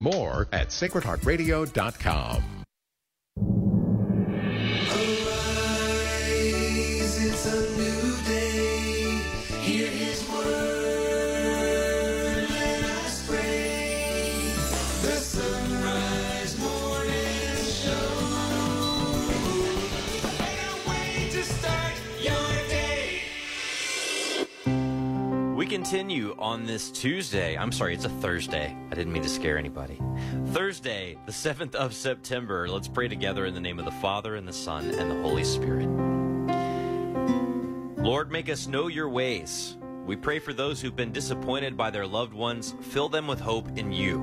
More at sacredheartradio.com. Arise, continue on this Tuesday. I'm sorry, it's a Thursday. I didn't mean to scare anybody. Thursday, the 7th of September. Let's pray together in the name of the Father, and the Son, and the Holy Spirit. Lord, make us know your ways. We pray for those who've been disappointed by their loved ones. Fill them with hope in you.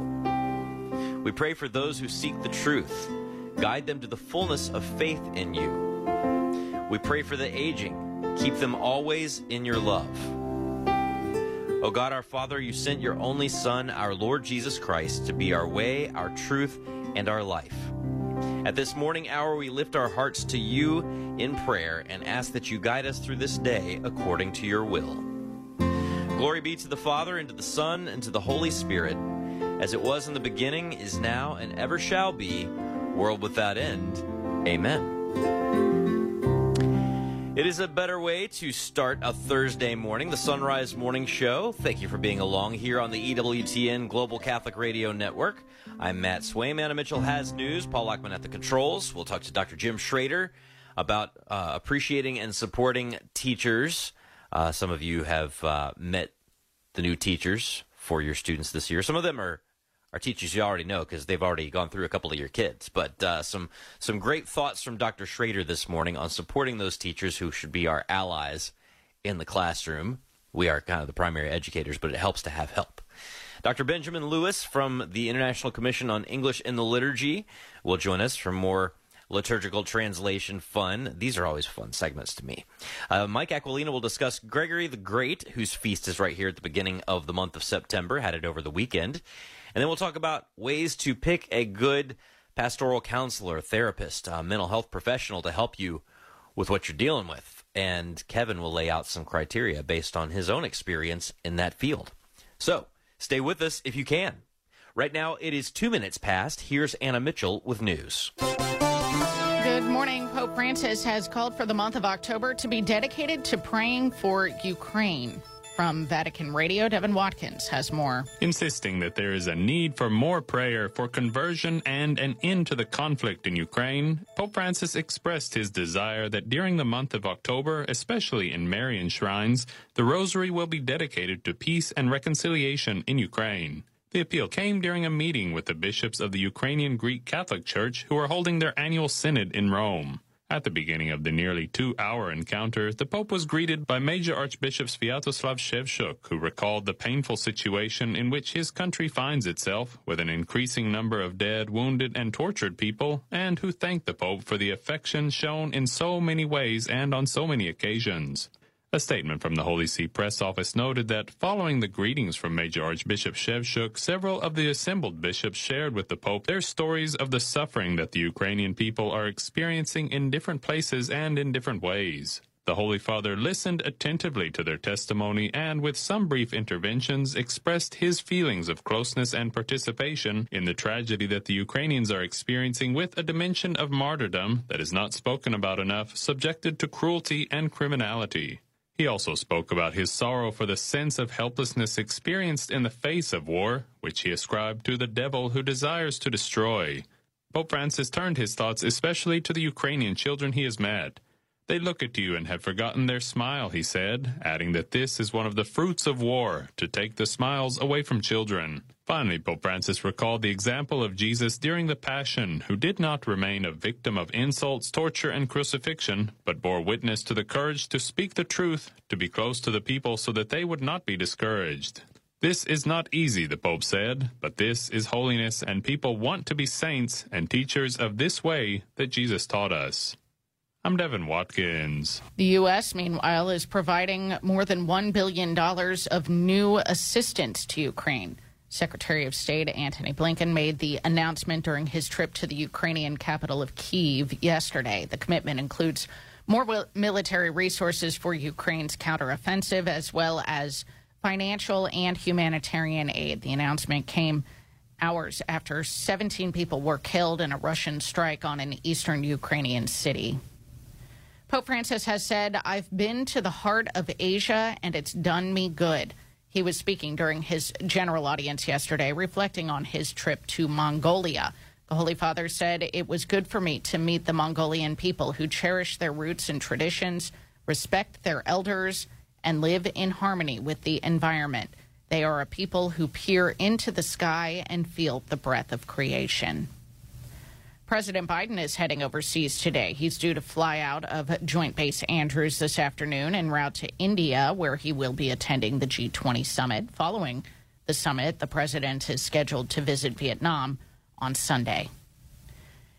We pray for those who seek the truth. Guide them to the fullness of faith in you. We pray for the aging. Keep them always in your love. O God our Father, you sent your only Son, our Lord Jesus Christ, to be our way, our truth, and our life. At this morning hour, we lift our hearts to you in prayer and ask that you guide us through this day according to your will. Glory be to the Father, and to the Son, and to the Holy Spirit, as it was in the beginning, is now, and ever shall be, world without end. Amen. It is a better way to start a Thursday morning, the Son Rise Morning Show. Thank you for being along here on the EWTN Global Catholic Radio Network. I'm Matt Swaim. Anna Mitchell has news. Paul Lockman at the controls. We'll talk to Dr. Jim Schrader about uh, appreciating and supporting teachers. Uh, some of you have uh, met the new teachers for your students this year. Some of them are are teachers you already know because they've already gone through a couple of your kids. But uh, some some great thoughts from Dr. Schrader this morning on supporting those teachers who should be our allies in the classroom. We are kind of the primary educators, but it helps to have help. Dr. Benjamin Lewis from the International Commission on English in the Liturgy will join us for more liturgical translation fun. These are always fun segments to me. Uh, Mike Aquilina will discuss Gregory the Great, whose feast is right here at the beginning of the month of September, had it over the weekend. And then we'll talk about ways to pick a good pastoral counselor, therapist, uh, mental health professional to help you with what you're dealing with. And Kevin will lay out some criteria based on his own experience in that field. So stay with us if you can. Right now, it is two minutes past. Here's Anna Mitchell with news. Good morning. Pope Francis has called for the month of October to be dedicated to praying for Ukraine. From Vatican Radio, Devin Watkins has more. insisting that there is a need for more prayer for conversion and an end to the conflict in Ukraine, Pope Francis expressed his desire that during the month of October, especially in Marian shrines, the rosary will be dedicated to peace and reconciliation in Ukraine. The appeal came during a meeting with the bishops of the Ukrainian Greek Catholic Church who are holding their annual synod in Rome. At the beginning of the nearly two hour encounter, the Pope was greeted by Major Archbishop Sviatoslav Shevchuk, who recalled the painful situation in which his country finds itself, with an increasing number of dead, wounded, and tortured people, and who thanked the Pope for the affection shown in so many ways and on so many occasions. A statement from the Holy See press office noted that following the greetings from Major Archbishop Shevchuk, several of the assembled bishops shared with the Pope their stories of the suffering that the Ukrainian people are experiencing in different places and in different ways. The Holy Father listened attentively to their testimony and, with some brief interventions, expressed his feelings of closeness and participation in the tragedy that the Ukrainians are experiencing with a dimension of martyrdom that is not spoken about enough, subjected to cruelty and criminality. He also spoke about his sorrow for the sense of helplessness experienced in the face of war, which he ascribed to the devil who desires to destroy. Pope Francis turned his thoughts especially to the Ukrainian children he has met. They look at you and have forgotten their smile, he said, adding that this is one of the fruits of war, to take the smiles away from children. Finally, Pope Francis recalled the example of Jesus during the Passion, who did not remain a victim of insults, torture, and crucifixion, but bore witness to the courage to speak the truth, to be close to the people so that they would not be discouraged. This is not easy, the Pope said, but this is holiness, and people want to be saints and teachers of this way that Jesus taught us. I'm Devin Watkins. The U.S., meanwhile, is providing more than $1 billion of new assistance to Ukraine. Secretary of State Antony Blinken made the announcement during his trip to the Ukrainian capital of Kyiv yesterday. The commitment includes more military resources for Ukraine's counteroffensive, as well as financial and humanitarian aid. The announcement came hours after 17 people were killed in a Russian strike on an eastern Ukrainian city. Pope Francis has said, I've been to the heart of Asia and it's done me good. He was speaking during his general audience yesterday, reflecting on his trip to Mongolia. The Holy Father said, It was good for me to meet the Mongolian people who cherish their roots and traditions, respect their elders, and live in harmony with the environment. They are a people who peer into the sky and feel the breath of creation. President Biden is heading overseas today. He's due to fly out of Joint Base Andrews this afternoon en route to India, where he will be attending the G20 summit. Following the summit, the president is scheduled to visit Vietnam on Sunday.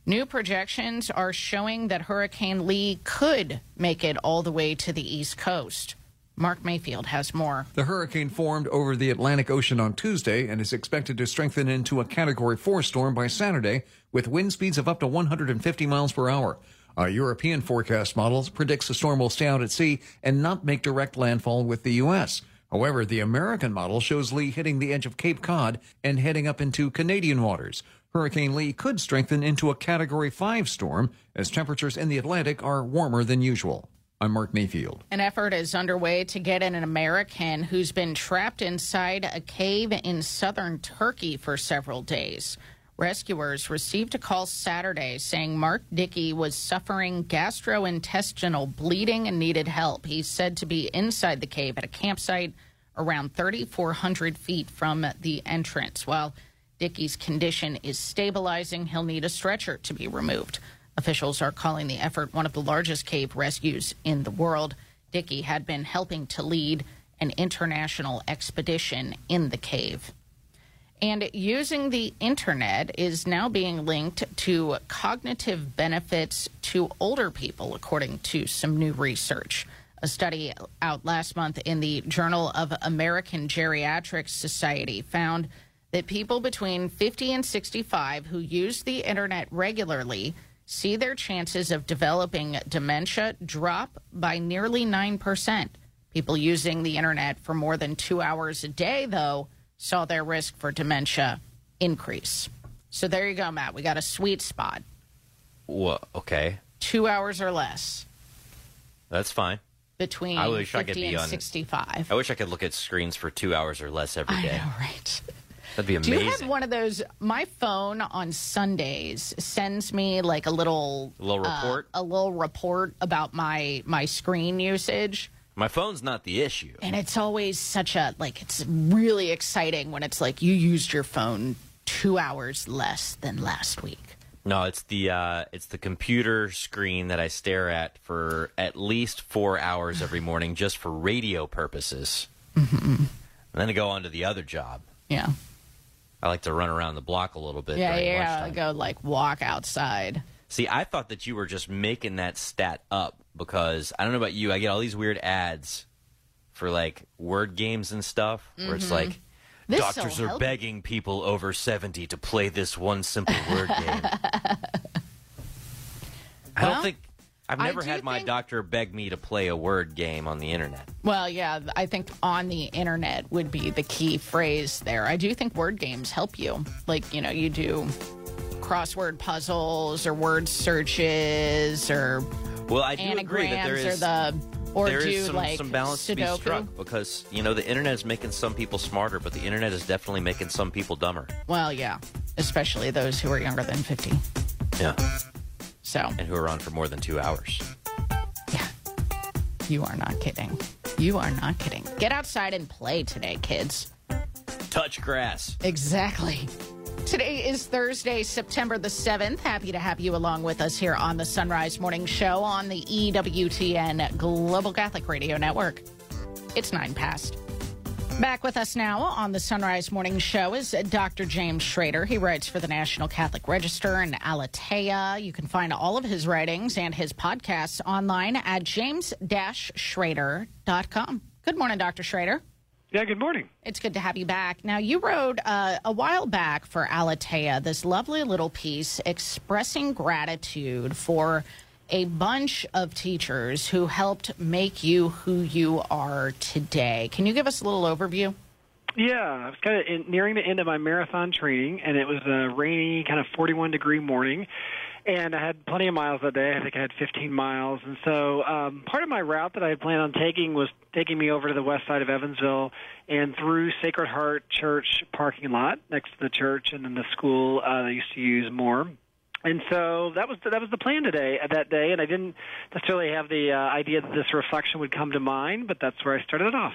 New projections are showing that Hurricane Lee could make it all the way to the East Coast. Mark Mayfield has more. The hurricane formed over the Atlantic Ocean on Tuesday and is expected to strengthen into a Category 4 storm by Saturday with wind speeds of up to 150 miles per hour. A European forecast model predicts the storm will stay out at sea and not make direct landfall with the U.S. However, the American model shows Lee hitting the edge of Cape Cod and heading up into Canadian waters. Hurricane Lee could strengthen into a Category 5 storm as temperatures in the Atlantic are warmer than usual. I'm Mark Mayfield. An effort is underway to get an American who's been trapped inside a cave in southern Turkey for several days. Rescuers received a call Saturday saying Mark Dickey was suffering gastrointestinal bleeding and needed help. He's said to be inside the cave at a campsite around 3,400 feet from the entrance. While Dickey's condition is stabilizing, he'll need a stretcher to be removed. Officials are calling the effort one of the largest cave rescues in the world. Dickey had been helping to lead an international expedition in the cave. And using the internet is now being linked to cognitive benefits to older people, according to some new research. A study out last month in the Journal of American Geriatric Society found that people between 50 and 65 who use the internet regularly see their chances of developing dementia drop by nearly 9%. People using the internet for more than two hours a day, though, saw their risk for dementia increase. So there you go, Matt. We got a sweet spot. Wha okay. Two hours or less That's fine. between I wish I 50 could be and on- 65. I wish I could look at screens for two hours or less every day. I know, right? That'd be Do you have one of those? My phone on Sundays sends me like a little A little uh, report? a little report about my my screen usage. My phone's not the issue. And it's always such a like it's really exciting when it's like you used your phone two hours less than last week. No, it's the uh, it's the computer screen that I stare at for at least four hours every morning just for radio purposes. Mm-hmm. And then I go on to the other job. Yeah. I like to run around the block a little bit Yeah, yeah. lunchtime. Go like walk outside. See, I thought that you were just making that stat up because I don't know about you. I get all these weird ads for like word games and stuff where it's like Mm-hmm. This'll doctors are help. begging people over 70 to play this one simple word game. I Well, don't think I've never had my think- doctor beg me to play a word game on the internet. Well, yeah, I think on the internet would be the key phrase there. I do think word games help you. Like, you know, you do crossword puzzles or word searches or Well, I do agree that there anagrams or the or there do is some, like some balance to be struck because you know the internet is making some people smarter, but the internet is definitely making some people dumber. Well, yeah, especially those who are younger than 50. Yeah, So, and who are on for more than two hours. yeah, you are not kidding. You are not kidding. Get outside and play today, kids. Touch grass. Exactly. Today is Thursday, September the 7th. Happy to have you along with us here on the Son Rise Morning Show on the EWTN Global Catholic Radio Network. It's nine past. Back with us now on the Son Rise Morning Show is Dr. James Schrader. He writes for the National Catholic Register in Aleteia. You can find all of his writings and his podcasts online at james-schrader.com. Good morning, Dr. Schrader. Yeah, good morning. It's good to have you back. Now, you wrote uh, a while back for Aleteia this lovely little piece expressing gratitude for a bunch of teachers who helped make you who you are today. Can you give us a little overview? Yeah, I was kind of nearing the end of my marathon training, and it was a rainy, kind of 41 degree morning. And I had plenty of miles that day. I think I had 15 miles. And so um, part of my route that I had planned on taking was taking me over to the west side of Evansville and through Sacred Heart Church parking lot next to the church and then the school uh, I used to use more. And so that was that was the plan today that day, and I didn't necessarily have the uh, idea that this reflection would come to mind, but that's where I started it off.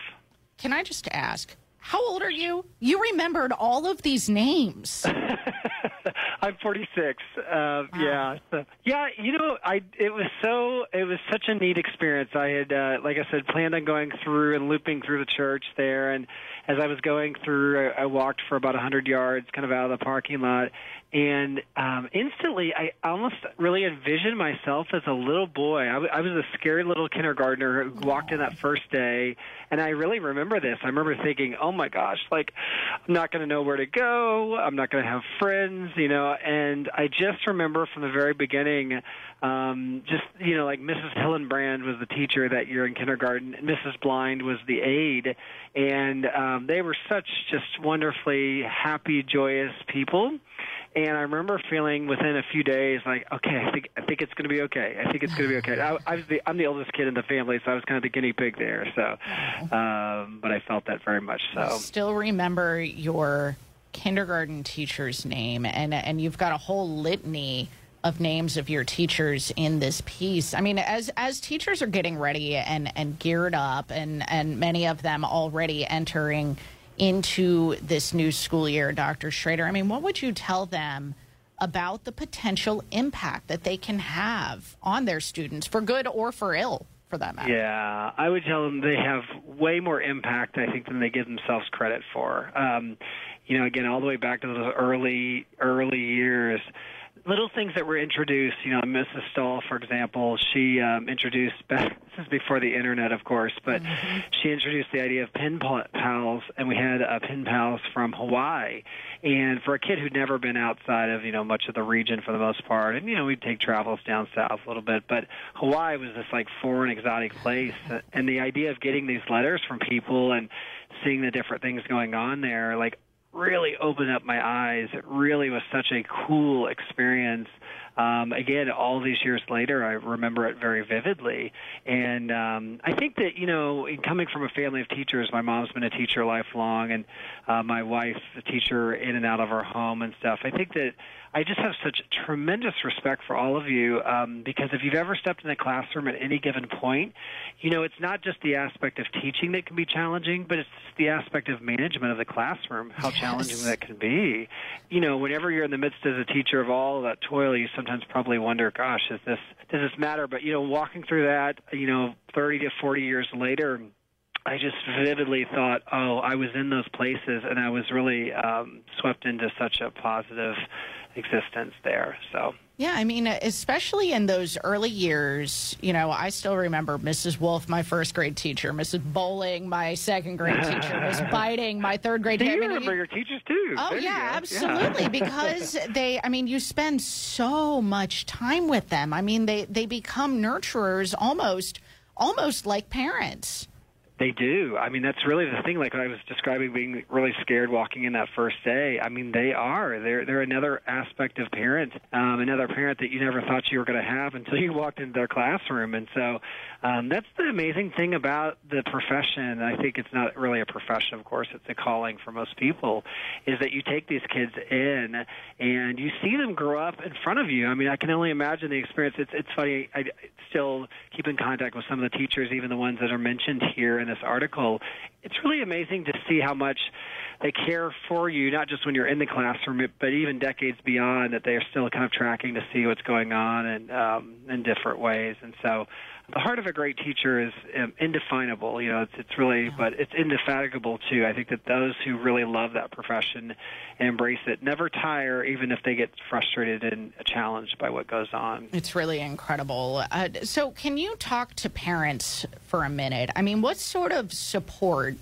Can I just ask, how old are you? You remembered all of these names. I'm 46. Uh, Yeah, so, yeah. You know, I it was so it was such a neat experience. I had, uh, like I said, planned on going through and looping through the church there, and as I was going through, I, I walked for about 100 yards, kind of out of the parking lot, and um, instantly I almost really envisioned myself as a little boy. I, w- I was a scary little kindergartner who walked in that first day, and I really remember this. I remember thinking, "Oh my gosh, like I'm not going to know where to go. I'm not going to have friends," you know. And I just remember from the very beginning, um, just you know, like Mrs. Hillenbrand was the teacher that year in kindergarten, Mrs. Blind was the aide, and um, they were such just wonderfully happy, joyous people. And I remember feeling within a few days like, okay, I think I think it's going to be okay. I think it's going to be okay. I, I was the I'm the oldest kid in the family, so I was kind of the guinea pig there. So, um, but I felt that very much so. Still remember your kindergarten teacher's name, and and you've got a whole litany of names of your teachers in this piece. I mean, as as teachers are getting ready and and geared up, and and many of them already entering into this new school year, Dr. Schrader. I mean, what would you tell them about the potential impact that they can have on their students, for good or for ill, for that matter? Yeah, I would tell them they have way more impact, I think, than they give themselves credit for. Um, you know, again, all the way back to those early, early years, little things that were introduced. You know, Mrs. Stahl, for example, she um, introduced. This is before the internet, of course, but she introduced the idea of pen pal- pals, and we had uh, pen pals from Hawaii. And for a kid who'd never been outside of you know much of the region for the most part, and you know we'd take travels down south a little bit, but Hawaii was this like foreign, exotic place, and the idea of getting these letters from people and seeing the different things going on there, like really opened up my eyes. It really was such a cool experience. Um, again, all these years later, I remember it very vividly. And um, I think that, you know, coming from a family of teachers, my mom's been a teacher lifelong, and uh, my wife, a teacher in and out of our home and stuff. I think that I just have such tremendous respect for all of you um, because if you've ever stepped in a classroom at any given point, you know, it's not just the aspect of teaching that can be challenging, but it's the aspect of management of the classroom, how challenging that can be. You know, whenever you're in the midst as a teacher of all that toil, you sometimes probably wonder, gosh, is this, does this matter? But, you know, walking through that, you know, 30 to 40 years later, I just vividly thought, oh, I was in those places and I was really um, swept into such a positive existence there. So. Yeah, I mean, especially in those early years, you know, I still remember Mrs. Wolf, my first grade teacher, Mrs. Bowling, my second grade teacher, Miss Biting, my third grade Do teacher. you I mean, remember your teachers too? Oh There yeah, absolutely. Yeah. because they, I mean, you spend so much time with them. I mean, they they become nurturers almost, almost like parents. They do. I mean, that's really the thing. Like I was describing, being really scared walking in that first day. I mean, they are. They're they're another aspect of parent, um, another parent that you never thought you were going to have until you walked into their classroom. And so, um, that's the amazing thing about the profession. I think it's not really a profession, of course. It's a calling for most people. Is that you take these kids in and you see them grow up in front of you. I mean, I can only imagine the experience. It's it's funny. I still keep in contact with some of the teachers, even the ones that are mentioned here in this article. It's really amazing to see how much they care for you, not just when you're in the classroom, but even decades beyond. That they are still kind of tracking to see what's going on and um, in different ways. And so, the heart of a great teacher is um, indefinable. You know, it's it's really, but it's indefatigable too. I think that those who really love that profession and embrace it never tire, even if they get frustrated and challenged by what goes on. It's really incredible. Uh, so, can you talk to parents for a minute? I mean, what sort of support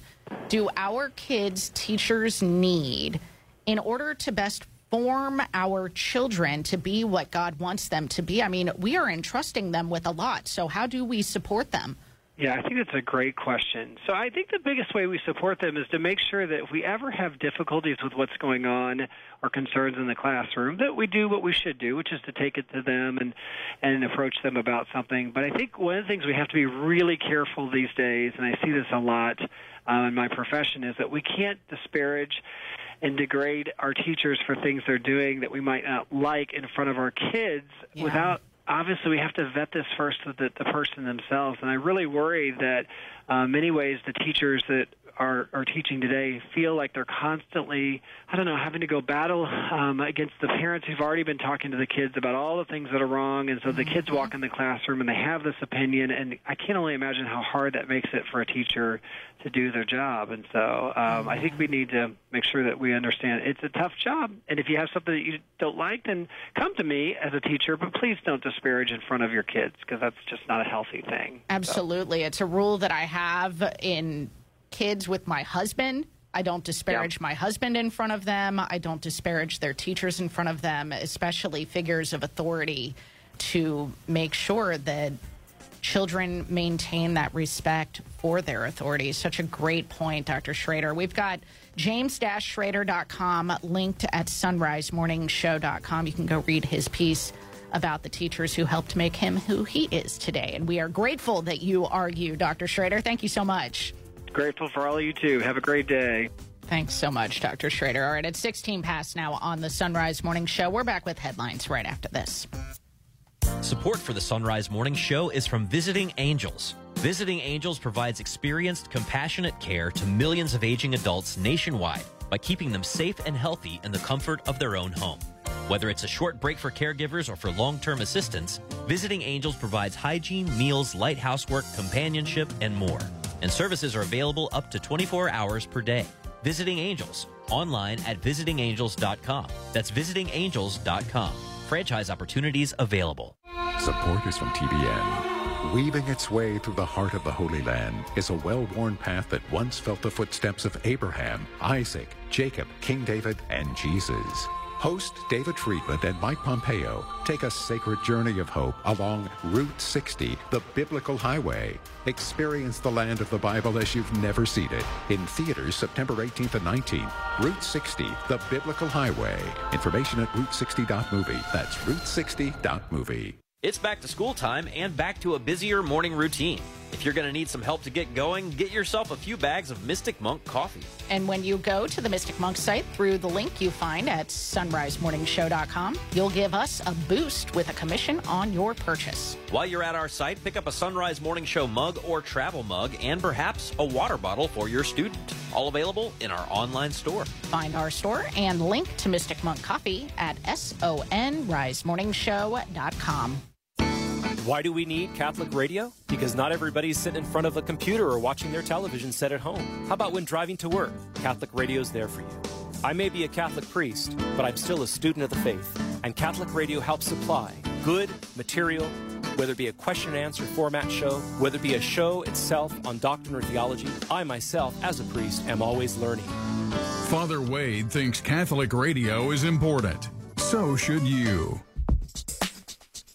do our kids' teachers need in order to best form our children to be what God wants them to be? I mean, we are entrusting them with a lot. So, how do we support them? Yeah, I think that's a great question. So I think the biggest way we support them is to make sure that if we ever have difficulties with what's going on or concerns in the classroom, that we do what we should do, which is to take it to them and and approach them about something. But I think one of the things we have to be really careful these days, and I see this a lot uh, in my profession, is that we can't disparage and degrade our teachers for things they're doing that we might not like in front of our kids Yeah. without obviously we have to vet this first with the, the person themselves. And I really worry that uh, many ways the teachers that are, are teaching today feel like they're constantly, I don't know, having to go battle um, against the parents who've already been talking to the kids about all the things that are wrong. And so the kids walk in the classroom and they have this opinion. And I can only imagine how hard that makes it for a teacher to do their job. And so um, I think we need to make sure that we understand it's a tough job. And if you have something that you don't like, then come to me as a teacher, but please don't disparage in front of your kids because that's just not a healthy thing. Absolutely. It's a rule that I have in kids with my husband. I don't disparage my husband in front of them. I don't disparage their teachers in front of them, especially figures of authority, to make sure that children maintain that respect for their authority. Such a great point, Dr. Schrader. We've got james-schrader.com linked at sonrisemorningshow.com. You can go read his piece about the teachers who helped make him who he is today. And we are grateful that you argue, Dr. Schrader. Thank you so much. Grateful for all of you too. Have a great day. Thanks so much, Dr. Schrader. All right, it's 16 past now on the Son Rise Morning Show. We're back with headlines right after this. Support for the Son Rise Morning Show is from Visiting Angels. Visiting Angels provides experienced, compassionate care to millions of aging adults nationwide by keeping them safe and healthy in the comfort of their own home. Whether it's a short break for caregivers or for long term assistance, Visiting Angels provides hygiene, meals, light housework, companionship, and more. And services are available up to 24 hours per day. Visiting Angels, online at visitingangels.com. That's visitingangels.com. Franchise opportunities available. Support is from TBN. Weaving its way through the heart of the Holy Land is a well worn path that once felt the footsteps of Abraham, Isaac, Jacob, King David, and Jesus. Host David Friedman and Mike Pompeo take a sacred journey of hope along Route 60, the biblical highway. Experience the land of the Bible as you've never seen it. In theaters September 18th and 19th. Route 60, the biblical highway. Information at route60.movie. That's route60.movie. It's back to school time and back to a busier morning routine. If you're going to need some help to get going, get yourself a few bags of Mystic Monk coffee. And when you go to the Mystic Monk site through the link you find at sonrisemorningshow.com, you'll give us a boost with a commission on your purchase. While you're at our site, pick up a Son Rise Morning Show mug or travel mug and perhaps a water bottle for your student. All available in our online store. Find our store and link to Mystic Monk Coffee at sonrisemorningshow.com. Why do we need Catholic radio? Because not everybody's sitting in front of a computer or watching their television set at home. How about when driving to work? Catholic radio's there for you. I may be a Catholic priest, but I'm still a student of the faith, and Catholic radio helps supply good material, whether it be a question and answer format show, whether it be a show itself on doctrine or theology. I myself, as a priest, am always learning. Father Wade thinks Catholic radio is important. So should you.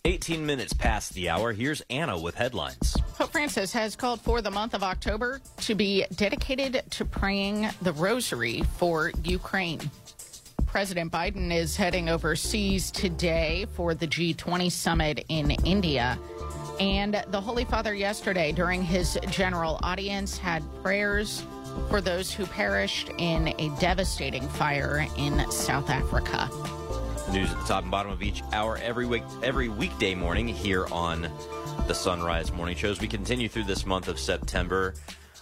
18 minutes past the hour. Here's Anna with headlines. Pope Francis has called for the month of October to be dedicated to praying the rosary for Ukraine. President Biden is heading overseas today for the G20 summit in India. And the Holy Father yesterday, during his general audience, had prayers for those who perished in a devastating fire in South Africa. News at the top and bottom of each hour every week, every weekday morning here on the Son Rise Morning Shows. We continue through this month of September.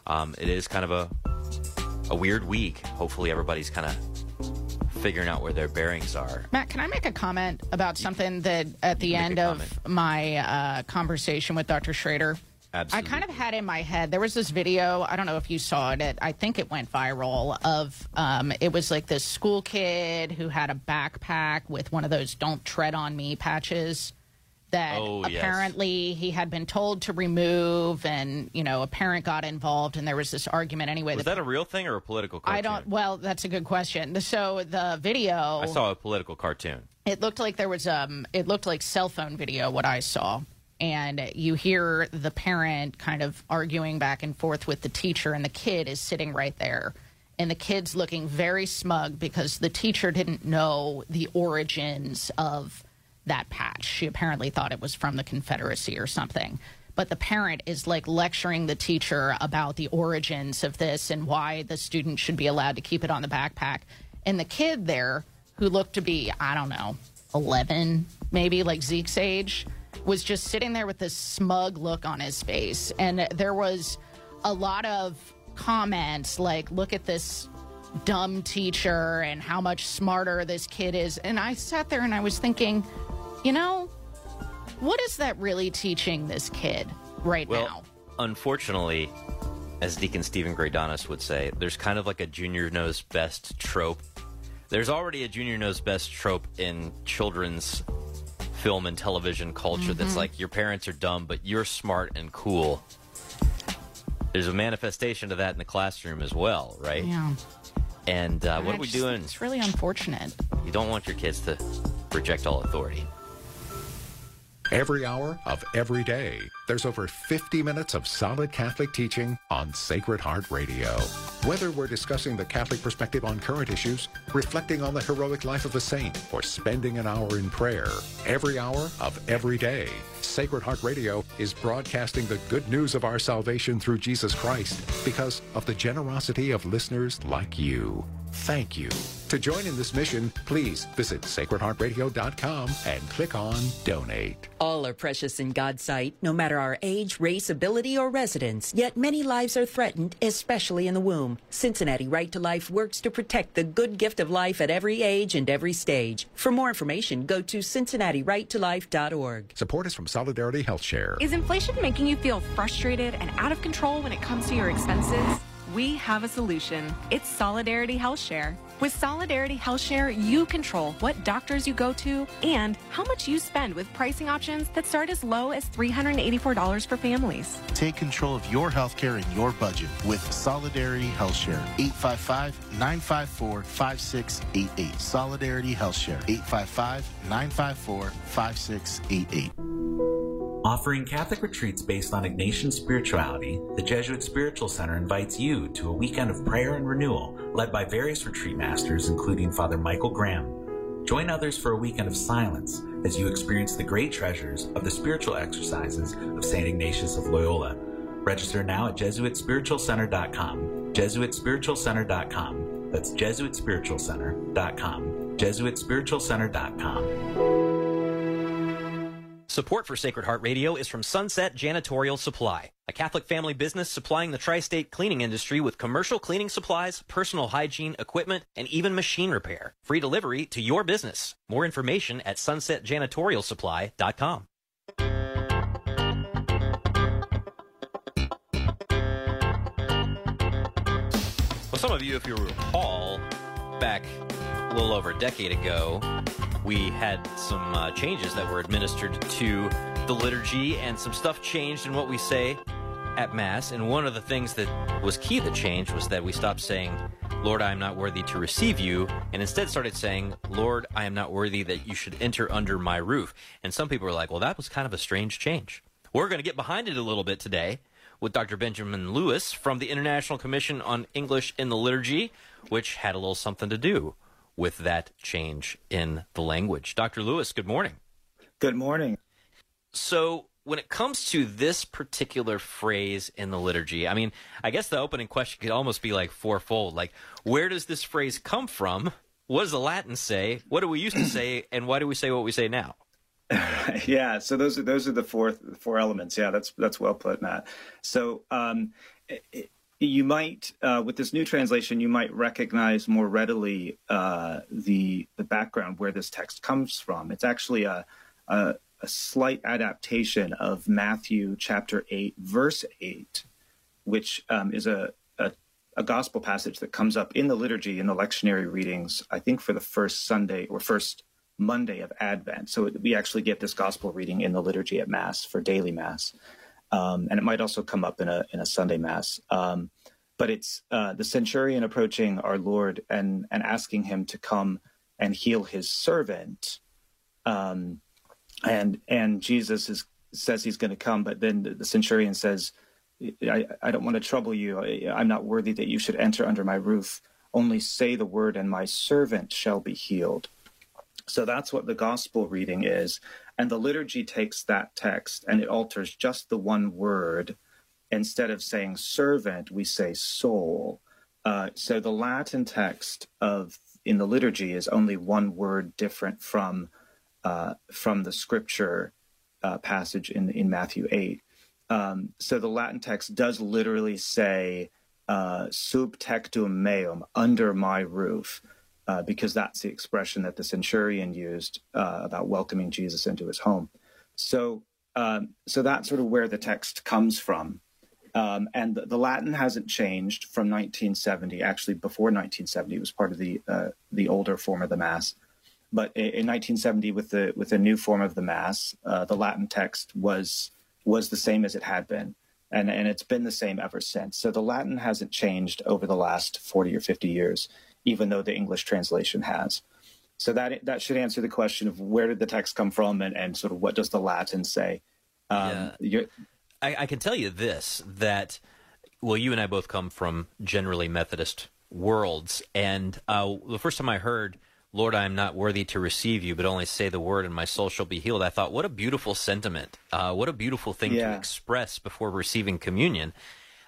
Um, it is kind of a a weird week. Hopefully, everybody's kind of figuring out where their bearings are. Matt, can I make a comment about something that at the end of my uh, conversation with Dr. Schrader? Absolutely. I kind of had in my head there was this video. I don't know if you saw it. it I think it went viral. Of um, it was like this school kid who had a backpack with one of those "Don't Tread on Me" patches that Oh, yes. apparently he had been told to remove, and you know a parent got involved, and there was this argument anyway. Was that that a real thing or a political cartoon? I don't. Well, that's a good question. So the video. I saw a political cartoon. It looked like there was um. It looked like cell phone video. What I saw, and you hear the parent kind of arguing back and forth with the teacher, and the kid is sitting right there. And the kid's looking very smug because the teacher didn't know the origins of that patch. She apparently thought it was from the Confederacy or something. But the parent is like lecturing the teacher about the origins of this and why the student should be allowed to keep it on the backpack. And the kid there, who looked to be, I don't know, 11, maybe like Zeke's age, was just sitting there with this smug look on his face. And there was a lot of comments like, look at this dumb teacher and how much smarter this kid is. And I sat there and I was thinking, you know, what is that really teaching this kid right well, now? Unfortunately, as Deacon Steven Greydanus would say, there's kind of like a junior knows best trope. There's already a junior knows best trope in children's film and television culture that's Mm-hmm. like your parents are dumb, but you're smart and cool. There's a manifestation of that in the classroom as well, right? Yeah. And uh, what I are we just doing? It's really unfortunate. You don't want your kids to reject all authority. Every hour of every day, there's over 50 minutes of solid Catholic teaching on Sacred Heart Radio. Whether we're discussing the Catholic perspective on current issues, reflecting on the heroic life of a saint, or spending an hour in prayer, every hour of every day, Sacred Heart Radio is broadcasting the good news of our salvation through Jesus Christ because of the generosity of listeners like you. Thank you. To join in this mission, please visit sacredheartradio.com and click on Donate. All are precious in God's sight, no matter our age, race, ability, or residence. Yet many lives are threatened, especially in the womb. Cincinnati Right to Life works to protect the good gift of life at every age and every stage. For more information, go to cincinnatirighttolife.org. Support is from Solidarity Health Share. Is inflation making you feel frustrated and out of control when it comes to your expenses? We have a solution. It's Solidarity Health Share. With Solidarity HealthShare, you control what doctors you go to and how much you spend with pricing options that start as low as $384 for families. Take control of your healthcare and your budget with Solidarity HealthShare. 855-954-5688. Solidarity HealthShare. 855-954-5688. Offering Catholic retreats based on Ignatian spirituality, the Jesuit Spiritual Center invites you to a weekend of prayer and renewal led by various retreat masters, including Father Michael Graham. Join others for a weekend of silence as you experience the great treasures of the spiritual exercises of St. Ignatius of Loyola. Register now at JesuitSpiritualCenter.com. JesuitSpiritualCenter.com. That's JesuitSpiritualCenter.com. JesuitSpiritualCenter.com. Support for Sacred Heart Radio is from Sunset Janitorial Supply, a Catholic family business supplying the tri state cleaning industry with commercial cleaning supplies, personal hygiene, equipment, and even machine repair. Free delivery to your business. More information at sunsetjanitorialsupply.com. Well, some of you, if you recall, back a little over a decade ago, we had some uh, changes that were administered to the liturgy, and some stuff changed in what we say at Mass. And one of the things that was key that changed was that we stopped saying, Lord, I am not worthy to receive you, and instead started saying, Lord, I am not worthy that you should enter under my roof. And some people were like, well, that was kind of a strange change. We're going to get behind it a little bit today with Dr. Benjamin Lewis from the International Commission on English in the Liturgy, which had a little something to do with that change in the language. Dr. Lewis, good morning. Good morning. So, when it comes to this particular phrase in the liturgy, I mean, I guess the opening question could almost be like fourfold. Like, where does this phrase come from? What does the Latin say? What do we used to say? And why do we say what we say now? yeah, so those are those are the four four elements. Yeah, that's that's well put, Matt. So um, it, you might uh, with this new translation, you might recognize more readily uh, the the background where this text comes from. It's actually a, a a slight adaptation of Matthew chapter eight, verse eight, which um, is a, a a gospel passage that comes up in the liturgy in the lectionary readings. I think for the first Sunday or first Monday of Advent. So we actually get this gospel reading in the liturgy at Mass for daily Mass, um, and it might also come up in a in a Sunday Mass. Um, but it's uh, the centurion approaching our Lord and and asking him to come and heal his servant, um, and and Jesus is says he's going to come, but then the centurion says, I, I don't want to trouble you. I, I'm not worthy that you should enter under my roof. Only say the word, and my servant shall be healed. So that's what the gospel reading is. And the liturgy takes that text and it alters just the one word. Instead of saying servant, we say soul. Uh, so the Latin text of in the liturgy is only one word different from uh, from the scripture uh, passage in in Matthew eight. Um, so the Latin text does literally say uh, "sub tectum meum," under my roof, uh, because that's the expression that the centurion used uh, about welcoming Jesus into his home. So, um, so that's sort of where the text comes from. Um, and the, the, Latin hasn't changed from 1970. Actually, before 1970, it was part of the uh, the older form of the Mass. But in, 1970, with the with the new form of the Mass, uh, the Latin text was was the same as it had been, and and it's been the same ever since. So the Latin hasn't changed over the last 40 or 50 years, even though the English translation has. So that that should answer the question of where did the text come from, and, and sort of what does the Latin say. Um, yeah. I, I can tell you this that well, you and I both come from generally Methodist worlds, and uh, the first time I heard Lord, I am not worthy to receive you, but only say the word, and my soul shall be healed. I thought, what a beautiful sentiment. Uh, what a beautiful thing yeah. to express before receiving communion.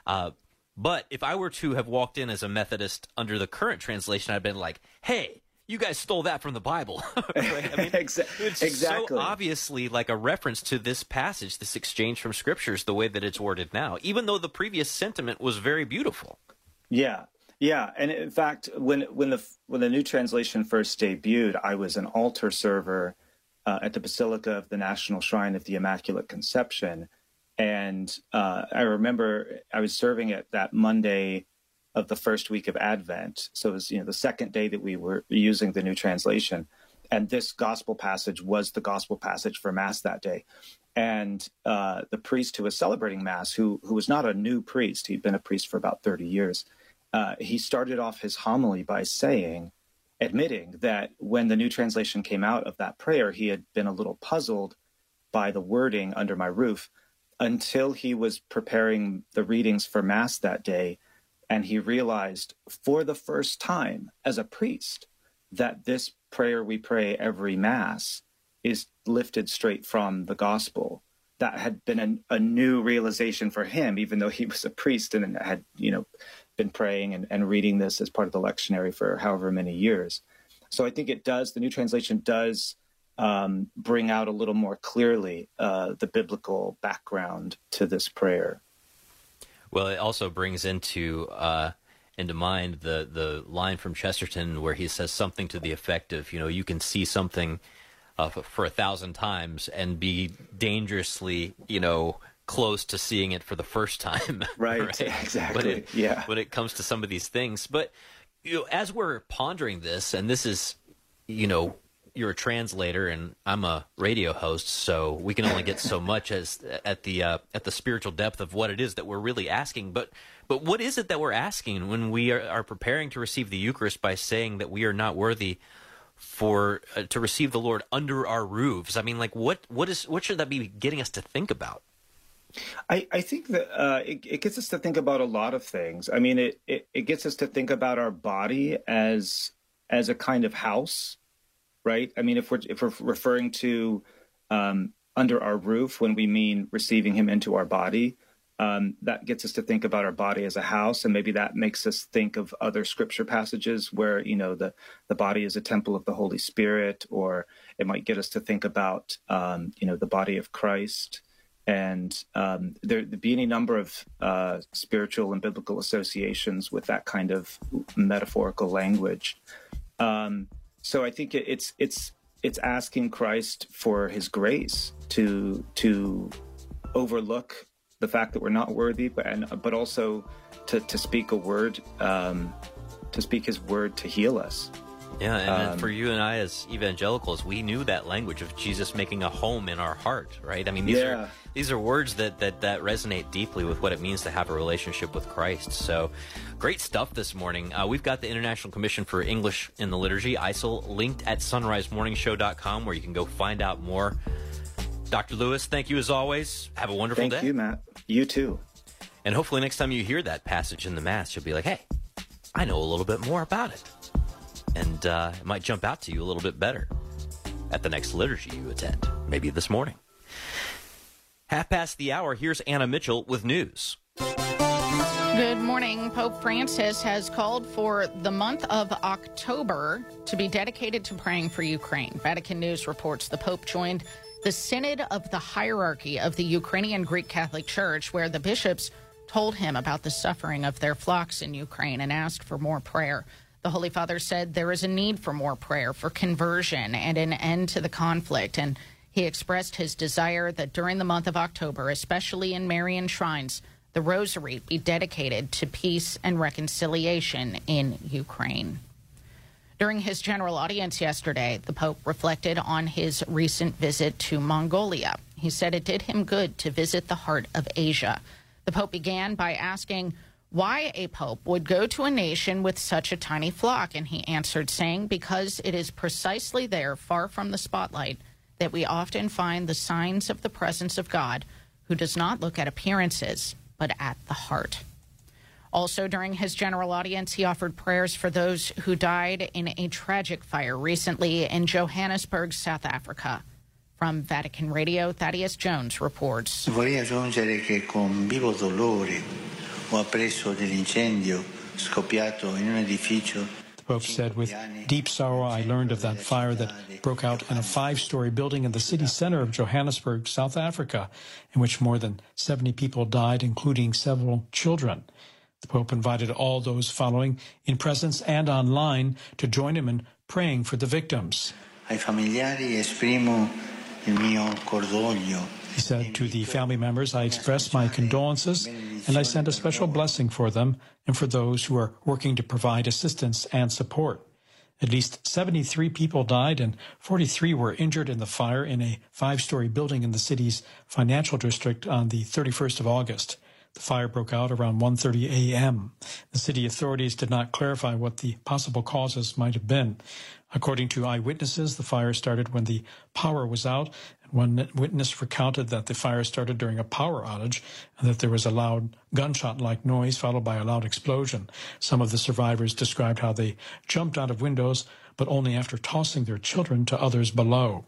Uh, but if I were to have walked in as a Methodist under the current translation, I'd been like, hey, you guys stole that from the Bible. right? I mean, it's exactly. so obviously like a reference to this passage, this exchange from scriptures, the way that it's worded now, even though the previous sentiment was very beautiful. Yeah, yeah, and in fact, when when the when the new translation first debuted, I was an altar server uh, at the Basilica of the National Shrine of the Immaculate Conception, and uh, I remember I was serving it that Monday of the first week of Advent. So it was you know the second day that we were using the new translation, and this gospel passage was the gospel passage for Mass that day. And uh, the priest who was celebrating Mass, who who was not a new priest, he'd been a priest for about thirty years uh, he started off his homily by saying, admitting that when the new translation came out of that prayer, he had been a little puzzled by the wording under my roof until he was preparing the readings for Mass that day. And he realized for the first time as a priest that this prayer we pray every Mass is lifted straight from the gospel. That had been a, a new realization for him, even though he was a priest and had, you know, been praying and, and reading this as part of the lectionary for however many years. So I think it does, the new translation does um, bring out a little more clearly uh, the biblical background to this prayer. Well, it also brings into uh, into mind the the line from Chesterton where he says something to the effect of, you know, you can see something uh, for a thousand times and be dangerously, you know, close to seeing it for the first time. Right, right? exactly. When it, yeah. When it comes to some of these things, but you know, as we're pondering this, and this is, you know, you're a translator and I'm a radio host, so we can only get so much as at the uh, at the spiritual depth of what it is that we're really asking. But but what is it that we're asking when we are, are preparing to receive the Eucharist by saying that we are not worthy for uh, to receive the Lord under our roofs? I mean, like what what is what should that be getting us to think about? I, I think that uh, it, it, gets us to think about a lot of things. I mean, it, it, it gets us to think about our body as as a kind of house, right? I mean, if we're if we're referring to um, under our roof when we mean receiving Him into our body, um, that gets us to think about our body as a house, and maybe that makes us think of other scripture passages where you know the the body is a temple of the Holy Spirit, or it might get us to think about um, you know the body of Christ and um, there would be any number of uh, spiritual and biblical associations with that kind of metaphorical language. Um, so I think it's it's it's asking Christ for His grace to to overlook the fact that we're not worthy, but and but also to to speak a word, um, to speak His word to heal us. Yeah, and um, for you and I as evangelicals, we knew that language of Jesus making a home in our heart, right? I mean, these yeah. are these are words that, that that resonate deeply with what it means to have a relationship with Christ. So, great stuff this morning. Uh, we've got the International Commission for English in the Liturgy, ICEL, linked at sonrisemorningshow.com, where you can go find out more. Dr. Lewis, thank you as always. Have a wonderful Thank day. Thank you, Matt. You too. And hopefully, next time you hear that passage in the Mass, you'll be like, hey, I know a little bit more about it. And uh, it might jump out to you a little bit better at the next liturgy you attend, maybe this morning. Half past the hour, here's Anna Mitchell with news. Good morning. Pope Francis has called for the month of October to be dedicated to praying for Ukraine. Vatican News reports the Pope joined the Synod of the Hierarchy of the Ukrainian Greek Catholic Church, where the bishops told him about the suffering of their flocks in Ukraine and asked for more prayer. The Holy Father said there is a need for more prayer for conversion and an end to the conflict. And he expressed his desire that during the month of October, especially in Marian shrines, the rosary be dedicated to peace and reconciliation in Ukraine. During his general audience yesterday, the Pope reflected on his recent visit to Mongolia. He said it did him good to visit the heart of Asia. The Pope began by asking why a Pope would go to a nation with such a tiny flock, and he answered, saying, Because it is precisely there, far from the spotlight, that we often find the signs of the presence of God, who does not look at appearances, but at the heart. Also, during his general audience, he offered prayers for those who died in a tragic fire recently in Johannesburg, South Africa. From Vatican Radio, Thaddeus Jones reports. Ho appreso dell'incendio scoppiato in un edificio The Pope said, with deep sorrow, I learned of that fire that broke out in a five story building in the city center of Johannesburg, South Africa, in which more than 70 people died, including several children. The Pope invited all those following, in presence and online, to join him in praying for the victims. ai familiari esprimo il mio cordoglio He said to the family members, I express my condolences and I send a special blessing for them and for those who are working to provide assistance and support. At least 73 people died and 43 were injured in the fire in a five story building in the city's financial district on the 31st of August. The fire broke out around 1:30 a.m. The city authorities did not clarify what the possible causes might have been. According to eyewitnesses, the fire started when the power was out, one witness recounted that the fire started during a power outage and that there was a loud gunshot-like noise followed by a loud explosion. Some of the survivors described how they jumped out of windows, but only after tossing their children to others below.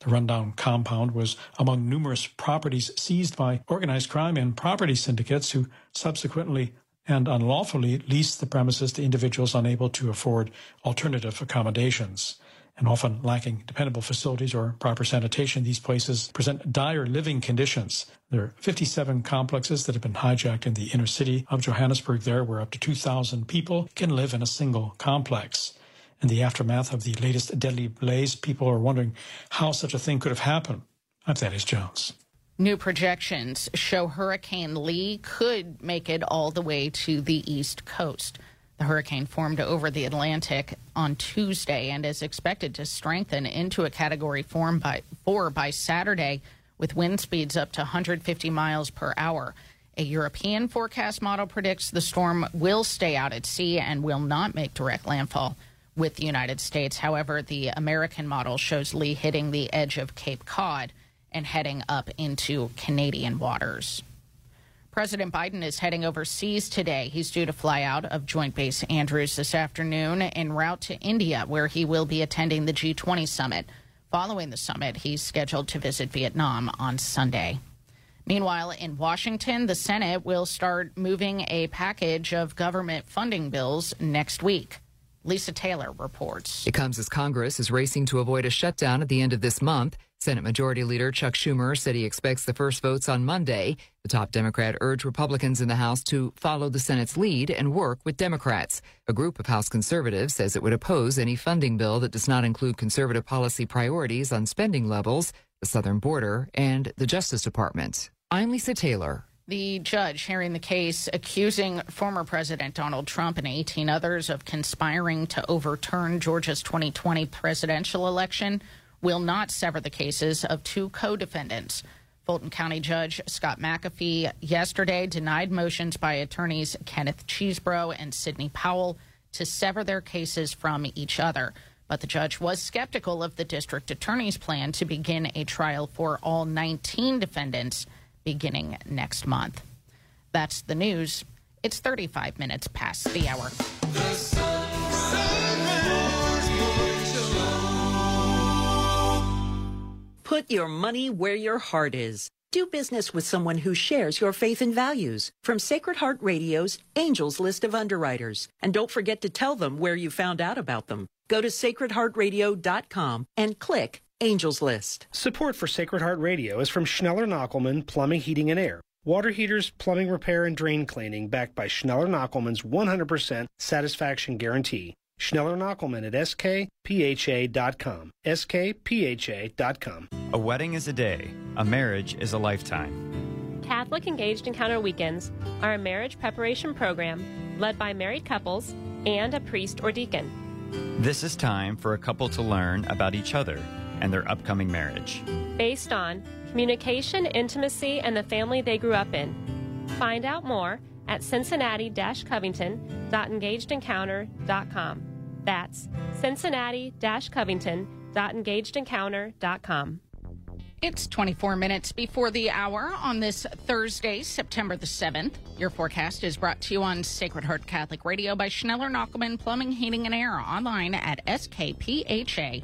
The rundown compound was among numerous properties seized by organized crime and property syndicates who subsequently and unlawfully leased the premises to individuals unable to afford alternative accommodations. And often lacking dependable facilities or proper sanitation, these places present dire living conditions. There are 57 complexes that have been hijacked in the inner city of Johannesburg, there, where up to 2,000 people can live in a single complex. In the aftermath of the latest deadly blaze, people are wondering how such a thing could have happened. I'm Thaddeus Jones. New projections show Hurricane Lee could make it all the way to the East Coast. The hurricane formed over the Atlantic on Tuesday and is expected to strengthen into a Category by, 4 by Saturday with wind speeds up to 150 miles per hour. A European forecast model predicts the storm will stay out at sea and will not make direct landfall with the United States. However, the American model shows Lee hitting the edge of Cape Cod and heading up into Canadian waters. President Biden is heading overseas today. He's due to fly out of Joint Base Andrews this afternoon en route to India, where he will be attending the G20 summit. Following the summit, he's scheduled to visit Vietnam on Sunday. Meanwhile, in Washington, the Senate will start moving a package of government funding bills next week. Lisa Taylor reports. It comes as Congress is racing to avoid a shutdown at the end of this month. Senate Majority Leader Chuck Schumer said he expects the first votes on Monday. The top Democrat urged Republicans in the House to follow the Senate's lead and work with Democrats. A group of House conservatives says it would oppose any funding bill that does not include conservative policy priorities on spending levels, the southern border, and the Justice Department. I'm Lisa Taylor. The judge hearing the case accusing former President Donald Trump and 18 others of conspiring to overturn Georgia's 2020 presidential election will not sever the cases of two co defendants. Fulton County Judge Scott McAfee yesterday denied motions by attorneys Kenneth Chesebro and Sidney Powell to sever their cases from each other. But the judge was skeptical of the district attorney's plan to begin a trial for all 19 defendants beginning next month. That's the news. It's 35 minutes past the hour. Put your money where your heart is. Do business with someone who shares your faith and values. From Sacred Heart Radio's Angels List of Underwriters. And don't forget to tell them where you found out about them. Go to sacredheartradio.com and click Angels List. Support for Sacred Heart Radio is from Schneller Knockelman Plumbing, Heating, and Air. Water heaters, plumbing repair, and drain cleaning backed by Schneller Knockelman's 100% satisfaction guarantee. Schneller Knockelman at skpha.com. skpha.com. A wedding is a day, a marriage is a lifetime. Catholic Engaged Encounter Weekends are a marriage preparation program led by married couples and a priest or deacon. This is time for a couple to learn about each other and their upcoming marriage. Based on communication, intimacy, and the family they grew up in. Find out more at cincinnati-covington.engagedencounter.com. That's cincinnati-covington.engagedencounter.com. It's 24 minutes before the hour on this Thursday, September the 7th. Your forecast is brought to you on Sacred Heart Catholic Radio by Schneller Knockelman Plumbing, Heating, and Air online at skpha.com.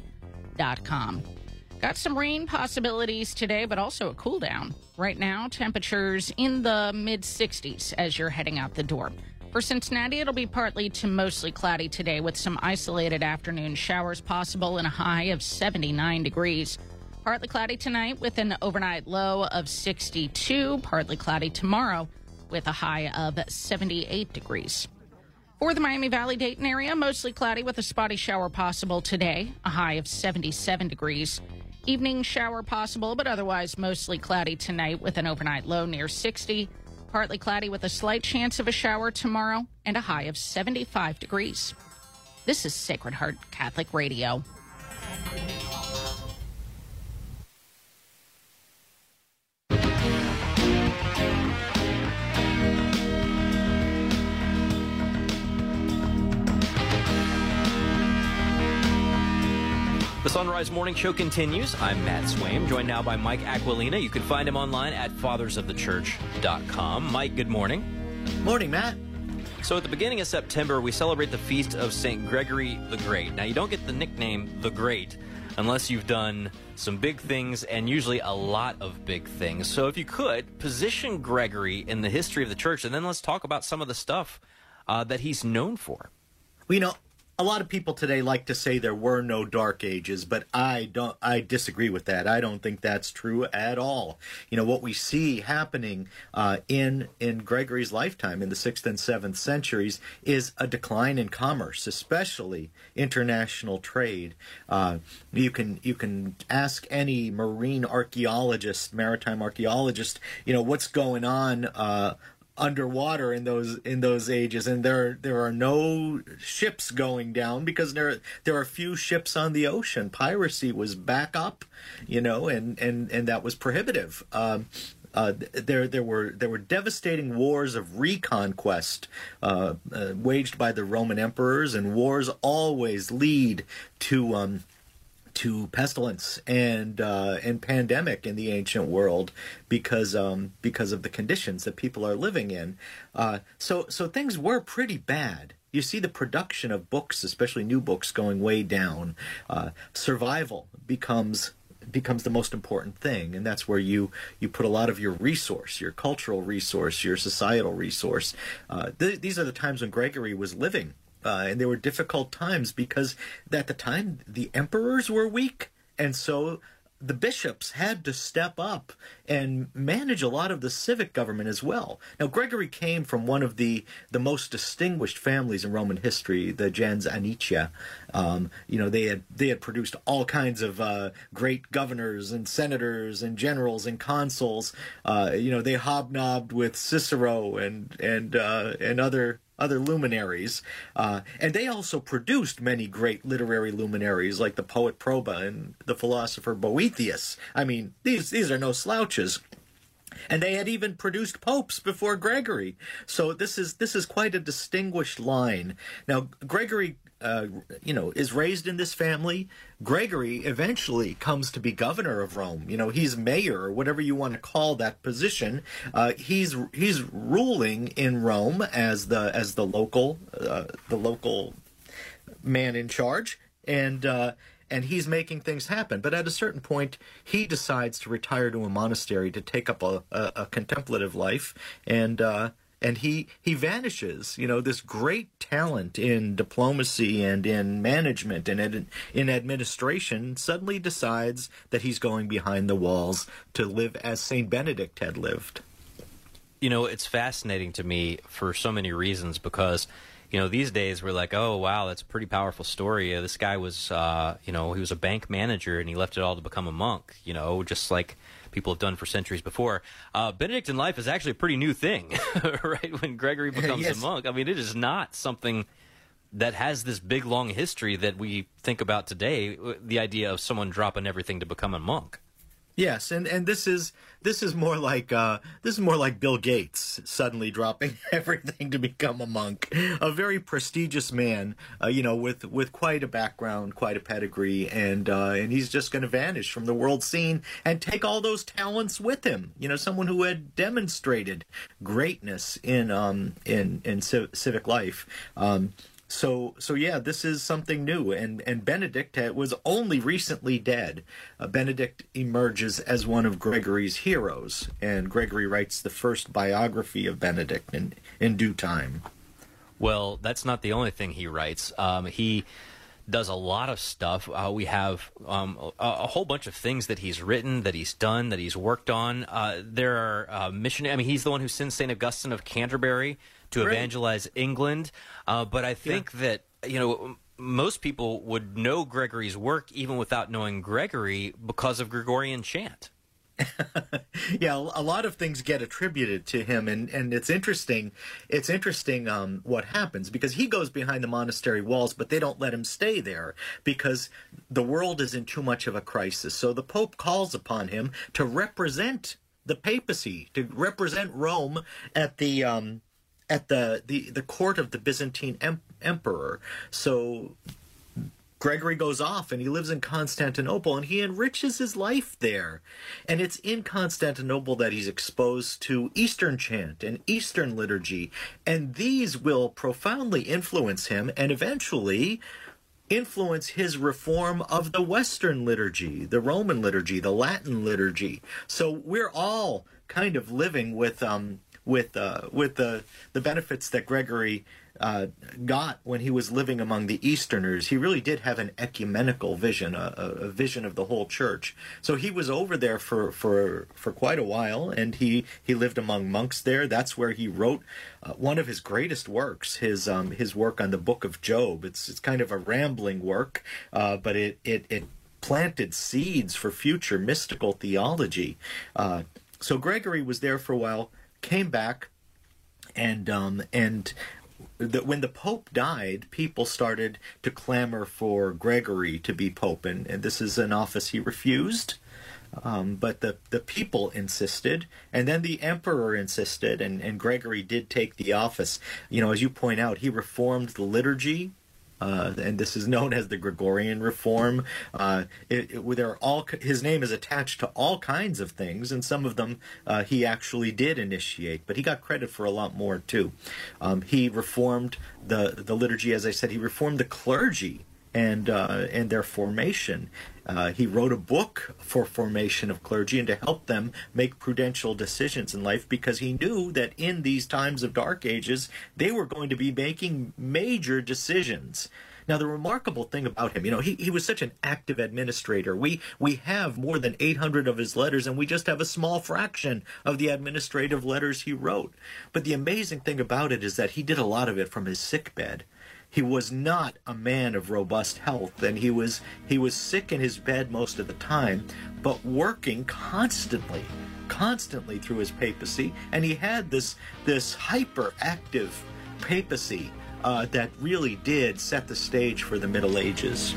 Got some rain possibilities today, but also a cool down. Right now, temperatures in the mid 60s as you're heading out the door. For Cincinnati, it'll be partly to mostly cloudy today with some isolated afternoon showers possible and a high of 79 degrees. Partly cloudy tonight with an overnight low of 62. Partly cloudy tomorrow with a high of 78 degrees. For the Miami Valley Dayton area, mostly cloudy with a spotty shower possible today, a high of 77 degrees. Evening shower possible, but otherwise mostly cloudy tonight with an overnight low near 60. Partly cloudy with a slight chance of a shower tomorrow and a high of 75 degrees. This is Sacred Heart Catholic Radio. The Son Rise Morning Show continues. I'm Matt Swaim, joined now by Mike Aquilina. You can find him online at fathersofthechurch.com. Mike, good morning. Morning, Matt. So, at the beginning of September, we celebrate the feast of St. Gregory the Great. Now, you don't get the nickname the Great unless you've done some big things and usually a lot of big things. So, if you could, position Gregory in the history of the church, and then let's talk about some of the stuff uh, that he's known for. Well, you know, a lot of people today like to say there were no dark ages, but I don't I disagree with that. I don't think that's true at all. You know what we see happening uh, in in Gregory's lifetime in the sixth and seventh centuries is a decline in commerce, especially international trade. Uh, you can you can ask any marine archaeologist, maritime archaeologist, you know what's going on uh, underwater in those in those ages and there there are no ships going down because there there are few ships on the ocean. Piracy was back up you know and and and that was prohibitive. Um, uh, there, there were there were devastating wars of reconquest uh, uh, waged by the Roman emperors, and wars always lead to um, to pestilence and uh, and pandemic in the ancient world because um, because of the conditions that people are living in. Uh, so so things were pretty bad. You see the production of books, especially new books, going way down. Uh, survival becomes becomes the most important thing and that's where you you put a lot of your resource your cultural resource your societal resource uh, th- these are the times when gregory was living uh, and they were difficult times because at the time the emperors were weak, and so the bishops had to step up and manage a lot of the civic government as well. Now, Gregory came from one of the, the most distinguished families in Roman history, the gens Anicia. Um, you know, they had they had produced all kinds of uh, great governors and senators and generals and consuls. Uh, you know, they hobnobbed with Cicero and and uh, and other other luminaries. Uh, and they also produced many great literary luminaries like the poet Proba and the philosopher Boethius. I mean, these, these are no slouches. And they had even produced popes before Gregory. So this is this is quite a distinguished line. Now Gregory uh, you know, is raised in this family. Gregory eventually comes to be governor of Rome. You know, he's mayor or whatever you want to call that position. Uh, he's he's ruling in Rome as the as the local uh, the local man in charge, and uh, and he's making things happen. But at a certain point, he decides to retire to a monastery to take up a, a, a contemplative life, and uh, and he he vanishes. You know, this great talent in diplomacy and in management and in, in administration suddenly decides that he's going behind the walls to live as Saint Benedict had lived. You know, it's fascinating to me for so many reasons because you know, these days we're like, oh wow, that's a pretty powerful story. Uh, this guy was, uh, you know, he was a bank manager and he left it all to become a monk. You know, just like people have done for centuries before. Uh, Benedictine life is actually a pretty new thing, right? When Gregory becomes yes. a monk, I mean, it is not something that has this big long history that we think about today. The idea of someone dropping everything to become a monk. Yes, and, and this is this is more like uh, this is more like Bill Gates suddenly dropping everything to become a monk, a very prestigious man, uh, you know, with with quite a background, quite a pedigree, and uh, and he's just going to vanish from the world scene and take all those talents with him. You know, someone who had demonstrated greatness in um in in civic life. Um, so, so yeah, this is something new, and and Benedict was only recently dead. Uh, Benedict emerges as one of Gregory's heroes, and Gregory writes the first biography of Benedict in in due time. Well, that's not the only thing he writes. Um, he does a lot of stuff. Uh, we have um, a, a, whole bunch of things that he's written, that he's done, that he's worked on. Uh, there are uh, missionary. I mean, he's the one who sends Saint Augustine of Canterbury to Great. evangelize England. Uh, but I think yeah. that you know most people would know Gregory's work even without knowing Gregory because of Gregorian chant. yeah, a lot of things get attributed to him, and, and it's interesting. It's interesting um, what happens because he goes behind the monastery walls, but they don't let him stay there because the world is in too much of a crisis. So the Pope calls upon him to represent the papacy, to represent Rome at the um, at the, the, the court of the Byzantine em- emperor. So Gregory goes off and he lives in Constantinople and he enriches his life there. And it's in Constantinople that he's exposed to Eastern chant and Eastern liturgy. And these will profoundly influence him and eventually influence his reform of the Western liturgy, the Roman liturgy, the Latin liturgy. So we're all kind of living with um, with uh, with the the benefits that Gregory uh, got when he was living among the Easterners. He really did have an ecumenical vision, a, a, vision of the whole church. So he was over there for, for, for quite a while, and he, he lived among monks there. That's where he wrote uh, one of his greatest works, his um, his work on the Book of Job. It's it's kind of a rambling work, uh, but it it it planted seeds for future mystical theology. Uh, so Gregory was there for a while came back, and um, and the, when the Pope died, people started to clamor for Gregory to be Pope, and, and this is an office he refused. Um, but the, the people insisted, and then the emperor insisted, and, and Gregory did take the office. You know, as you point out, he reformed the liturgy, uh, and this is known as the Gregorian Reform. Uh, it, it, there are all his name is attached to all kinds of things, and some of them uh, he actually did initiate, but he got credit for a lot more too. Um, he reformed the the liturgy, as I said. He reformed the clergy and uh, and their formation. Uh, he wrote a book for formation of clergy and to help them make prudential decisions in life because he knew that in these times of dark ages they were going to be making major decisions. Now, the remarkable thing about him, you know, he, he was such an active administrator. We we have more than 800 of his letters, and we just have a small fraction of the administrative letters he wrote. But the amazing thing about it is that he did a lot of it from his sick bed he was not a man of robust health and he was he was sick in his bed most of the time but working constantly constantly through his papacy and he had this this hyperactive papacy uh, that really did set the stage for the middle ages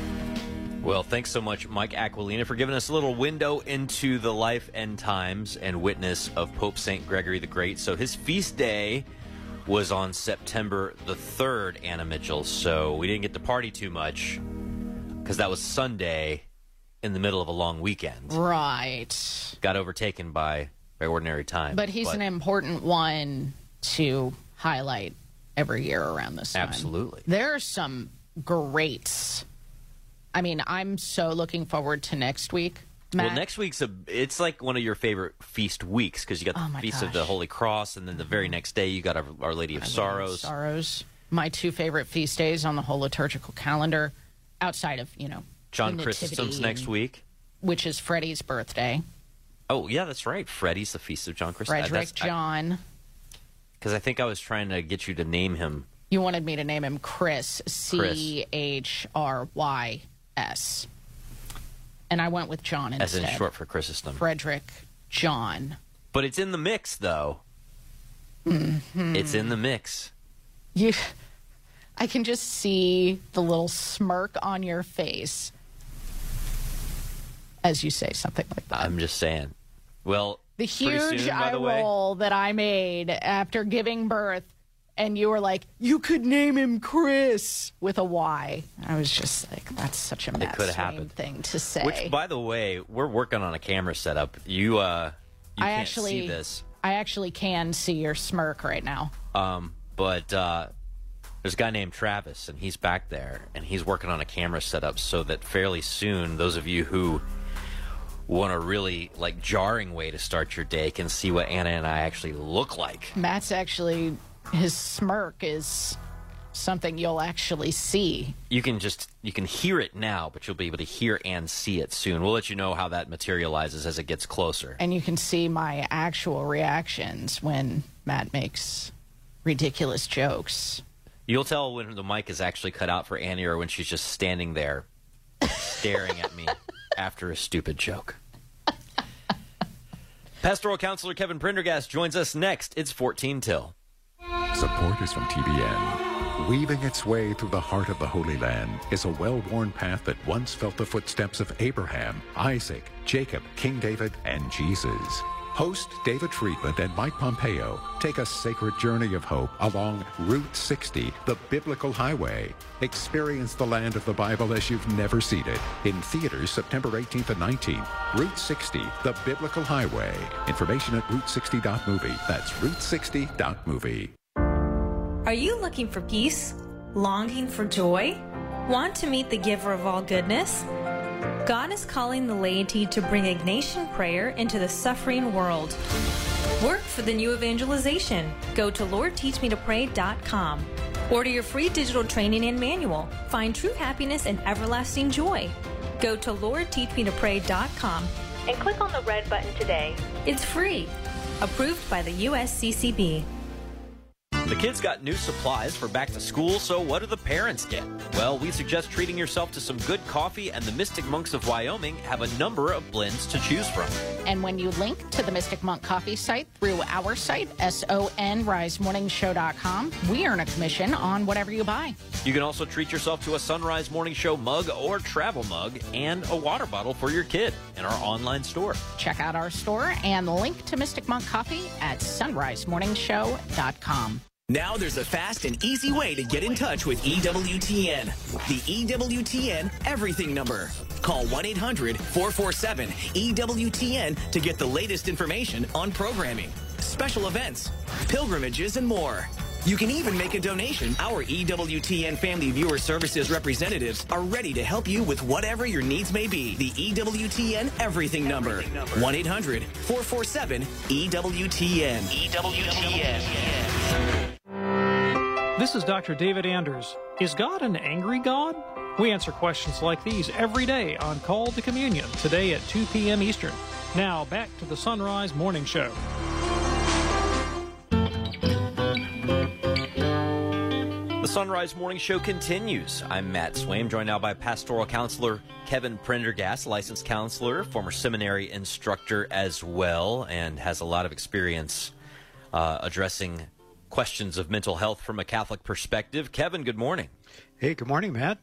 well, thanks so much, Mike Aquilina, for giving us a little window into the life and times and witness of Pope St. Gregory the Great. So, his feast day was on September the 3rd, Anna Mitchell. So we didn't get to party too much because that was Sunday in the middle of a long weekend. Right. Got overtaken by, by ordinary time. But he's an important one to highlight every year around this time. Absolutely. There are some greats. I mean, I'm so looking forward to next week. Well, next week's a it's like one of your favorite feast weeks because you got the Oh feast of the. Holy Cross, and then the very mm-hmm. next day you got Our, Our Lady of Sorrows. Sorrows. My two favorite feast days on the whole liturgical calendar, outside of, you know, John Chrysostom's next week. which is Freddie's birthday. Oh yeah, that's right. Freddie's the feast of John Chrysostom. Uh, Frederick John. Because I think I was trying to get you to name him. You wanted me to name him Chris, C H R Y S. And I went with John As instead. in short for Chrysostom. Frederick John. But it's in the mix, though. Mhm. It's in the mix. You, I can just see the little smirk on your face as you say something like that. I'm just saying. Well, The huge soon, eye the way, roll that I made after giving birth, and you were like, "You could name him Chris with a Y." I was just like, "That's such a coulda happened. thing to say." Which, by the way, we're working on a camera setup. You, uh, you I can't actually, see this, I actually can see your smirk right now. um, but uh, there's a guy named Travis, and he's back there, and he's working on a camera setup so that fairly soon, those of you who want a really like jarring way to start your day can see what Anna and I actually look like. Matt's actually his smirk is something you'll actually see. You can just you can hear it now, but you'll be able to hear and see it soon. We'll let you know how that materializes as it gets closer. And you can see my actual reactions when Matt makes ridiculous jokes. You'll tell when the mic is actually cut out for Annie or when she's just standing there staring at me after a stupid joke. Pastoral counselor Kevin Prendergast joins us next. It's 14 till. Support is from TBN. Weaving its way through the heart of the Holy Land is a well worn path that once felt the footsteps of Abraham, Isaac, Jacob, King David, and Jesus. Host David Friedman and Mike Pompeo take a sacred journey of hope along Route 60, the biblical highway. Experience the land of the Bible as you've never seen it. In theaters September 18th and 19th. Route 60, the biblical highway. Information at route60.movie. That's route60.movie. Are you looking for peace? Longing for joy? Want to meet the giver of all goodness? God is calling the laity to bring Ignatian prayer into the suffering world. Work for the new evangelization. Go to LordTeachMeToPray.com. Order your free digital training and manual. Find true happiness and everlasting joy. Go to LordTeachMeToPray.com and click on the red button today. It's free. Approved by the USCCB. The kids got new supplies for back to school, so what do the parents get? Well, we suggest treating yourself to some good coffee, and the Mystic Monks of Wyoming have a number of blends to choose from. And when you link to the Mystic Monk Coffee site through our site, S-O-N, risemorningshow.com, we earn a commission on whatever you buy. You can also treat yourself to a Son Rise Morning Show mug or travel mug and a water bottle for your kid in our online store. Check out our store and link to Mystic Monk Coffee at sonrisemorningshow.com. Now there's a fast and easy way to get in touch with EWTN. The EWTN Everything Number. Call 1 800 447 EWTN to get the latest information on programming, special events, pilgrimages, and more. You can even make a donation. Our EWTN Family Viewer Services representatives are ready to help you with whatever your needs may be. The EWTN Everything Number. 1 800 447 EWTN. EWTN. This is Dr. David Anders. Is God an angry God? We answer questions like these every day on Call to Communion, today at 2 p.m. Eastern. Now, back to the Son Rise Morning Show. The Son Rise Morning Show continues. I'm Matt Swaim, joined now by pastoral counselor Kevin Prendergast, licensed counselor, former seminary instructor as well, and has a lot of experience uh, addressing questions of mental health from a Catholic perspective. Kevin, good morning. Hey, good morning, Matt.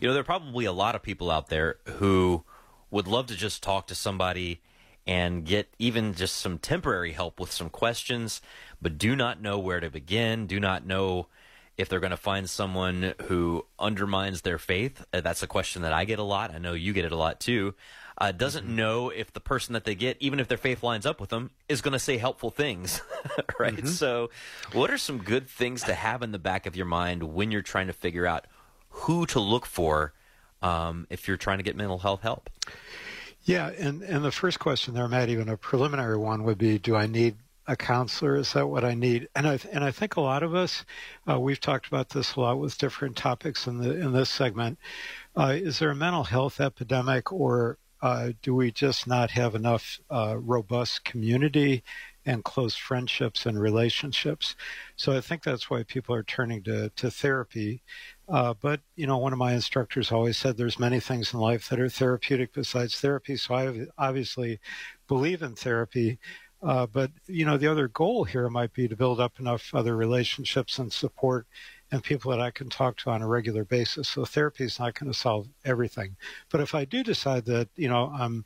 You know, there are probably a lot of people out there who would love to just talk to somebody and get even just some temporary help with some questions, but do not know where to begin, do not know if they're going to find someone who undermines their faith. Uh, that's a question that I get a lot. I know you get it a lot too. Uh, doesn't mm-hmm. know if the person that they get, even if their faith lines up with them, is going to say helpful things, right? Mm-hmm. So, what are some good things to have in the back of your mind when you're trying to figure out who to look for um, if you're trying to get mental health help? Yeah, and, and the first question there, Matt, even a preliminary one would be Do I need a counselor? Is that what I need? And I and I think a lot of us, uh, we've talked about this a lot with different topics in the in this segment. Uh, is there a mental health epidemic, or uh, do we just not have enough uh, robust community and close friendships and relationships? So I think that's why people are turning to to therapy. Uh, but you know, one of my instructors always said there's many things in life that are therapeutic besides therapy. So I obviously believe in therapy. Uh, but you know, the other goal here might be to build up enough other relationships and support and people that I can talk to on a regular basis. So therapy is not going to solve everything. But if I do decide that you know I'm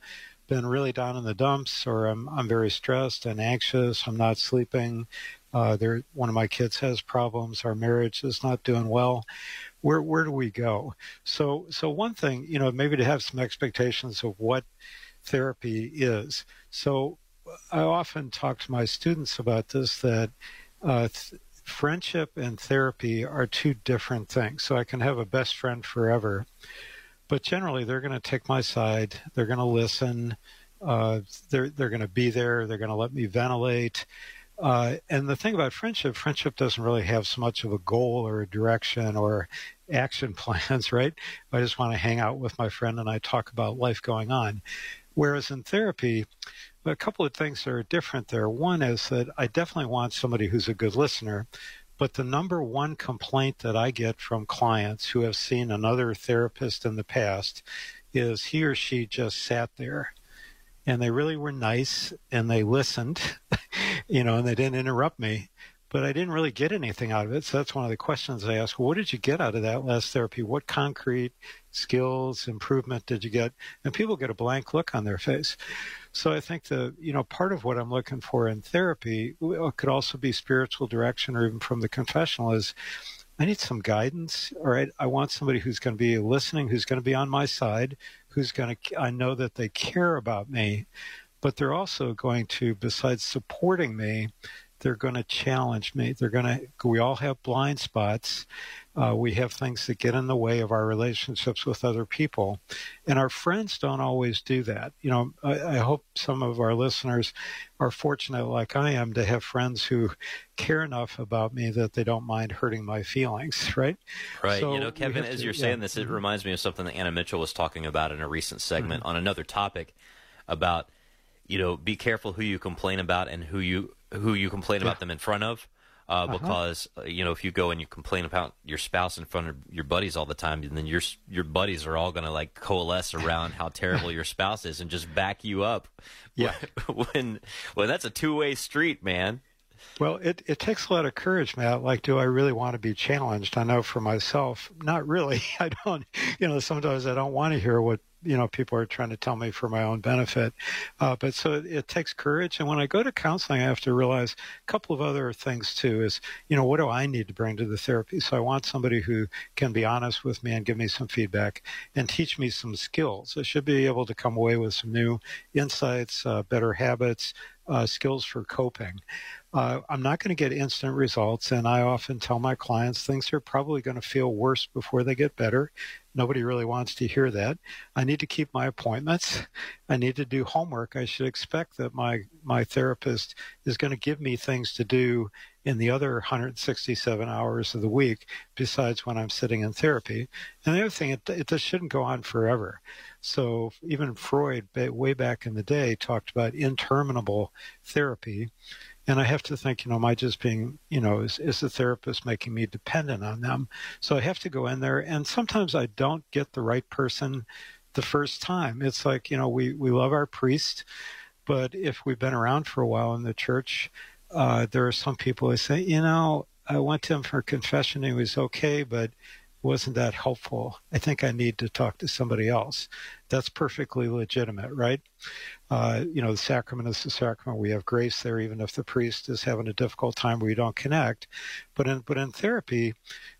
been really down in the dumps, or I'm I'm very stressed and anxious, I'm not sleeping. Uh, there, one of my kids has problems. Our marriage is not doing well. Where where do we go? So so one thing, you know, maybe to have some expectations of what therapy is. So I often talk to my students about this that uh, th- friendship and therapy are two different things. So I can have a best friend forever, but generally they're going to take my side. They're going to listen. Uh, they're they're going to be there. They're going to let me ventilate. Uh, and the thing about friendship, friendship doesn't really have so much of a goal or a direction or action plans, right? I just want to hang out with my friend and I talk about life going on. Whereas in therapy, a couple of things that are different there. One is that I definitely want somebody who's a good listener. But the number one complaint that I get from clients who have seen another therapist in the past is he or she just sat there and they really were nice and they listened, you know, and they didn't interrupt me but I didn't really get anything out of it. So that's one of the questions I ask. What did you get out of that last therapy? What concrete skills improvement did you get? And people get a blank look on their face. So I think the you know part of what I'm looking for in therapy could also be spiritual direction or even from the confessional is I need some guidance. All right, I want somebody who's going to be listening, who's going to be on my side, who's going to I know that they care about me, but they're also going to besides supporting me they're going to challenge me. They're going to, we all have blind spots. Uh, we have things that get in the way of our relationships with other people. And our friends don't always do that. You know, I, I hope some of our listeners are fortunate, like I am, to have friends who care enough about me that they don't mind hurting my feelings, right? Right. So you know, Kevin, as to, you're saying this, it mm-hmm. reminds me of something that Anna Mitchell was talking about in a recent segment mm-hmm. on another topic about you know, be careful who you complain about and who you who you complain yeah. about them in front of. Uh, uh-huh. because uh, you know if you go and you complain about your spouse in front of your buddies all the time, then your your buddies are all going to like coalesce around how terrible your spouse is and just back you up. Yeah, when when that's a two way street, man. Well, it, it takes a lot of courage, Matt. Like, do I really want to be challenged? I know for myself, not really. I don't, you know, sometimes I don't want to hear what you know people are trying to tell me for my own benefit. Uh, but so it, it, takes courage. And when I go to counseling, I have to realize a couple of other things too. Is you know what do I need to bring to the therapy? So I want somebody who can be honest with me and give me some feedback and teach me some skills. I should be able to come away with some new insights, uh, better habits, uh, skills for coping. Uh, I'm not going to get instant results, and I often tell my clients things are probably going to feel worse before they get better. Nobody really wants to hear that. I need to keep my appointments. I need to do homework. I should expect that my, my therapist is going to give me things to do in the other 167 hours of the week besides when I'm sitting in therapy. And the other thing, it, it just shouldn't go on forever. So even Freud, way back in the day, talked about interminable therapy. And I have to think, you know, am I just being, you know, is, is the therapist making me dependent on them? So I have to go in there. And sometimes I don't get the right person the first time. It's like, you know, we, we love our priest, but if we've been around for a while in the church, uh, there are some people who say, you know, I went to him for confession. He was okay, but wasn't that helpful. I think I need to talk to somebody else. That's perfectly legitimate, right? Uh, you know, the sacrament is the sacrament. We have grace there, even if the priest is having a difficult time where you don't connect. But in but in therapy,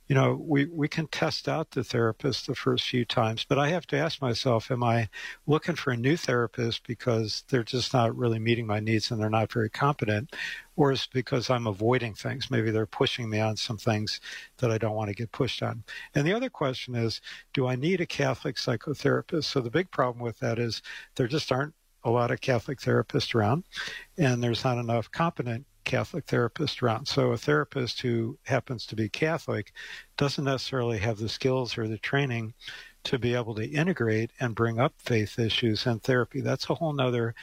you know, we, we can test out the therapist the first few times, but I have to ask myself, am I looking for a new therapist because they're just not really meeting my needs and they're not very competent? Or is it because I'm avoiding things? Maybe they're pushing me on some things that I don't want to get pushed on. And the other question is, do I need a Catholic psychotherapist? So the big problem with that is there just aren't a lot of Catholic therapists around, and there's not enough competent Catholic therapist around. So a therapist who happens to be Catholic doesn't necessarily have the skills or the training to be able to integrate and bring up faith issues in therapy. That's a whole nother,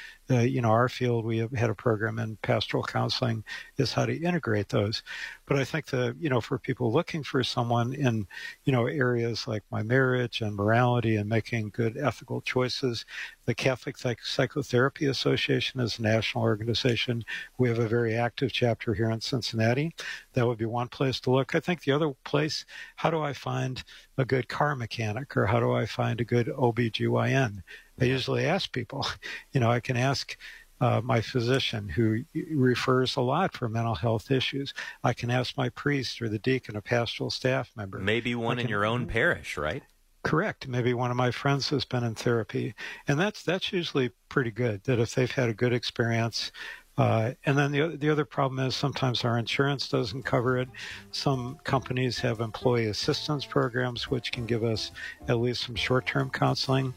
you know, our field, we have had a program in pastoral counseling is how to integrate those. But I think the, you know, for people looking for someone in, you know, areas like my marriage and morality and making good ethical choices, the Catholic Psychotherapy Association is a national organization. We have a very active chapter here in Cincinnati. That would be one place to look. I think the other place, how do I find a good car mechanic or how do I find a good OBGYN? I usually ask people, you know, I can ask uh, my physician who refers a lot for mental health issues. I can ask my priest or the deacon, a pastoral staff member. Maybe one can, in your own parish, right? Correct. Maybe one of my friends has been in therapy, and that's that's usually pretty good. That if they've had a good experience, uh, and then the the other problem is sometimes our insurance doesn't cover it. Some companies have employee assistance programs, which can give us at least some short term counseling.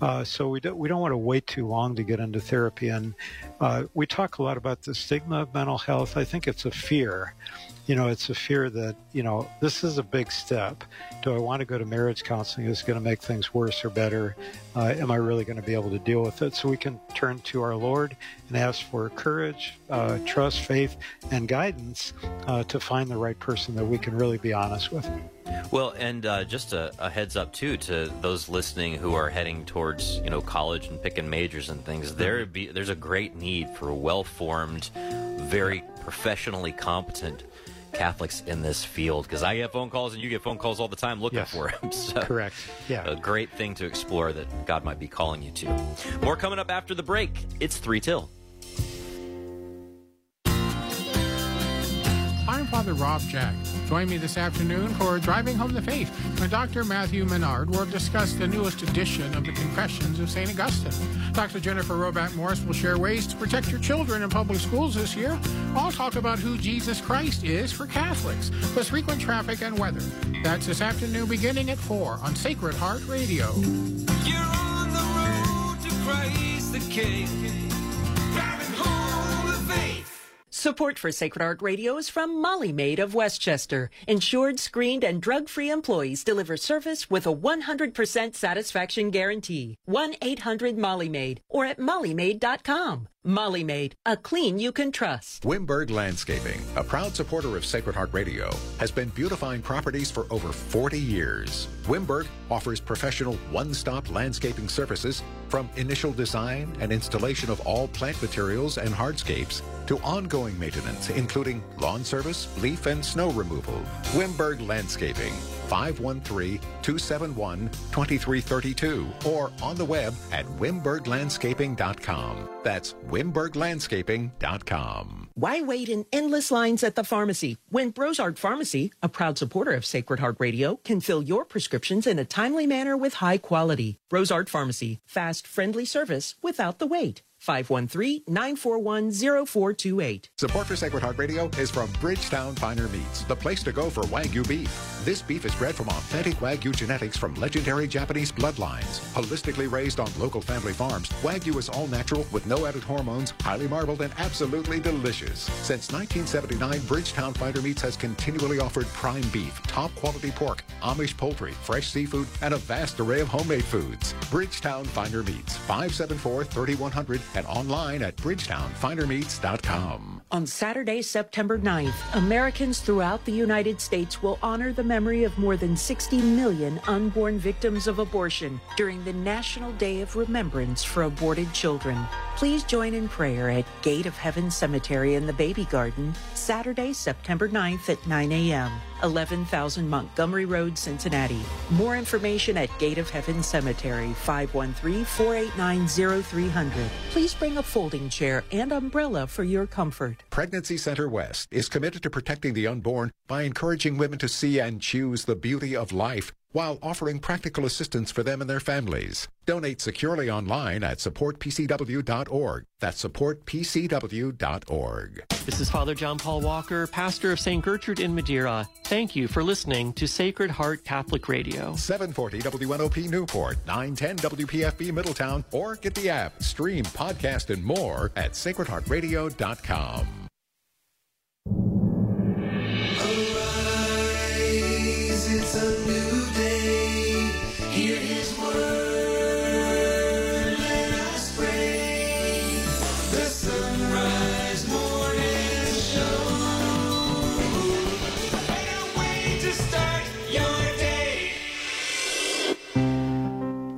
Uh, so we don't we don't want to wait too long to get into therapy. And uh, we talk a lot about the stigma of mental health. I think it's a fear you know, it's a fear that, you know, this is a big step. Do I want to go to marriage counseling? Is it going to make things worse or better? Uh, am I really going to be able to deal with it? So we can turn to our Lord and ask for courage, uh, trust, faith, and guidance uh, to find the right person that we can really be honest with. Well, and uh, just a, a, heads up too to those listening who are heading towards you know college and picking majors and things. There be there's a great need for well-formed, very professionally competent Catholics in this field because I get phone calls and you get phone calls all the time looking yes. for them. So Correct. Yeah. A great thing to explore that God might be calling you to. More coming up after the break. It's 3 till. I'm Father Rob Jack. Join me this afternoon for Driving Home the Faith when Dr. Matthew Menard will discuss the newest edition of the Confessions of St. Augustine. Dr. Jennifer Roback Morse will share ways to protect your children in public schools this year. I'll talk about who Jesus Christ is for Catholics, plus frequent traffic and weather. That's this afternoon beginning at 4 on Sacred Heart Radio. You're on the road to Christ the King. Support for Sacred Heart Radio is from Molly Maid of Westchester. Insured, screened, and drug-free employees deliver service with a 100% satisfaction guarantee. 1-800-MOLLY-MAID or at mollymaid.com. Molly Maid, a clean you can trust. Wimberg Landscaping, a proud supporter of Sacred Heart Radio, has been beautifying properties for over 40 years. Wimberg offers professional one-stop landscaping services from initial design and installation of all plant materials and hardscapes to ongoing maintenance, including lawn service, leaf and snow removal. Wimberg Landscaping, 513-271-2332 or on the web at wimberglandscaping.com. That's wimberglandscaping.com. Why wait in endless lines at the pharmacy when Brosart Pharmacy, a proud supporter of Sacred Heart Radio, can fill your prescriptions in a timely manner with high quality? Brosart Pharmacy, fast, friendly service without the wait. 513-941-0428. Support for Sacred Heart Radio is from Bridgetown Finer Meats, the place to go for Wagyu beef. This beef is bred from authentic Wagyu genetics from legendary Japanese bloodlines. Holistically raised on local family farms, Wagyu is all natural with no added hormones, highly marbled, and absolutely delicious. Since 1979, Bridgetown Finer Meats has continually offered prime beef, top quality pork, Amish poultry, fresh seafood, and a vast array of homemade foods. Bridgetown Finer Meats, 574 3100 and online at bridgetownfinermeats.com. On Saturday, September 9th, Americans throughout the United States will honor the memory of more than 60 million unborn victims of abortion during the National Day of Remembrance for Aborted Children. Please join in prayer at Gate of Heaven Cemetery in the Baby Garden, Saturday, September 9th at 9 a.m. 11,000 Montgomery Road, Cincinnati. More information at Gate of Heaven Cemetery, 513-489-0300. Please bring a folding chair and umbrella for your comfort. Pregnancy Center West is committed to protecting the unborn by encouraging women to see and choose the beauty of life while offering practical assistance for them and their families. Donate securely online at supportpcw.org. That's supportpcw.org. This is Father John Paul Walker, pastor of St. Gertrude in Madeira. Thank you for listening to Sacred Heart Catholic Radio. 740 WNOP Newport, 910 WPFB Middletown, or get the app, stream, podcast, and more at sacredheartradio.com.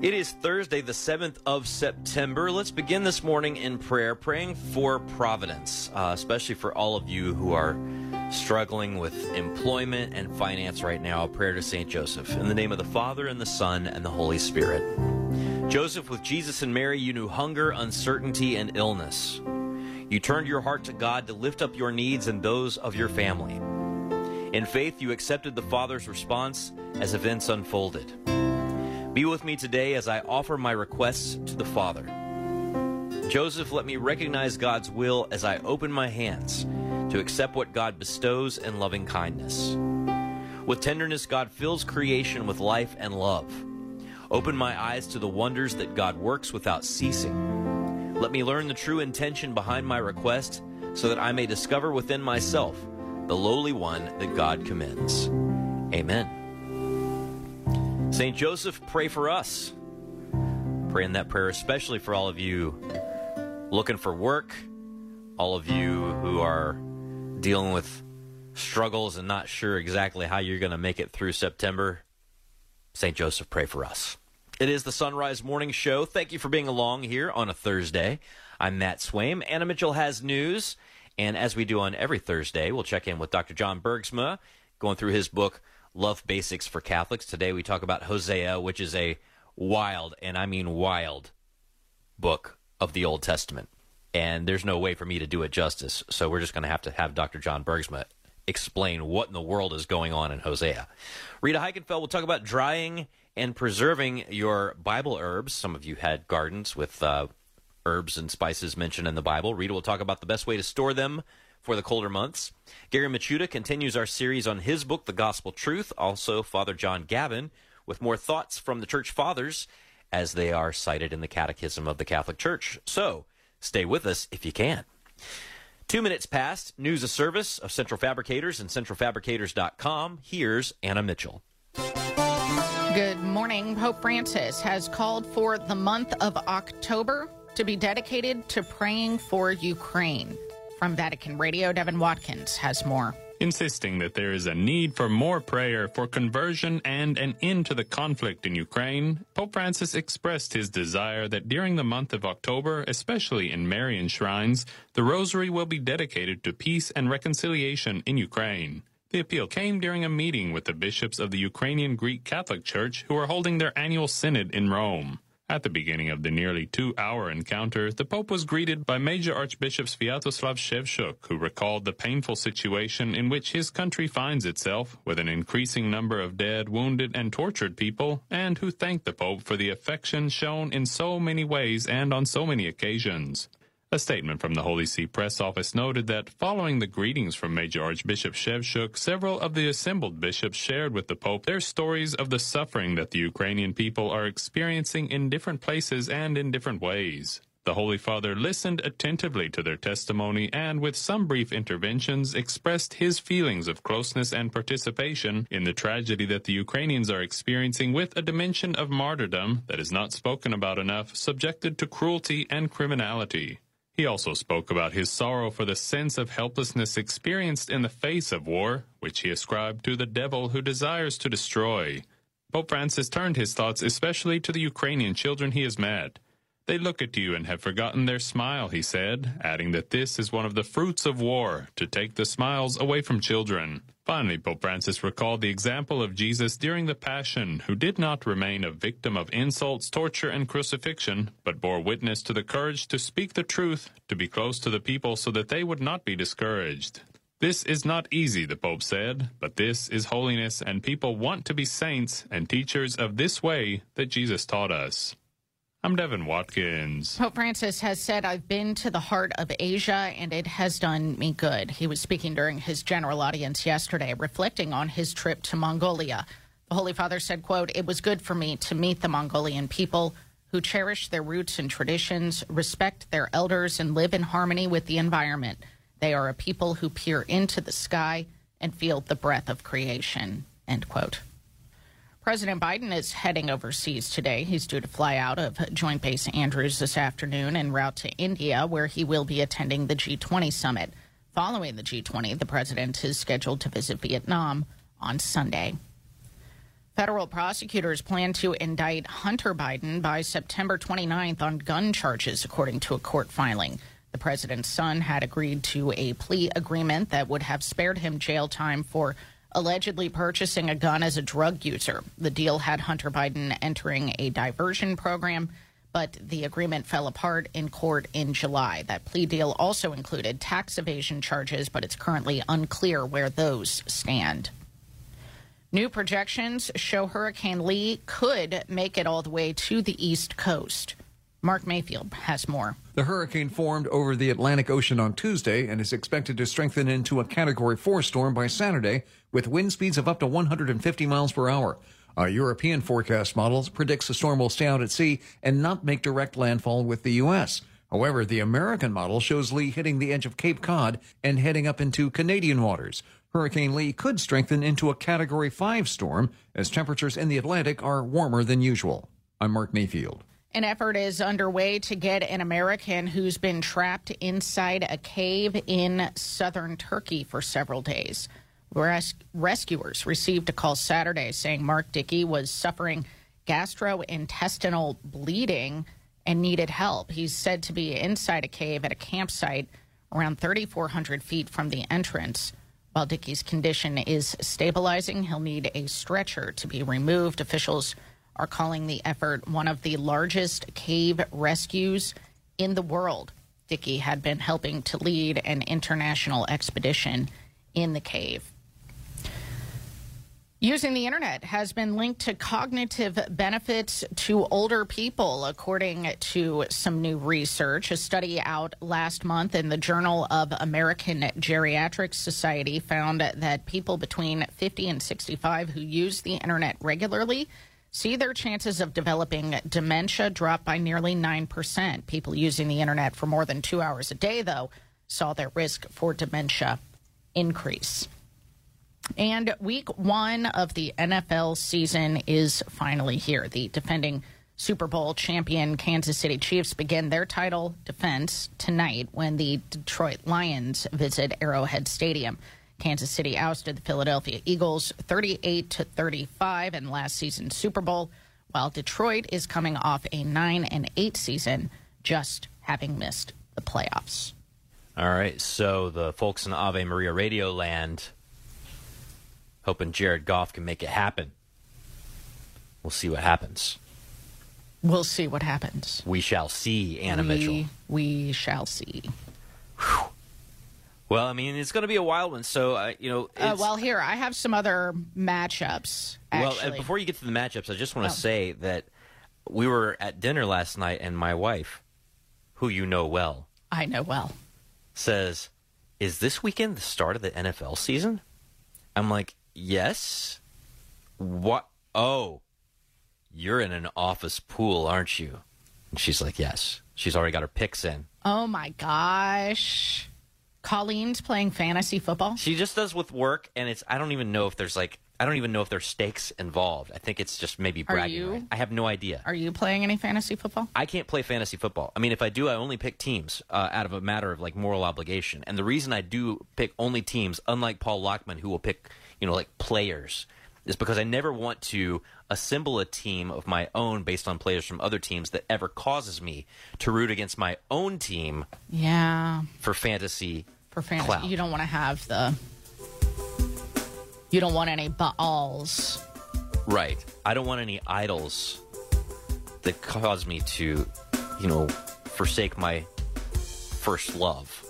It is Thursday, the 7th of September. Let's begin this morning in prayer, praying for providence, uh, especially for all of you who are struggling with employment and finance right now. A prayer to St. Joseph. In the name of the Father, and the Son, and the Holy Spirit. Joseph, with Jesus and Mary, you knew hunger, uncertainty, and illness. You turned your heart to God to lift up your needs and those of your family. In faith, you accepted the Father's response as events unfolded. Be with me today as I offer my requests to the Father. Joseph, let me recognize God's will as I open my hands to accept what God bestows in loving kindness. With tenderness, God fills creation with life and love. Open my eyes to the wonders that God works without ceasing. Let me learn the true intention behind my request so that I may discover within myself the lowly one that God commends. Amen. St. Joseph, pray for us. Pray in that prayer, especially for all of you looking for work, all of you who are dealing with struggles and not sure exactly how you're going to make it through September. St. Joseph, pray for us. It is the Son Rise Morning Show. Thank you for being along here on a Thursday. I'm Matt Swaim. Anna Mitchell has news. And as we do on every Thursday, we'll check in with Dr. John Bergsma, going through his book, Love Basics for Catholics. Today we talk about Hosea, which is a wild, and I mean wild, book of the Old Testament. And there's no way for me to do it justice. So we're just going to have to have Dr. John Bergsma explain what in the world is going on in Hosea. Rita Heikenfeld will talk about drying and preserving your Bible herbs. Some of you had gardens with uh, herbs and spices mentioned in the Bible. Rita will talk about the best way to store them for the colder months. Gary Michuta continues our series on his book, The Gospel Truth. Also, Father John Gavin with more thoughts from the Church Fathers as they are cited in the Catechism of the Catholic Church. So, stay with us if you can. Two minutes past, news of service of Central Fabricators and centralfabricators.com. Here's Anna Mitchell. Good morning. Pope Francis has called for the month of October to be dedicated to praying for Ukraine. From Vatican Radio, Devin Watkins has more. insisting that there is a need for more prayer for conversion and an end to the conflict in Ukraine, Pope Francis expressed his desire that during the month of October, especially in Marian shrines, the rosary will be dedicated to peace and reconciliation in Ukraine. The appeal came during a meeting with the bishops of the Ukrainian Greek Catholic Church who are holding their annual synod in Rome. At the beginning of the nearly two-hour encounter, the Pope was greeted by Major Archbishop Sviatoslav Shevchuk, who recalled the painful situation in which his country finds itself, with an increasing number of dead, wounded, and tortured people, and who thanked the Pope for the affection shown in so many ways and on so many occasions. A statement from the Holy See press office noted that following the greetings from Major Archbishop Shevchuk, several of the assembled bishops shared with the Pope their stories of the suffering that the Ukrainian people are experiencing in different places and in different ways. The Holy Father listened attentively to their testimony and, with some brief interventions, expressed his feelings of closeness and participation in the tragedy that the Ukrainians are experiencing with a dimension of martyrdom that is not spoken about enough, subjected to cruelty and criminality. He also spoke about his sorrow for the sense of helplessness experienced in the face of war, which he ascribed to the devil who desires to destroy. Pope Francis turned his thoughts especially to the Ukrainian children he has met. They look at you and have forgotten their smile, he said, adding that this is one of the fruits of war, to take the smiles away from children. Finally, Pope Francis recalled the example of Jesus during the Passion, who did not remain a victim of insults, torture, and crucifixion, but bore witness to the courage to speak the truth, to be close to the people so that they would not be discouraged. This is not easy, the Pope said, but this is holiness, and people want to be saints and teachers of this way that Jesus taught us. I'm Devin Watkins. Pope Francis has said, I've been to the heart of Asia and it has done me good. He was speaking during his general audience yesterday, reflecting on his trip to Mongolia. The Holy Father said, quote, It was good for me to meet the Mongolian people who cherish their roots and traditions, respect their elders, and live in harmony with the environment. They are a people who peer into the sky and feel the breath of creation, end quote. President Biden is heading overseas today. He's due to fly out of Joint Base Andrews this afternoon en route to India, where he will be attending the G20 summit. Following the G20, the president is scheduled to visit Vietnam on Sunday. Federal prosecutors plan to indict Hunter Biden by September 29th on gun charges, according to a court filing. The president's son had agreed to a plea agreement that would have spared him jail time for allegedly purchasing a gun as a drug user. The deal had Hunter Biden entering a diversion program, but the agreement fell apart in court in July. That plea deal also included tax evasion charges, but it's currently unclear where those stand. New projections show Hurricane Lee could make it all the way to the East Coast. Mark Mayfield has more. The hurricane formed over the Atlantic Ocean on Tuesday and is expected to strengthen into a Category 4 storm by Saturday with wind speeds of up to 150 miles per hour. A European forecast model predicts the storm will stay out at sea and not make direct landfall with the U.S. However, the American model shows Lee hitting the edge of Cape Cod and heading up into Canadian waters. Hurricane Lee could strengthen into a Category 5 storm as temperatures in the Atlantic are warmer than usual. I'm Mark Mayfield. An effort is underway to get an American who's been trapped inside a cave in southern Turkey for several days. Res- rescuers received a call Saturday saying Mark Dickey was suffering gastrointestinal bleeding and needed help. He's said to be inside a cave at a campsite around 3,400 feet from the entrance. While Dickey's condition is stabilizing, he'll need a stretcher to be removed. Officials are calling the effort one of the largest cave rescues in the world. Dickey had been helping to lead an international expedition in the cave. Using the internet has been linked to cognitive benefits to older people, according to some new research. A study out last month in the Journal of American Geriatric Society found that people between 50 and 65 who use the internet regularly see their chances of developing dementia drop by nearly 9%. People using the internet for more than two hours a day, though, saw their risk for dementia increase. And week one of the NFL season is finally here. The defending Super Bowl champion Kansas City Chiefs begin their title defense tonight when the Detroit Lions visit Arrowhead Stadium. Kansas City ousted the Philadelphia Eagles 38 to 35 in last season's Super Bowl, while Detroit is coming off a 9 and 8 season, just having missed the playoffs. All right, so the folks in Ave Maria Radio Land hoping Jared Goff can make it happen. We'll see what happens. We'll see what happens. We shall see, Anna we, Mitchell. We shall see. Well, I mean, it's going to be a wild one. So, uh, you know, Uh, well, here I have some other matchups. well, Actually. uh, before you get to the matchups, I just want Oh. to say that we were at dinner last night, and my wife, who you know well, I know well. says, "Is this weekend the start of the NFL season?" I'm like, "Yes." What? Oh, you're in an office pool, aren't you? And she's like, "Yes." She's already got her picks in. Oh my gosh. Colleen's playing fantasy football. She just does with work, and it's I don't even know if there's like I don't even know if there's stakes involved. I think it's just maybe bragging. you? right? I have no idea. Are you playing any fantasy football? I can't play fantasy football. I mean, if I do, I only pick teams uh, out of a matter of like moral obligation. And the reason I do pick only teams, unlike Paul Lockman, who will pick you know like players, is because I never want to assemble a team of my own based on players from other teams that ever causes me to root against my own team Yeah. for fantasy. For fantasy, you don't want to have the. You don't want any balls. Right. I don't want any idols that cause me to, you know, forsake my first love,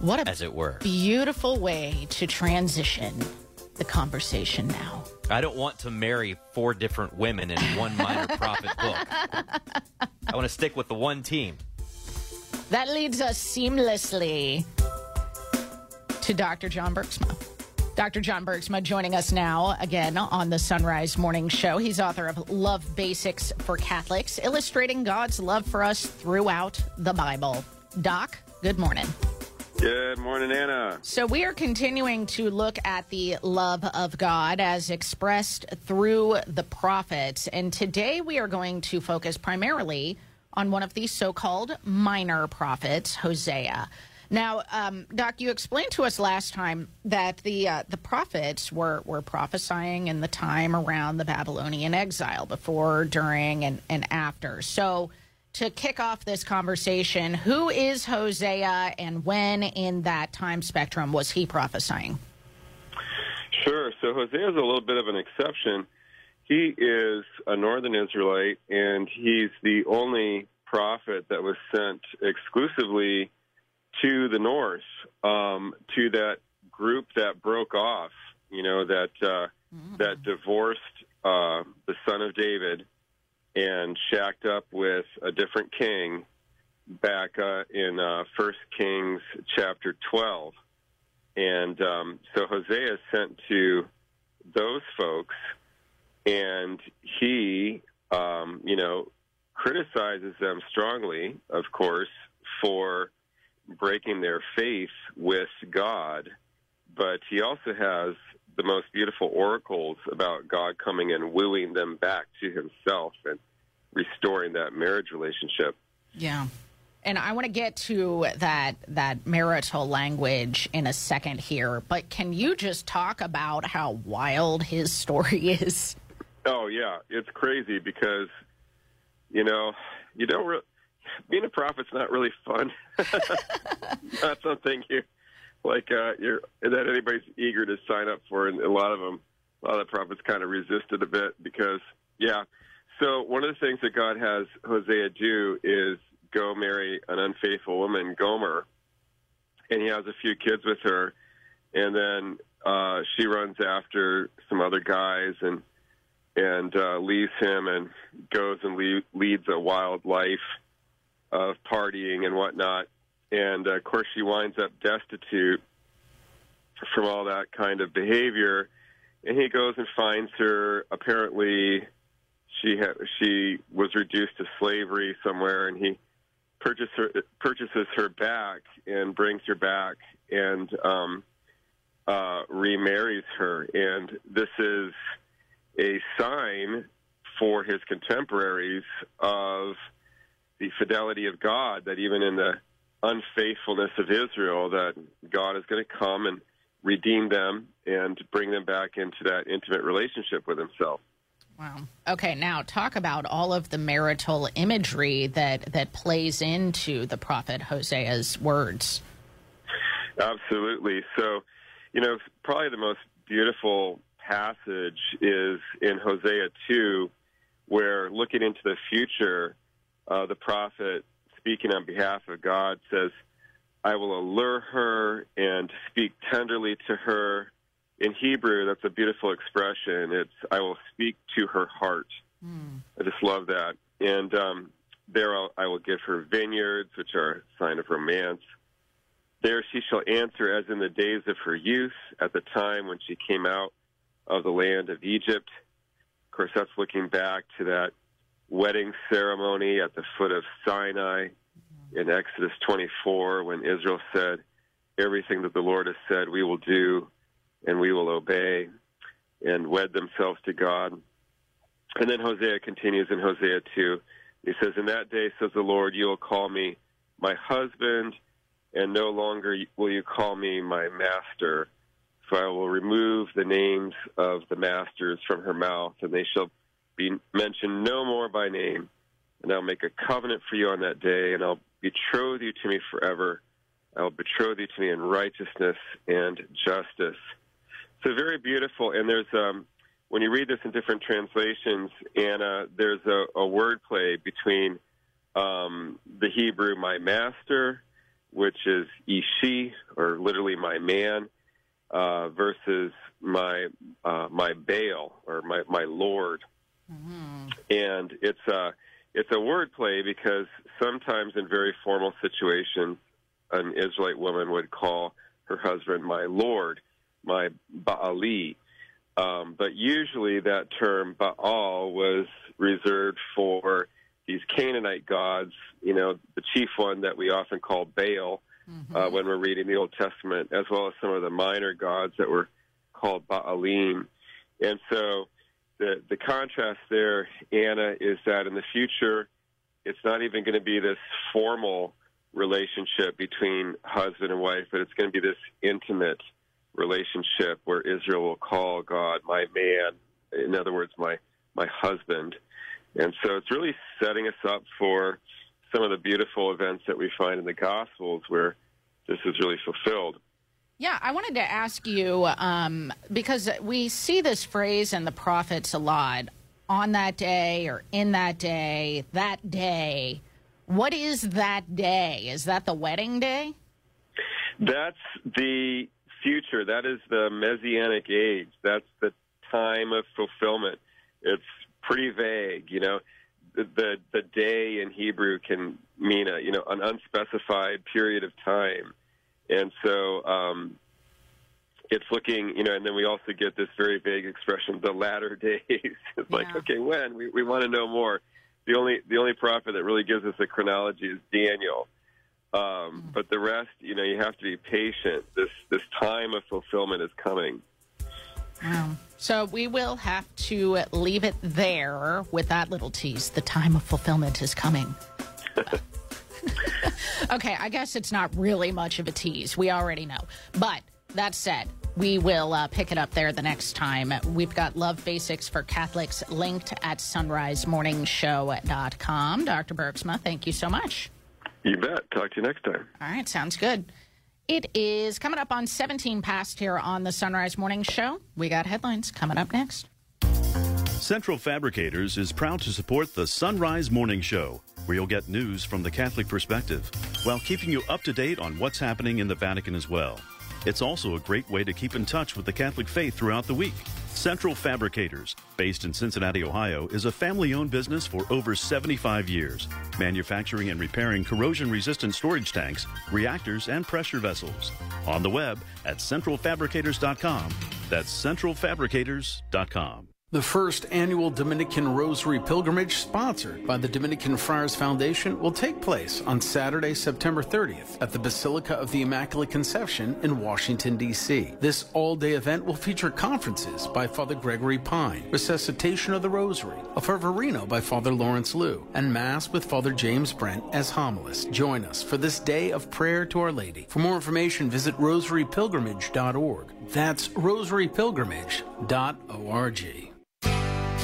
What a as it were. beautiful way to transition the conversation now. I don't want to marry four different women in one minor prophet book. I want to stick with the one team. That leads us seamlessly to Dr. John Bergsma. Dr. John Bergsma joining us now again on the Son Rise Morning Show. He's author of Love Basics for Catholics, illustrating God's love for us throughout the Bible. Doc, good morning. Good morning, Anna. So, we are continuing to look at the love of God as expressed through the prophets. And today we are going to focus primarily on one of the so called minor prophets, Hosea. Now, um, Doc, you explained to us last time that the uh, the prophets were, were prophesying in the time around the Babylonian exile, before, during, and, and after. So, to kick off this conversation, who is Hosea and when in that time spectrum was he prophesying? Sure. So Hosea is a little bit of an exception. He is a northern Israelite, and he's the only prophet that was sent exclusively to the north, um, to that group that broke off. You know that uh, that divorced uh, the son of David and shacked up with a different king back uh, in uh, First Kings chapter twelve. And um, so Hosea is sent to those folks, and he, um, you know, criticizes them strongly, of course, for breaking their faith with God. But he also has the most beautiful oracles about God coming and wooing them back to himself and restoring that marriage relationship. Yeah. And I want to get to that that marital language in a second here, but can you just talk about how wild his story is? Oh yeah, it's crazy because you know you don't re- being a prophet's not really fun. not something you like uh, you're that anybody's eager to sign up for, and a lot of them, a lot of the prophets kind of resisted a bit because yeah. So one of the things that God has Hosea do is go marry an unfaithful woman, Gomer, and he has a few kids with her, and then uh, she runs after some other guys and and uh, leaves him and goes and le- leads a wild life of partying and whatnot. And uh, of course, she winds up destitute from all that kind of behavior. And he goes and finds her. Apparently, she ha- she was reduced to slavery somewhere, and he purchases her, purchases her back and brings her back and um, uh, remarries her. And this is a sign for his contemporaries of the fidelity of God, that even in the unfaithfulness of Israel, that God is going to come and redeem them and bring them back into that intimate relationship with himself. Wow. Okay, now talk about all of the marital imagery that that plays into the prophet Hosea's words. Absolutely. So, you know, probably the most beautiful passage is in Hosea 2, where looking into the future, uh, the prophet, speaking on behalf of God, says, I will allure her and speak tenderly to her. In Hebrew, that's a beautiful expression. It's, I will speak to her heart. I just love that. And um, there I'll, I will give her vineyards, which are a sign of romance. There she shall answer as in the days of her youth, at the time when she came out of the land of Egypt. Of course, that's looking back to that wedding ceremony at the foot of Sinai in Exodus 24 when Israel said, Everything that the Lord has said we will do and we will obey and wed themselves to God. And then Hosea continues in Hosea 2. He says, In that day, says the Lord, you will call me my husband, and no longer will you call me my master, So I will remove the names of the masters from her mouth, and they shall be mentioned no more by name. And I'll make a covenant for you on that day, and I'll betroth you to me forever. I'll betroth you to me in righteousness and justice. So very beautiful. And there's um, when you read this in different translations, Anna, there's a, a word play between um, the Hebrew "my master," which is "ishi," or literally "my man," uh, versus my uh, my Baal or my my Lord, and it's a it's a word play because sometimes in very formal situations, an Israelite woman would call her husband my Lord, my Baali. Um, but usually that term Baal was reserved for these Canaanite gods, you know, the chief one that we often call Baal uh, when we're reading the Old Testament, as well as some of the minor gods that were called Baalim. And so the, the contrast there, Anna, is that in the future, it's not even going to be this formal relationship between husband and wife, but it's going to be this intimate relationship where Israel will call God my man. In other words, my my husband. And so it's really setting us up for some of the beautiful events that we find in the Gospels where this is really fulfilled. Yeah, I wanted to ask you um, because we see this phrase in the prophets a lot on that day or in that day, that day. What is that day? Is that the wedding day? That's the future. That is the messianic age. That's the time of fulfillment. It's pretty vague, you know. The, the the day in Hebrew can mean a you know an unspecified period of time, and so um, it's looking you know. And then we also get this very vague expression, the latter days. it's like okay, when we we want to know more. The only the only prophet that really gives us a chronology is Daniel. Um, but the rest, you know, you have to be patient. This this time of fulfillment is coming. Wow. So we will have to leave it there with that little tease. The time of fulfillment is coming. okay, I guess it's not really much of a tease. We already know. But that said, we will uh, pick it up there the next time. We've got Love Basics for Catholics linked at sonrisemorningshow.com. Dr. Bergsma, thank you so much. You bet. Talk to you next time. All right, sounds good. It is coming up on 17 past here on the Son Rise Morning Show. We got headlines coming up next. Central Fabricators is proud to support the Son Rise Morning Show, where you'll get news from the Catholic perspective, while keeping you up to date on what's happening in the Vatican as well. It's also a great way to keep in touch with the Catholic faith throughout the week. Central Fabricators, based in Cincinnati, Ohio, is a family owned business for over 75 years, manufacturing and repairing corrosion resistant storage tanks, reactors, and pressure vessels. On the web at centralfabricators.com. That's centralfabricators.com. The first annual Dominican Rosary Pilgrimage, sponsored by the Dominican Friars Foundation, will take place on Saturday, September 30th at the Basilica of the Immaculate Conception in Washington, D.C. This all day event will feature conferences by Father Gregory Pine, Resuscitation of the Rosary, a Fervorino by Father Lawrence Lew, and Mass with Father James Brent as homilist. Join us for this day of prayer to Our Lady. For more information, visit rosarypilgrimage.org. That's rosarypilgrimage.org.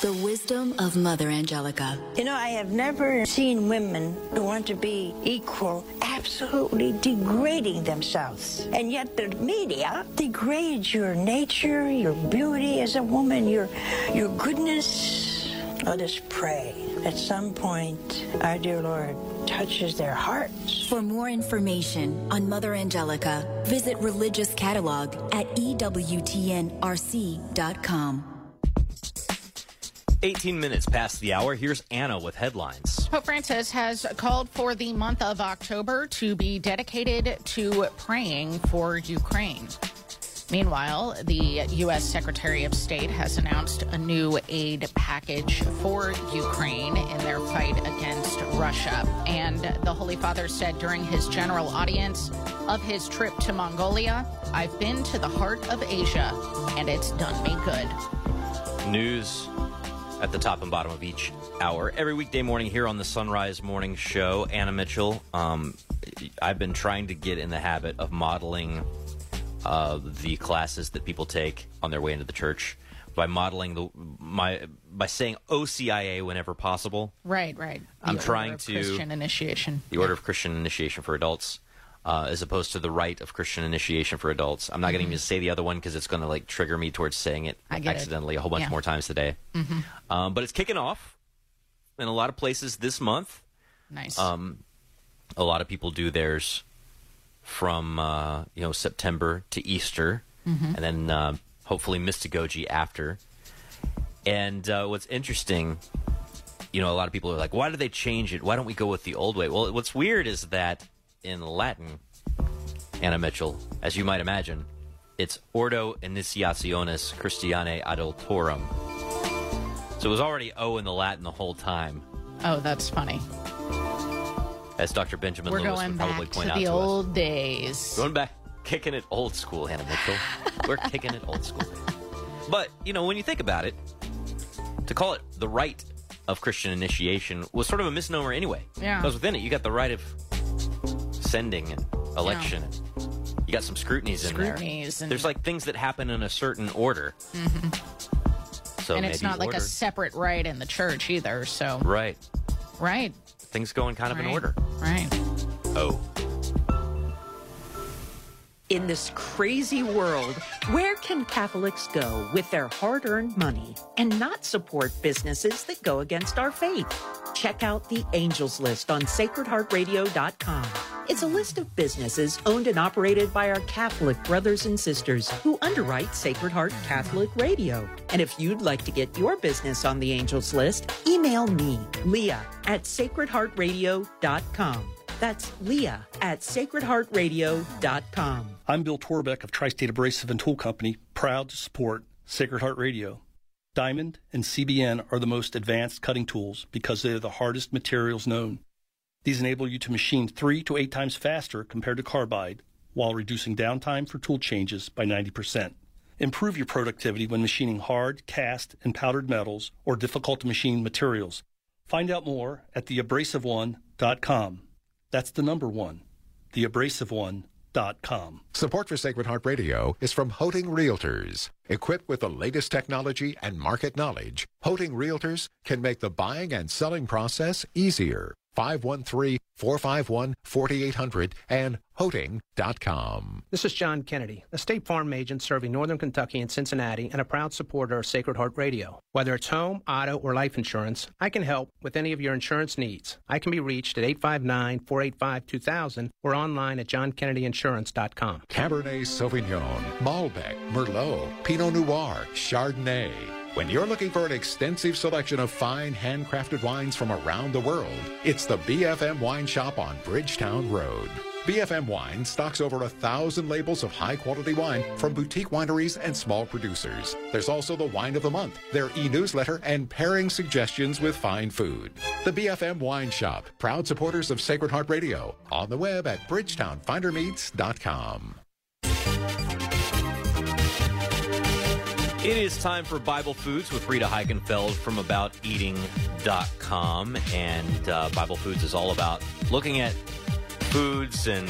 The wisdom of Mother Angelica. You know, I have never seen women who want to be equal absolutely degrading themselves. And yet the media degrades your nature, your beauty as a woman, your your goodness. Let us pray. At some point, our dear Lord touches their hearts. For more information on Mother Angelica, visit religious catalog at EWTNRC.com. 18 minutes past the hour, here's Anna with headlines. Pope Francis has called for the month of October to be dedicated to praying for Ukraine. Meanwhile, the U.S. Secretary of State has announced a new aid package for Ukraine in their fight against Russia. And the Holy Father said during his general audience of his trip to Mongolia, I've been to the heart of Asia, and it's done me good. News at the top and bottom of each hour. Every weekday morning here on the Son Rise Morning Show. Anna Mitchell, um, I've been trying to get in the habit of modeling uh, the classes that people take on their way into the church by modeling the my by saying OCIA whenever possible. Right, right. The I'm trying to Christian initiation. the Order of Christian Initiation for Adults, uh, as opposed to the Rite of Christian Initiation for Adults. I'm not going to even say the other one because it's going to like trigger me towards saying it I get it. accidentally a whole bunch Yeah. more times today. Mhm. Um, but it's kicking off in a lot of places this month. Nice. Um, a lot of people do theirs from uh, you know September to Easter, Mhm. and then uh, hopefully Mystagogy after. And uh, what's interesting, you know, a lot of people are like, "Why did they change it? Why don't we go with the old way?" Well, what's weird is that in Latin, Anna Mitchell, as you might imagine, it's Ordo Initiationis Christianae Adultorum. So it was already O in the Latin the whole time, Oh, that's funny. as Dr. Benjamin We're Lewis would probably back to point out the to us. old days. Going back, kicking it old school, Anna Mitchell. We're kicking it old school. But, you know, when you think about it, to call it the rite of Christian initiation was sort of a misnomer anyway. Yeah. Because within it, you got the rite of sending and election. And you got some scrutinies in there. Scrutinies and- There's like things that happen in a certain order. Mm-hmm. So and it's maybe not like a separate rite in the church either. So, Right. right, Things going kind of in Right. order. right. Oh. In this crazy world, where can Catholics go with their hard earned money and not support businesses that go against our faith? Check out the Angels List on sacredheartradio.com. It's a list of businesses owned and operated by our Catholic brothers and sisters who underwrite Sacred Heart Catholic Radio. And if you'd like to get your business on the Angels List, email me, Leah, at sacredheartradio.com. That's Leah at sacredheartradio.com. I'm Bill Torbeck of Tri State Abrasive and Tool Company, proud to support Sacred Heart Radio. Diamond and CBN are the most advanced cutting tools because they are the hardest materials known. These enable you to machine three to eight times faster compared to carbide while reducing downtime for tool changes by 90%. Improve your productivity when machining hard, cast, and powdered metals or difficult to machine materials. Find out more at theabrasiveone.com. That's the number one, theabrasiveone.com. Support for Sacred Heart Radio is from Hoeting Realtors. Equipped with the latest technology and market knowledge, Hoeting Realtors can make the buying and selling process easier. 513-451-4800 and hoeting.com. This is John Kennedy, a State Farm agent serving Northern Kentucky and Cincinnati and a proud supporter of Sacred Heart Radio. Whether it's home, auto, or life insurance, I can help with any of your insurance needs. I can be reached at 859-485-2000 or online at johnkennedyinsurance.com. Cabernet Sauvignon, Malbec, Merlot, Pinot Noir, Chardonnay. When you're looking for an extensive selection of fine handcrafted wines from around the world, it's the BFM Wine Shop on Bridgetown Road. BFM Wine stocks over a thousand labels of high quality wine from boutique wineries and small producers. There's also the Wine of the Month, their e newsletter, and pairing suggestions with fine food. The BFM Wine Shop, proud supporters of Sacred Heart Radio, on the web at bridgetownfinermeats.com. It is time for Bible Foods with Rita Heikenfeld from AboutEating.com. And uh, Bible Foods is all about looking at foods and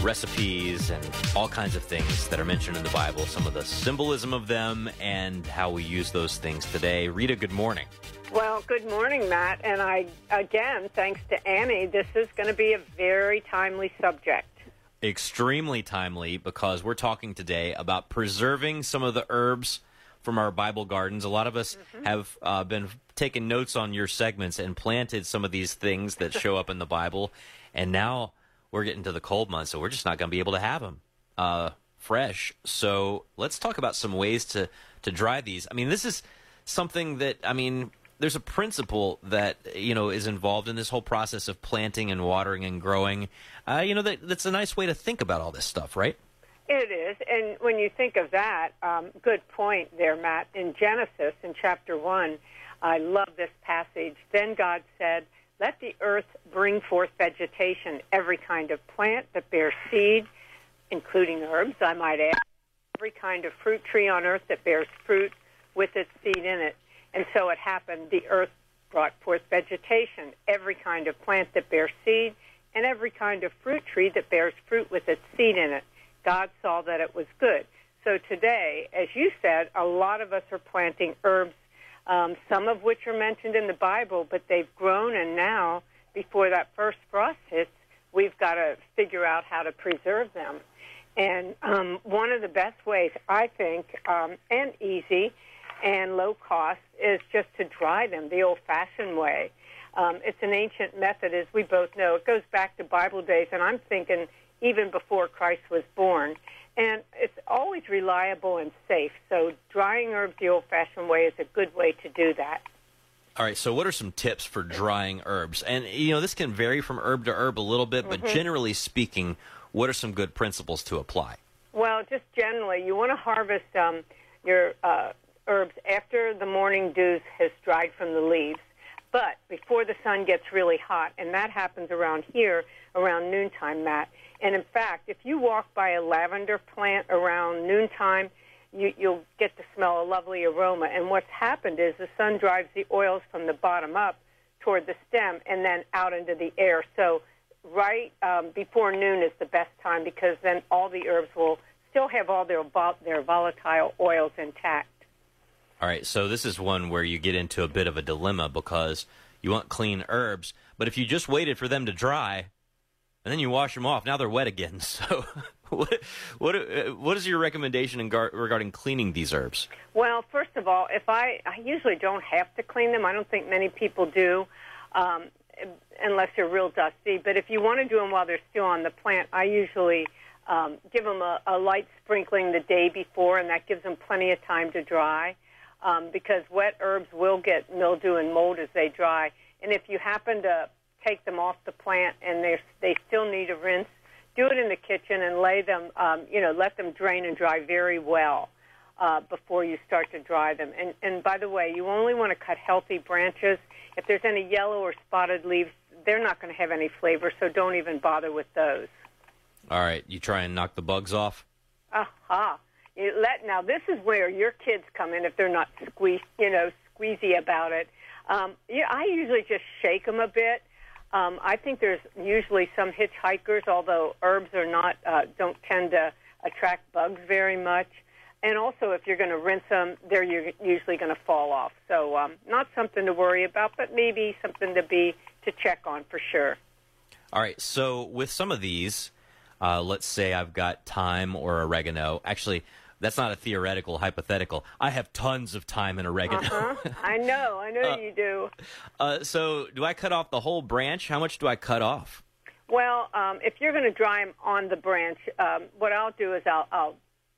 recipes and all kinds of things that are mentioned in the Bible, some of the symbolism of them, and how we use those things today. Rita, good morning. Well, good morning, Matt. And I, again, thanks to Annie, this is going to be a very timely subject. Extremely timely because we're talking today about preserving some of the herbs from our Bible gardens. A lot of us have uh, been taking notes on your segments and planted some of these things that show up in the Bible. And now we're getting to the cold months, so we're just not going to be able to have them uh, fresh. So let's talk about some ways to, to dry these. I mean, this is something that, I mean, there's a principle that you know is involved in this whole process of planting and watering and growing. Uh, you know that that's a nice way to think about all this stuff, right? It is, and when you think of that, um, good point there, Matt. In Genesis, in chapter one, I love this passage. Then God said, "Let the earth bring forth vegetation, every kind of plant that bears seed, including herbs. I might add, every kind of fruit tree on earth that bears fruit with its seed in it." And so it happened. The earth brought forth vegetation, every kind of plant that bears seed, and every kind of fruit tree that bears fruit with its seed in it. God saw that it was good. So today, as you said, a lot of us are planting herbs, um, some of which are mentioned in the Bible, but they've grown, and now, before that first frost hits, we've got to figure out how to preserve them. And um, one of the best ways, I think, um, and easy and low cost, is just to dry them the old fashioned way. Um, it's an ancient method, as we both know. It goes back to Bible days, and I'm thinking even before Christ was born. And it's always reliable and safe. So drying herbs the old fashioned way is a good way to do that. All right, so what are some tips for drying herbs? And, you know, this can vary from herb to herb a little bit, but Mhm. generally speaking, what are some good principles to apply? Well, just generally, you want to harvest um, your uh, herbs after the morning dew has dried from the leaves, but before the sun gets really hot, and that happens around here around noontime, Matt. And in fact, if you walk by a lavender plant around noontime, you, you'll get to smell a lovely aroma. And what's happened is the sun drives the oils from the bottom up toward the stem and then out into the air. So right um, before noon is the best time because then all the herbs will still have all their vol- their volatile oils intact. All right, so this is one where you get into a bit of a dilemma because you want clean herbs, but if you just waited for them to dry and then you wash them off, now they're wet again. So, what what uh, what is your recommendation in gar- regarding cleaning these herbs? Well, first of all, if I I usually don't have to clean them. I don't think many people do. Um, unless they're real dusty. But if you want to do them while they're still on the plant, I usually um, give them a, a light sprinkling the day before, and that gives them plenty of time to dry. Um, because wet herbs will get mildew and mold as they dry. And if you happen to take them off the plant and they they still need a rinse, do it in the kitchen and lay them, um, you know, let them drain and dry very well uh, before you start to dry them. And, and by the way, you only want to cut healthy branches. If there's any yellow or spotted leaves, they're not going to have any flavor, so don't even bother with those. All right, you try and knock the bugs off. Aha! You let now this is where your kids come in if they're not squeeze, you know, squeezy about it. Um, yeah, I usually just shake them a bit. Um, I think there's usually some hitchhikers, although herbs are not uh, don't tend to attract bugs very much. And also, if you're going to rinse them, they're usually going to fall off. So, um, not something to worry about, but maybe something to be to check on for sure. All right, so with some of these, uh, let's say I've got thyme or oregano. Actually, that's not a theoretical, hypothetical. I have tons of time in oregano. Uh-huh. I know, I know Uh, you do. Uh, so, do I cut off the whole branch? How much do I cut off? Well, um, if you're going to dry them on the branch, um, what I'll do is I'll, I'll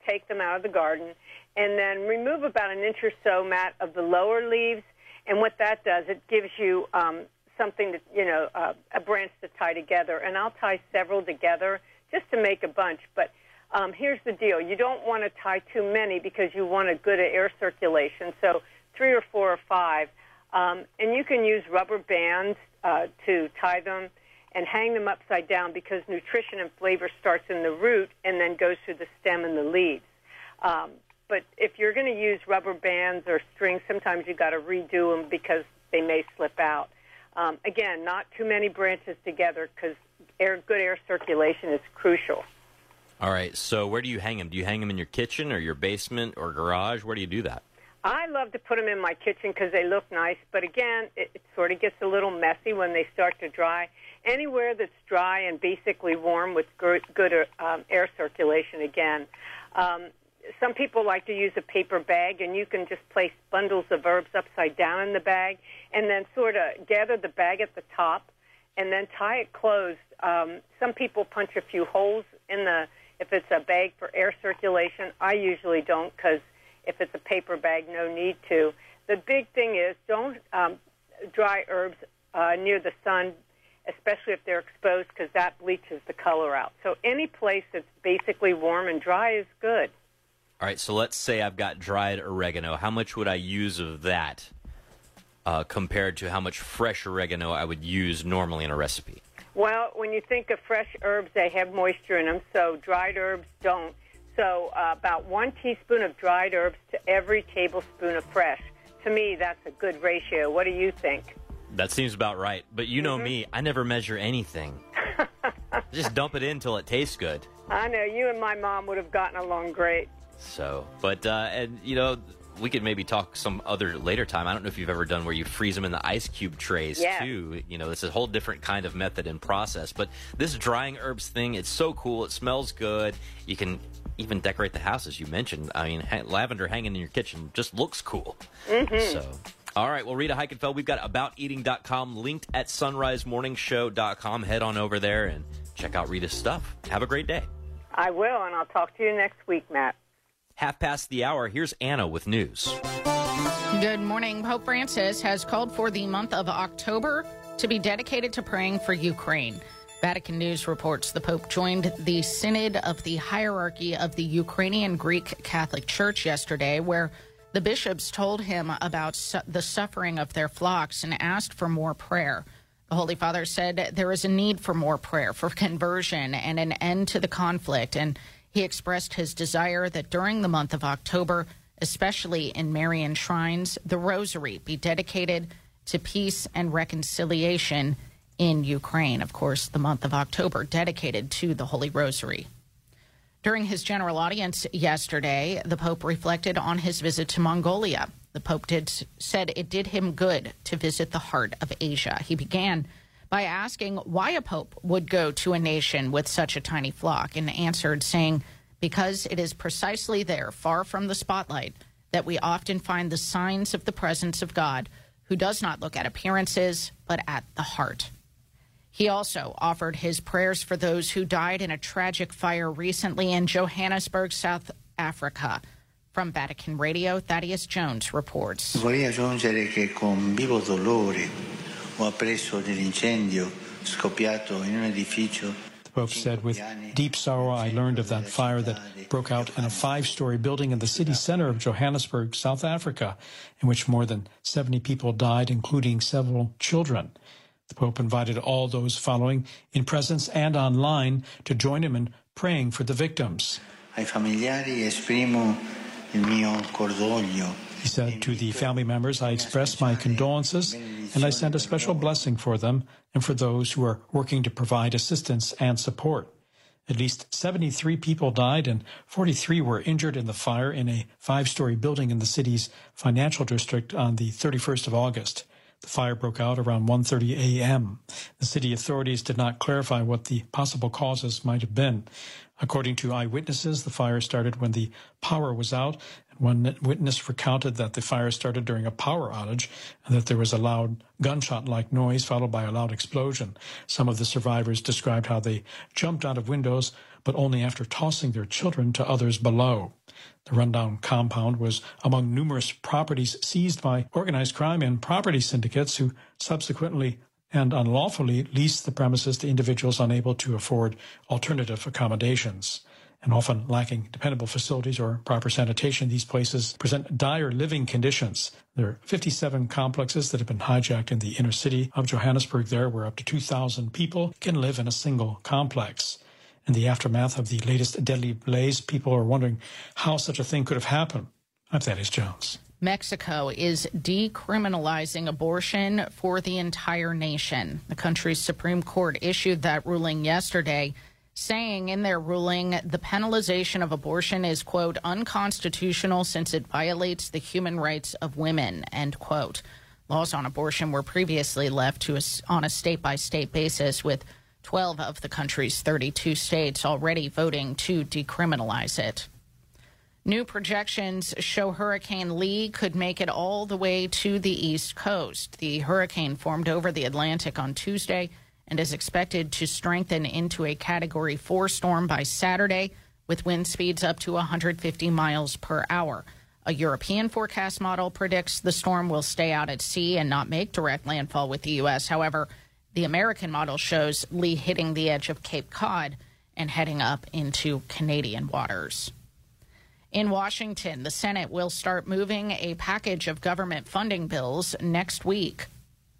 take them out of the garden and then remove about an inch or so, Matt, of the lower leaves. And what that does, it gives you um, something to, you know, uh, a branch to tie together. And I'll tie several together just to make a bunch. But um, here's the deal: you don't want to tie too many because you want a good air circulation. So three or four or five, um, and you can use rubber bands uh, to tie them and hang them upside down because nutrition and flavor starts in the root and then goes through the stem and the leaves. Um, but if you're going to use rubber bands or strings, sometimes you've got to redo them because they may slip out. Um, again, not too many branches together because air, good air circulation is crucial. All right, so where do you hang them? Do you hang them in your kitchen or your basement or garage? Where do you do that? I love to put them in my kitchen because they look nice, but again, it, it sort of gets a little messy when they start to dry. Anywhere that's dry and basically warm with good, good um, air circulation, again. Um, some people like to use a paper bag, and you can just place bundles of herbs upside down in the bag, and then sort of gather the bag at the top, and then tie it closed. Um, some people punch a few holes in the if it's a bag for air circulation. I usually don't because if it's a paper bag, no need to. The big thing is don't um, dry herbs uh, near the sun especially if they're exposed, because that bleaches the color out. So any place that's basically warm and dry is good. All right, so let's say I've got dried oregano. How much would I use of that uh, compared to how much fresh oregano I would use normally in a recipe? Well, when you think of fresh herbs, they have moisture in them, so dried herbs don't. So, uh, about one teaspoon of dried herbs to every tablespoon of fresh. To me, that's a good ratio. What do you think? That seems about right. But you know me, I never measure anything. Just dump it in till it tastes good. I know you and my mom would have gotten along great. So, but uh, and you know, we could maybe talk some other later time. I don't know if you've ever done where you freeze them in the ice cube trays Yeah. too. You know, it's a whole different kind of method and process. But this drying herbs thing, it's so cool. It smells good. You can even decorate the house as you mentioned. I mean, ha- lavender hanging in your kitchen just looks cool. Mhm. So. All right, well, Rita Heikenfeld, we've got abouteating.com linked at sonrisemorningshow.com. Head on over there and check out Rita's stuff. Have a great day. I will, and I'll talk to you next week, Matt. Half past the hour, here's Anna with news. Good morning. Pope Francis has called for the month of October to be dedicated to praying for Ukraine. Vatican News reports the Pope joined the Synod of the Hierarchy of the Ukrainian Greek Catholic Church yesterday, where the bishops told him about su- the suffering of their flocks and asked for more prayer. The Holy Father said there is a need for more prayer, for conversion, and an end to the conflict. And he expressed his desire that during the month of October, especially in Marian shrines, the rosary be dedicated to peace and reconciliation in Ukraine. Of course, the month of October dedicated to the Holy Rosary. During his general audience yesterday, the Pope reflected on his visit to Mongolia. The Pope did, said it did him good to visit the heart of Asia. He began by asking why a Pope would go to a nation with such a tiny flock and answered saying, because it is precisely there, far from the spotlight, that we often find the signs of the presence of God, who does not look at appearances, but at the heart. He also offered his prayers for those who died in a tragic fire recently in Johannesburg, South Africa. From Vatican Radio, Thaddeus Jones reports. Ho appreso dell'incendio scoppiato in un edificio The Pope said, with deep sorrow, I learned of that fire that broke out in a five story building in the city center of Johannesburg, South Africa, in which more than 70 people died, including several children. The Pope invited all those following, in presence and online, to join him in praying for the victims. ai familiari esprimo il mio cordoglio He said to the family members, I express my condolences and I send a special blessing for them and for those who are working to provide assistance and support. At least 73 people died and 43 were injured in the fire in a five story building in the city's financial district on the 31st of August. The fire broke out around 1:30 a.m. The city authorities did not clarify what the possible causes might have been. According to eyewitnesses, the fire started when the power was out, one witness recounted that the fire started during a power outage and that there was a loud gunshot-like noise followed by a loud explosion. Some of the survivors described how they jumped out of windows, but only after tossing their children to others below. The rundown compound was among numerous properties seized by organized crime and property syndicates who subsequently and unlawfully leased the premises to individuals unable to afford alternative accommodations. And often lacking dependable facilities or proper sanitation, these places present dire living conditions. There are 57 complexes that have been hijacked in the inner city of Johannesburg, there, where up to 2,000 people can live in a single complex. In the aftermath of the latest deadly blaze, people are wondering how such a thing could have happened. I'm Thaddeus Jones. Mexico is decriminalizing abortion for the entire nation. The country's Supreme Court issued that ruling yesterday, saying in their ruling the penalization of abortion is, quote, unconstitutional since it violates the human rights of women, end quote. Laws on abortion were previously left to us on a state by state basis, with 12 of the country's 32 states already voting to decriminalize it. New projections show Hurricane Lee could make it all the way to the East Coast. The hurricane formed over the Atlantic on Tuesday and is expected to strengthen into a Category 4 storm by Saturday with wind speeds up to 150 miles per hour. A European forecast model predicts the storm will stay out at sea and not make direct landfall with the U.S. However, The American model shows Lee hitting the edge of Cape Cod and heading up into Canadian waters. In Washington, the Senate will start moving a package of government funding bills next week.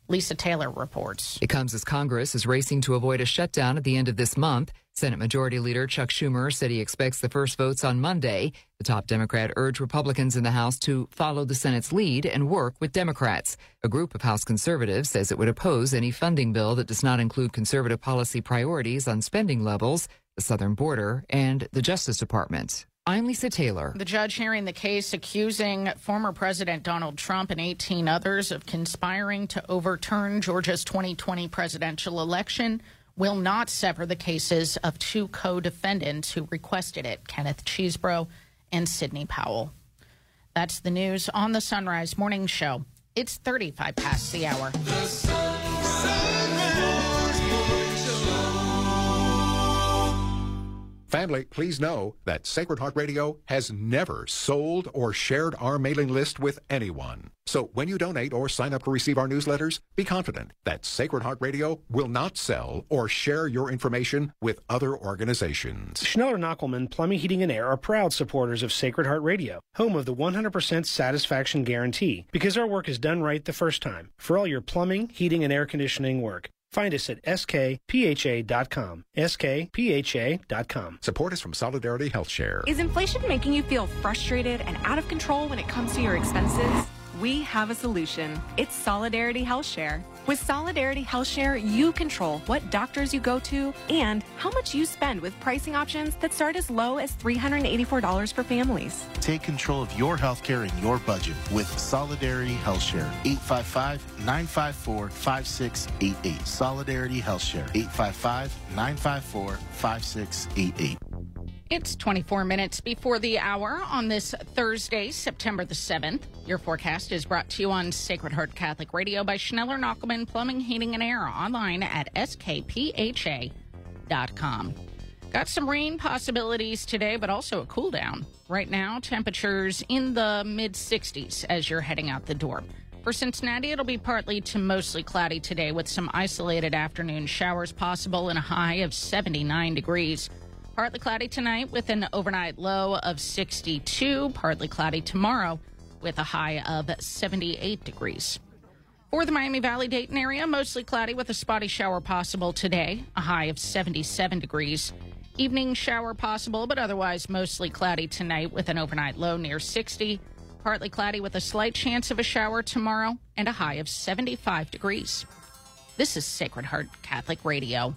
Lisa Taylor reports. It comes as Congress is racing to avoid a shutdown at the end of this month. Senate Majority Leader Chuck Schumer said he expects the first votes on Monday. The top Democrat urged Republicans in the House to follow the Senate's lead and work with Democrats. A group of House conservatives says it would oppose any funding bill that does not include conservative policy priorities on spending levels, the southern border, and the Justice Department. I'm Lisa Taylor. The judge hearing the case accusing former President Donald Trump and 18 others of conspiring to overturn Georgia's 2020 presidential election will not sever the cases of two co defendants who requested it Kenneth Chesebro and Sidney Powell. That's the news on the Son Rise Morning Show. It's 35 past the hour. Family, please know that Sacred Heart Radio has never sold or shared our mailing list with anyone. So when you donate or sign up to receive our newsletters, be confident that Sacred Heart Radio will not sell or share your information with other organizations. Schneller Knochelmann Plumbing, Heating, and Air are proud supporters of Sacred Heart Radio, home of the 100% satisfaction guarantee, because our work is done right the first time. For all your plumbing, heating, and air conditioning work, Find us at skpha.com. skpha.com. Support is from Solidarity Health Share. Is inflation making you feel frustrated and out of control when it comes to your expenses? We have a solution. It's Solidarity Health Share. With Solidarity Health Share, you control what doctors you go to and how much you spend with pricing options that start as low as $384 for families. Take control of your healthcare and your budget with Solidarity Health Share. 855-954-5688. Solidarity Health Share. 855-954-5688. It's 24 minutes before the hour on this Thursday, September the 7th. Your forecast is brought to you on Sacred Heart Catholic Radio by Schneller Knochelmann Plumbing, Heating, and Air online at skpha.com. Got some rain possibilities today, but also a cool down. Right now, temperatures in the mid 60s as you're heading out the door. For Cincinnati, it'll be partly to mostly cloudy today with some isolated afternoon showers possible and a high of 79 degrees. Partly cloudy tonight with an overnight low of 62. Partly cloudy tomorrow with a high of 78 degrees. For the Miami Valley Dayton area, mostly cloudy with a spotty shower possible today, a high of 77 degrees. Evening shower possible, but otherwise mostly cloudy tonight with an overnight low near 60. Partly cloudy with a slight chance of a shower tomorrow and a high of 75 degrees. This is Sacred Heart Catholic Radio.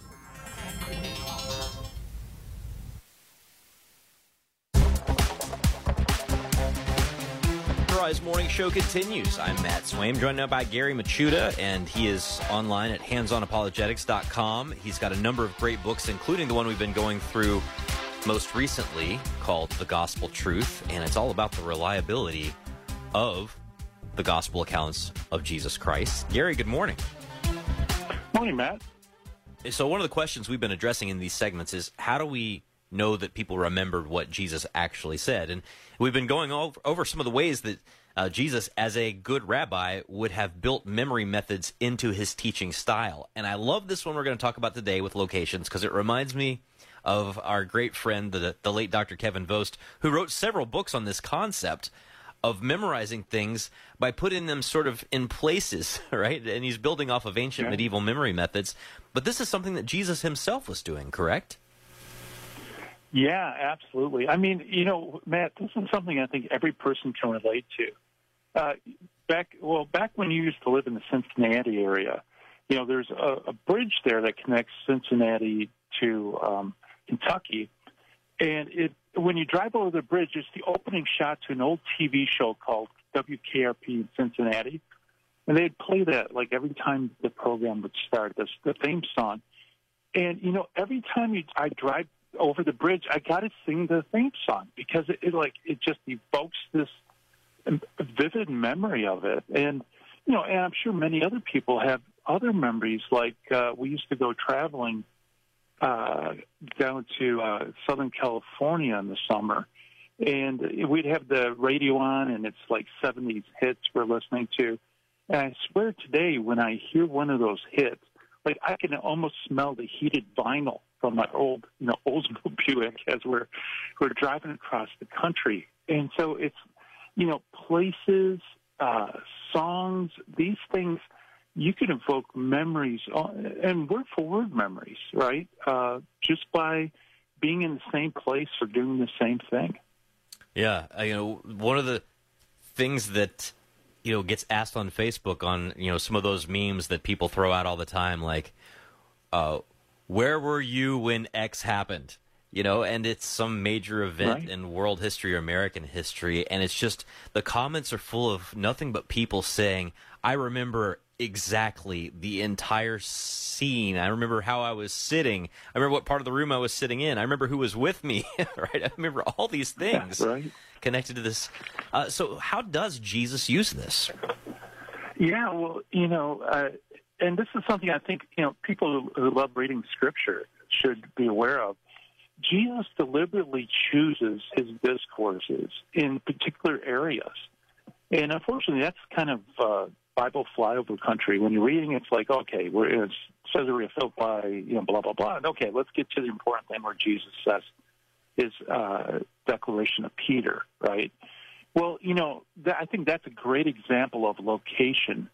Son Rise Morning Show continues. I'm Matt Swaim, joined now by Gary Michuta, and he is online at handsonapologetics.com. He's got a number of great books, including the one we've been going through most recently called The Gospel Truth, and it's all about the reliability of the gospel accounts of Jesus Christ. Gary, good morning. Morning, Matt. So, one of the questions we've been addressing in these segments is how do we know that people remembered what Jesus actually said? And we've been going over, over some of the ways that uh, Jesus, as a good rabbi, would have built memory methods into his teaching style. And I love this one we're going to talk about today with locations because it reminds me of our great friend, the, the late Dr. Kevin Vost, who wrote several books on this concept of memorizing things by putting them sort of in places, right? And he's building off of ancient Yeah. medieval memory methods. But this is something that Jesus himself was doing, correct? Yeah, absolutely. I mean, you know, Matt, this is something I think every person can relate to. Uh, back, well, back when you used to live in the Cincinnati area, you know, there's a, a bridge there that connects Cincinnati to um, Kentucky, and it when you drive over the bridge, it's the opening shot to an old TV show called WKRP in Cincinnati, and they'd play that like every time the program would start, the, the theme song. And you know, every time you, I drive over the bridge, I got to sing the theme song because it, it like it just evokes this vivid memory of it. And you know, and I'm sure many other people have other memories. Like uh, we used to go traveling uh, down to uh, Southern California in the summer, and we'd have the radio on, and it's like 70s hits we're listening to. And I swear today, when I hear one of those hits, like I can almost smell the heated vinyl from my old, you know, Oldsmobile Buick as we're we're driving across the country. And so it's, you know, places, uh, songs, these things. You can evoke memories, uh, and word for word memories, right? Uh, just by being in the same place or doing the same thing. Yeah, you know, one of the things that you know gets asked on Facebook on you know some of those memes that people throw out all the time, like, uh, "Where were you when X happened?" You know, and it's some major event Right. in world history or American history, and it's just the comments are full of nothing but people saying, "I remember exactly the entire scene. I remember how I was sitting. I remember what part of the room I was sitting in. I remember who was with me. right? I remember all these things right. connected to this. Uh, so, how does Jesus use this? Yeah, well, you know, uh, and this is something I think you know people who, love reading Scripture should be aware of. Jesus deliberately chooses his discourses in particular areas, and unfortunately, that's kind of uh, Bible flyover country. When you're reading, it's like, okay, we're in Caesarea Philippi, you know, blah blah blah. And okay, let's get to the important thing where Jesus says his uh, declaration of Peter, right? Well, you know, that, I think that's a great example of location.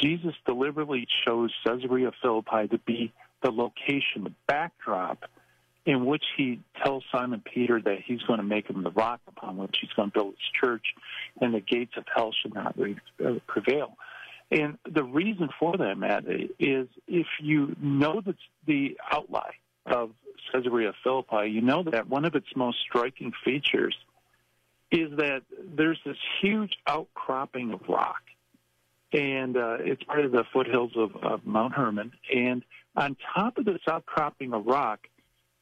Jesus deliberately chose Caesarea Philippi to be the location, the backdrop in which he tells Simon Peter that he's going to make him the rock upon which he's going to build his church, and the gates of hell should not uh, prevail. And the reason for that, Matt, is if you know the, the outline of Caesarea Philippi, you know that one of its most striking features is that there's this huge outcropping of rock. And uh, it's part of the foothills of, of Mount Hermon. And on top of this outcropping of rock,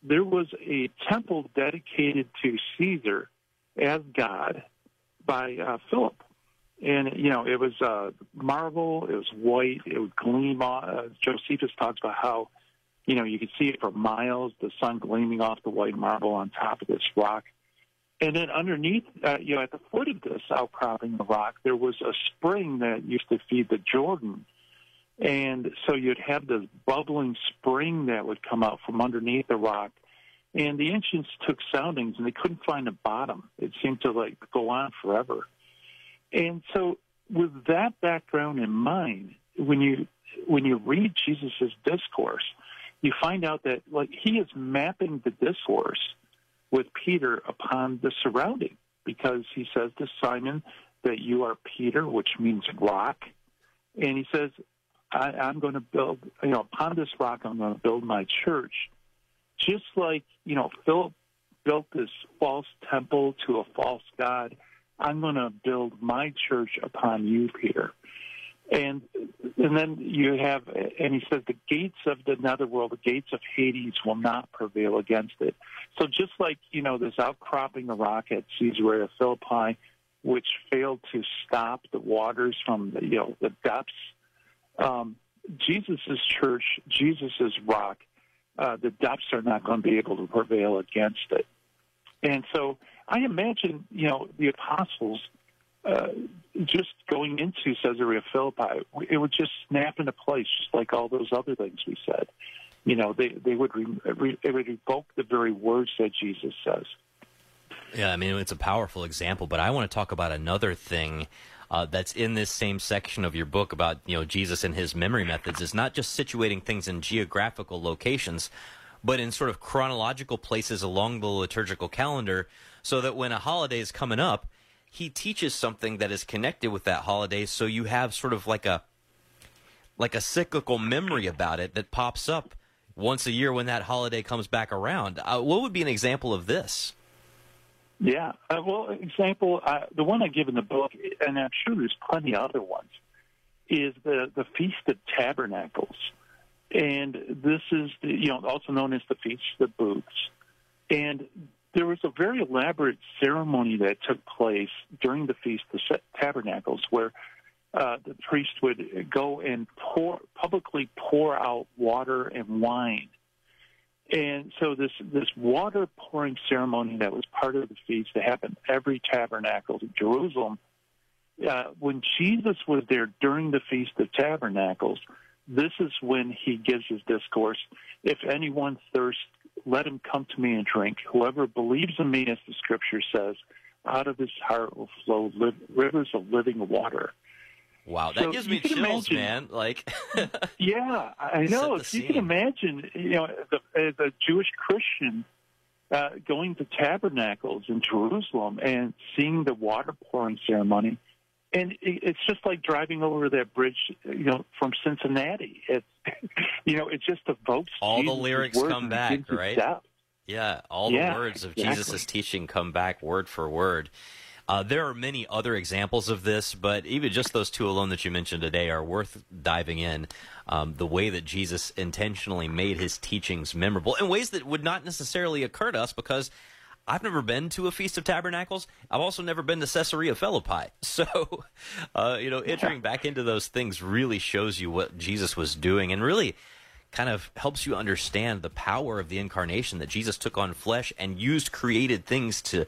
there was a temple dedicated to Caesar as God by uh, Philip. And, you know, it was uh, marble, it was white, it would gleam. Uh, Josephus talks about how, you know, you could see it for miles, the sun gleaming off the white marble on top of this rock. And then underneath, uh, you know, at the foot of this outcropping of rock, there was a spring that used to feed the Jordan. And so you'd have this bubbling spring that would come out from underneath the rock. And the ancients took soundings and they couldn't find a bottom. It seemed to like go on forever. And so with that background in mind, when you when you read Jesus' discourse, you find out that like he is mapping the discourse with Peter upon the surrounding because he says to Simon that you are Peter, which means rock. And he says, I, I'm going to build, you know, upon this rock, I'm going to build my church. Just like, you know, Philip built this false temple to a false God, I'm going to build my church upon you, Peter. And and then you have, and he says, the gates of the netherworld, the gates of Hades will not prevail against it. So just like you know, this outcropping of rock at Caesarea Philippi, which failed to stop the waters from the you know the depths, um, Jesus' church, Jesus' rock, uh, the depths are not going to be able to prevail against it. And so I imagine, you know, the apostles uh, just going into Caesarea Philippi, it would just snap into place, just like all those other things we said. You know, they they would re, re, it would evoke the very words that Jesus says. Yeah, I mean, it's a powerful example, but I want to talk about another thing uh, that's in this same section of your book about, you know, Jesus and his memory methods is not just situating things in geographical locations, but in sort of chronological places along the liturgical calendar so that when a holiday is coming up, he teaches something that is connected with that holiday so you have sort of like a like a cyclical memory about it that pops up once a year when that holiday comes back around. Uh, what would be an example of this? Yeah. Uh, well, example, uh, the one I give in the book, and I'm sure there's plenty other ones, is the the Feast of Tabernacles, and this is the, you know also known as the Feast of Booths, and there was a very elaborate ceremony that took place during the Feast of Tabernacles where uh, the priest would go and pour publicly pour out water and wine. And so this this water pouring ceremony that was part of the feast that happened every tabernacle in Jerusalem. Uh, when Jesus was there during the Feast of Tabernacles, this is when he gives his discourse. If anyone thirsts, let him come to me and drink. Whoever believes in me, as the scripture says, out of his heart will flow li- rivers of living water. Wow, that So gives me chills, imagine- man. Like, Yeah, I know. If you can imagine, you know, the, as a Jewish Christian uh, going to tabernacles in Jerusalem and seeing the water pouring ceremony, and it's just like driving over that bridge, you know, from Cincinnati. It's, you know, it just evokes all the lyrics come back, right? Yeah, all Yeah, the words of exactly. Jesus' teaching come back word for word. Uh, there are many other examples of this, but even just those two alone that you mentioned today are worth diving in. Um, the way that Jesus intentionally made his teachings memorable in ways that would not necessarily occur to us because I've never been to a Feast of Tabernacles. I've also never been to Caesarea Philippi. So, uh, you know, entering back into those things really shows you what Jesus was doing and really kind of helps you understand the power of the incarnation that Jesus took on flesh and used created things to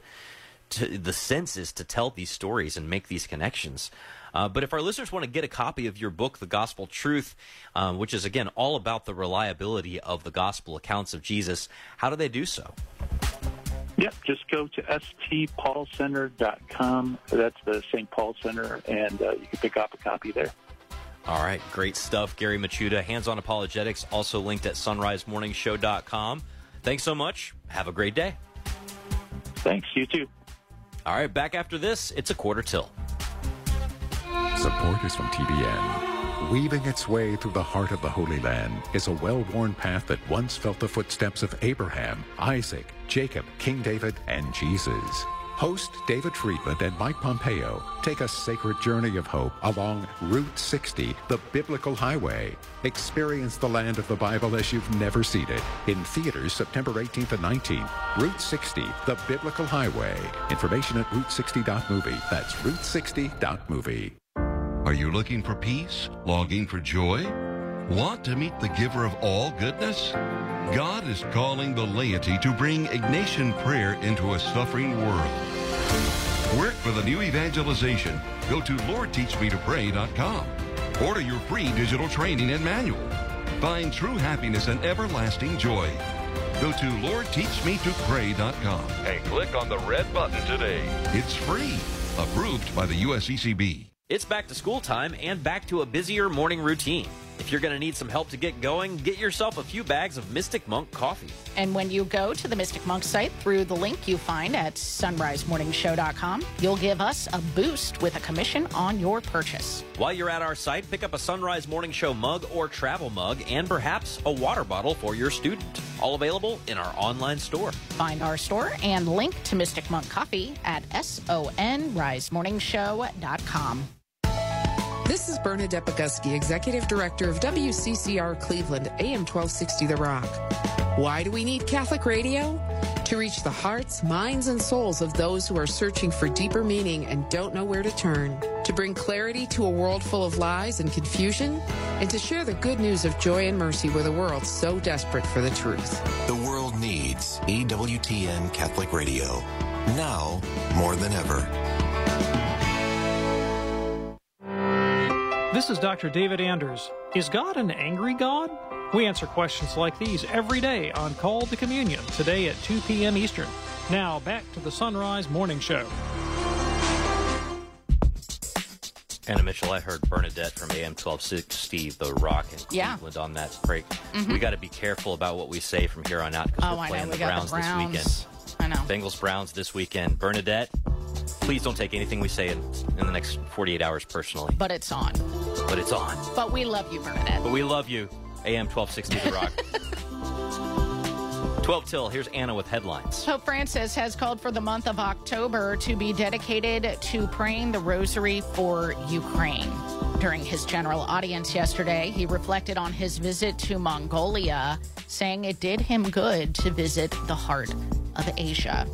to the senses to tell these stories and make these connections. Uh, but if our listeners want to get a copy of your book, The Gospel Truth, um, which is again all about the reliability of the gospel accounts of Jesus, how do they do so? Yep, just go to stpaulcenter.com. That's the St. Paul Center, and uh, you can pick up a copy there. All right, great stuff. Gary Michuta, Hands on Apologetics, also linked at sonrisemorningshow.com. Thanks so much. Have a great day. Thanks, you too. All right, back after this, it's a quarter till. Support is from TBN. Weaving its way through the heart of the Holy Land is a well worn path that once felt the footsteps of Abraham, Isaac, Jacob, King David, and Jesus. Host David Friedman and Mike Pompeo take a sacred journey of hope along Route 60, the biblical highway. Experience the land of the Bible as you've never seen it. In theaters September 18th and 19th. Route 60, the biblical highway. Information at route60.movie. That's route60.movie. Are you looking for peace? Longing for joy? Want to meet the giver of all goodness? God is calling the laity to bring Ignatian prayer into a suffering world. Work for the new evangelization. Go to LordTeachMeToPray.com. Order your free digital training and manual. Find true happiness and everlasting joy. Go to LordTeachMeToPray.com and click on the red button today. It's free. Approved by the USCCB. It's back to school time and back to a busier morning routine. If you're going to need some help to get going, get yourself a few bags of Mystic Monk coffee. And when you go to the Mystic Monk site through the link you find at sonrisemorningshow.com, you'll give us a boost with a commission on your purchase. While you're at our site, pick up a Son Rise Morning Show mug or travel mug and perhaps a water bottle for your student. All available in our online store. Find our store and link to Mystic Monk Coffee at sonrisemorningshow.com. This is Bernadette Boguski, Executive Director of WCCR Cleveland, AM 1260 The Rock. Why do we need Catholic radio? To reach the hearts, minds, and souls of those who are searching for deeper meaning and don't know where to turn. To bring clarity to a world full of lies and confusion. And to share the good news of joy and mercy with a world so desperate for the truth. The world needs EWTN Catholic Radio. Now more than ever. This is Dr. David Anders. Is God an angry God? We answer questions like these every day on Call to Communion, today at 2 p.m. Eastern. Now, back to the Son Rise Morning Show. Anna Mitchell, I heard Bernadette from AM 1260, The Rock in Yeah. Cleveland on that break. Mhm. We got to be careful about what we say from here on out because Oh, we're I know. playing the got Browns, the Browns. this I know. Bengals Browns this weekend. Bernadette, please don't take anything we say in, in the next 48 hours personally. But it's on. But it's on. But we love you, Bernadette. But we love you, AM 1260, The Rock. 12 till, here's Anna with headlines. Pope Francis has called for the month of October to be dedicated to praying the rosary for Ukraine. During his general audience yesterday, he reflected on his visit to Mongolia, saying it did him good to visit the heart of Asia.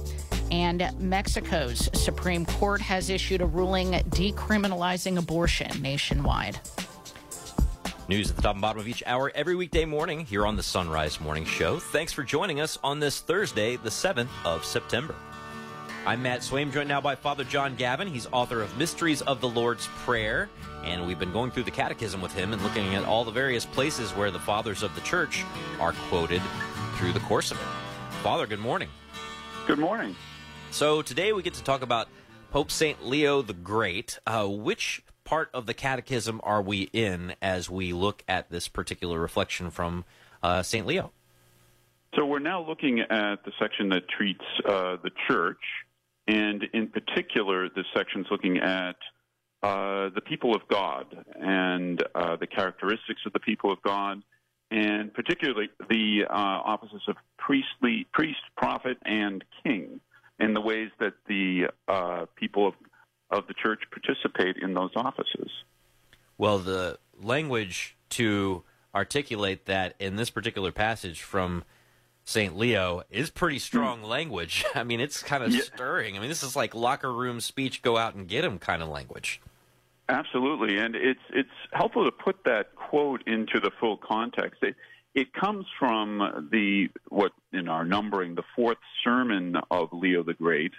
And Mexico's Supreme Court has issued a ruling decriminalizing abortion nationwide. News at the top and bottom of each hour every weekday morning here on the Son Rise Morning Show. Thanks for joining us on this Thursday, the 7th of September. I'm Matt Swaim, joined now by Father John Gavin. He's author of Mysteries of the Lord's Prayer, and we've been going through the Catechism with him and looking at all the various places where the Fathers of the Church are quoted through the course of it. Father, good morning. Good morning. So today we get to talk about Pope St. Leo the Great. Uh, which part of the Catechism are we in as we look at this particular reflection from uh, St. Leo? So we're now looking at the section that treats uh, the church, and in particular, this section's looking at uh, the people of God and uh, the characteristics of the people of God, and particularly the uh, offices of priestly, priest, prophet, and king, and the ways that the uh, people of, of the church participate in those offices. Well, the language to articulate that in this particular passage from St. Leo is pretty strong hmm. language. I mean, it's kind of yeah. stirring. I mean, this is like locker room speech, go out and get him kind of language. Absolutely, and it's it's helpful to put that quote into the full context. It, it comes from the what in our numbering the fourth sermon of Leo the Great,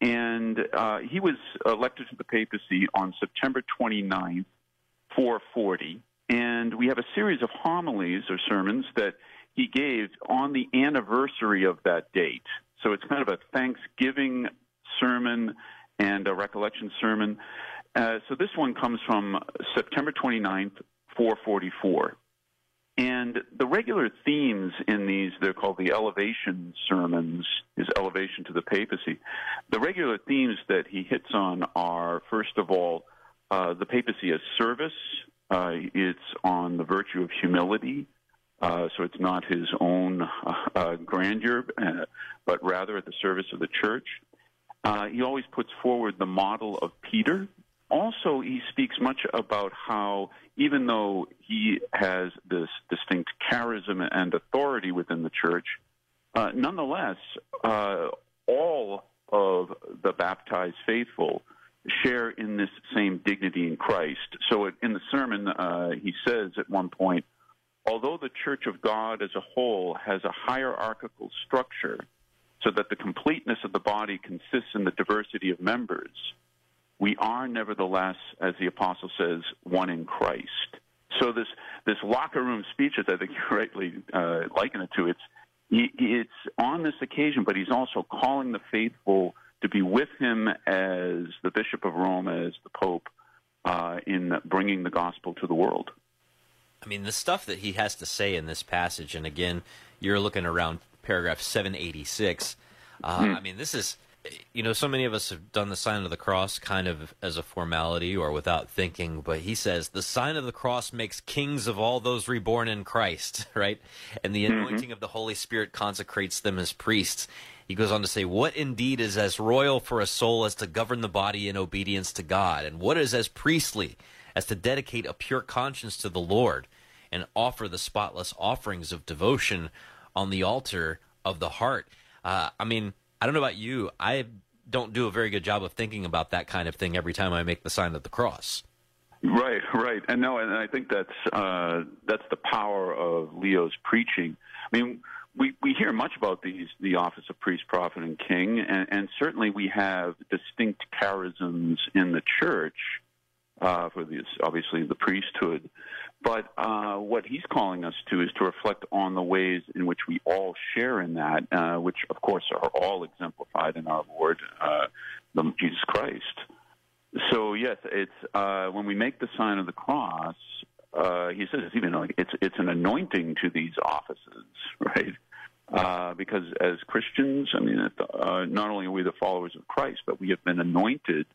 and uh, he was elected to the papacy on September 29th, 440, and we have a series of homilies or sermons that he gave on the anniversary of that date. So it's kind of a Thanksgiving sermon and a recollection sermon. Uh, so this one comes from September 29th, 444. And the regular themes in these, they're called the elevation sermons, is elevation to the papacy. The regular themes that he hits on are, first of all, uh, the papacy as service. Uh, it's on the virtue of humility. Uh, so it's not his own uh, grandeur, uh, but rather at the service of the church. Uh, he always puts forward the model of Peter. Also, he speaks much about how, even though he has this distinct charism and authority within the church, uh, nonetheless, uh, all of the baptized faithful share in this same dignity in Christ. So, in the sermon, he says at one point, although the Church of God as a whole has a hierarchical structure so that the completeness of the body consists in the diversity of members, we are nevertheless, as the apostle says, one in Christ. So this this locker room speech, as I think you rightly uh, liken it to, it's it's on this occasion, but he's also calling the faithful to be with him as the Bishop of Rome, as the Pope, uh, in bringing the gospel to the world. I mean, the stuff that he has to say in this passage, and again, you're looking around paragraph 786. Uh, hmm. I mean, this is, you know, so many of us have done the sign of the cross kind of as a formality or without thinking, but he says the sign of the cross makes kings of all those reborn in Christ, right? And the mm-hmm. anointing mm-hmm. of the Holy Spirit consecrates them as priests. He goes on to say, What indeed is as royal for a soul as to govern the body in obedience to God? And what is as priestly? as to dedicate a pure conscience to the Lord and offer the spotless offerings of devotion on the altar of the heart. Uh, I mean, I don't know about you. I don't do a very good job of thinking about that kind of thing every time I make the sign of the cross. Right, right, and no, and I think that's uh, that's the power of Leo's preaching. I mean, we we hear much about these the office of priest, prophet, and king, and, and certainly we have distinct charisms in the church uh, for this, obviously the priesthood. But uh, what he's calling us to is to reflect on the ways in which we all share in that, uh, which of course are all exemplified in our Lord, uh, the, Jesus Christ. So yes, it's uh, when we make the sign of the cross. Uh, he says it's even like it's it's an anointing to these offices, right? Uh, because as Christians, I mean, uh, not only are we the followers of Christ, but we have been anointed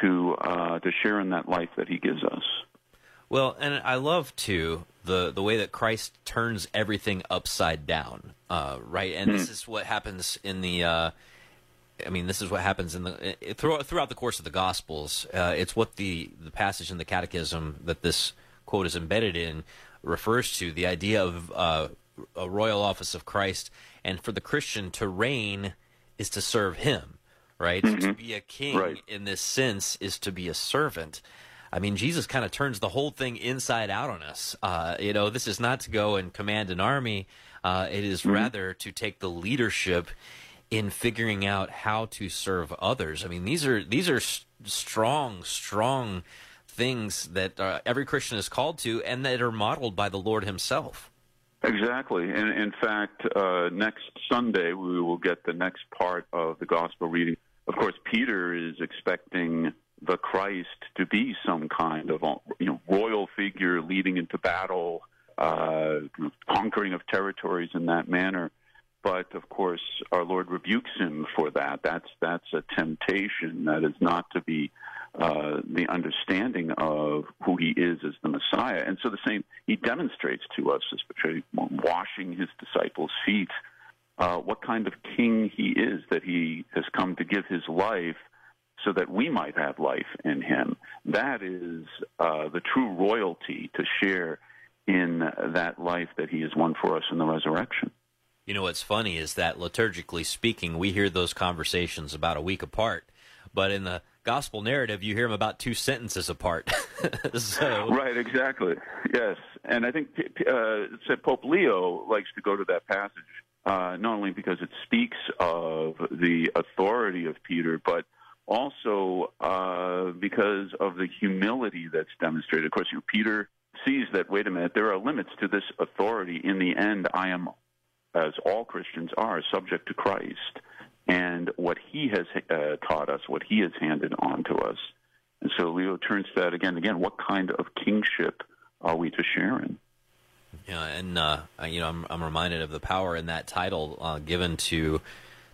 to uh, to share in that life that He gives us. Well, and I love too the the way that Christ turns everything upside down, uh, right? And mm-hmm. this is what happens in the. Uh, I mean, this is what happens in the throughout, throughout the course of the Gospels. Uh, it's what the the passage in the Catechism that this quote is embedded in refers to the idea of uh, a royal office of Christ, and for the Christian to reign is to serve Him right? Mm-hmm. To be a king right. in this sense is to be a servant. I mean, Jesus kind of turns the whole thing inside out on us. Uh, you know, this is not to go and command an army. Uh, it is mm-hmm. rather to take the leadership in figuring out how to serve others. I mean, these are these are strong, strong things that uh, every Christian is called to, and that are modeled by the Lord Himself. Exactly. And in fact, uh, next Sunday we will get the next part of the gospel reading. Of course, Peter is expecting the Christ to be some kind of you know royal figure leading into battle, uh, conquering of territories in that manner. But of course, our Lord rebukes him for that. That's that's a temptation. That is not to be uh, the understanding of who he is as the Messiah. And so the same he demonstrates to us, especially washing his disciples' feet, uh, what kind of king he is. That he has come to give his life so that we might have life in him. That is uh, the true royalty to share in that life that he has won for us in the resurrection. You know what's funny is that liturgically speaking, we hear those conversations about a week apart, but in the gospel narrative, you hear them about two sentences apart. so right, exactly. Yes, and I think uh, Pope Leo likes to go to that passage uh, not only because it speaks of the authority of Peter, but also uh, because of the humility that's demonstrated. Of course, you know, Peter sees that, wait a minute, there are limits to this authority. In the end, I am, as all Christians are, subject to Christ and what he has uh, taught us, what he has handed on to us. And so Leo turns to that again and again. What kind of kingship are we to share in? Yeah, and uh, you know, I'm, I'm reminded of the power in that title uh, given to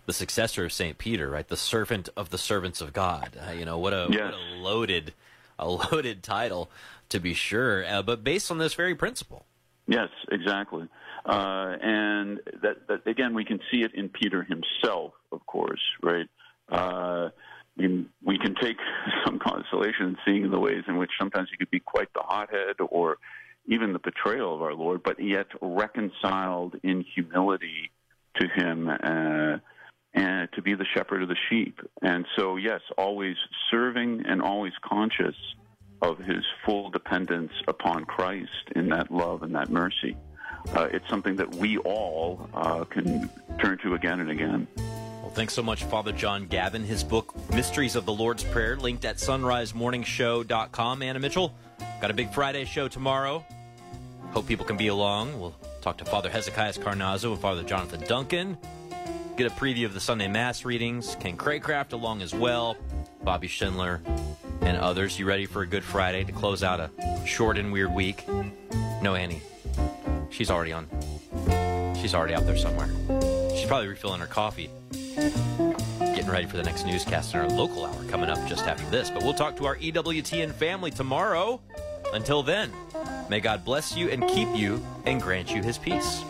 the successor of Saint Peter, right? The servant of the servants of God. Uh, you know, what a, yes. what a loaded, a loaded title to be sure, uh, but based on this very principle. Yes, exactly. Uh, and that, that, again, we can see it in Peter himself, of course, right? Uh, we can take some consolation in seeing the ways in which sometimes he could be quite the hothead or even the betrayal of our Lord, but yet reconciled in humility to him uh, and to be the shepherd of the sheep. And so, yes, always serving and always conscious of his full dependence upon Christ in that love and that mercy. Uh, it's something that we all uh, can turn to again and again. Well, thanks so much, Father John Gavin. His book, Mysteries of the Lord's Prayer, linked at sonrisemorningshow.com. Anna Mitchell, got a big Friday show tomorrow. Hope people can be along. We'll talk to Father Hezekiah Carnazzo and Father Jonathan Duncan. Get a preview of the Sunday Mass readings. Ken Craycraft along as well. Bobby Schindler and others. You ready for a good Friday to close out a short and weird week? No, Annie. She's already on. She's already out there somewhere. She's probably refilling her coffee. Getting ready for the next newscast in our local hour coming up just after this. But we'll talk to our EWTN family tomorrow. Until then, may God bless you and keep you and grant you his peace.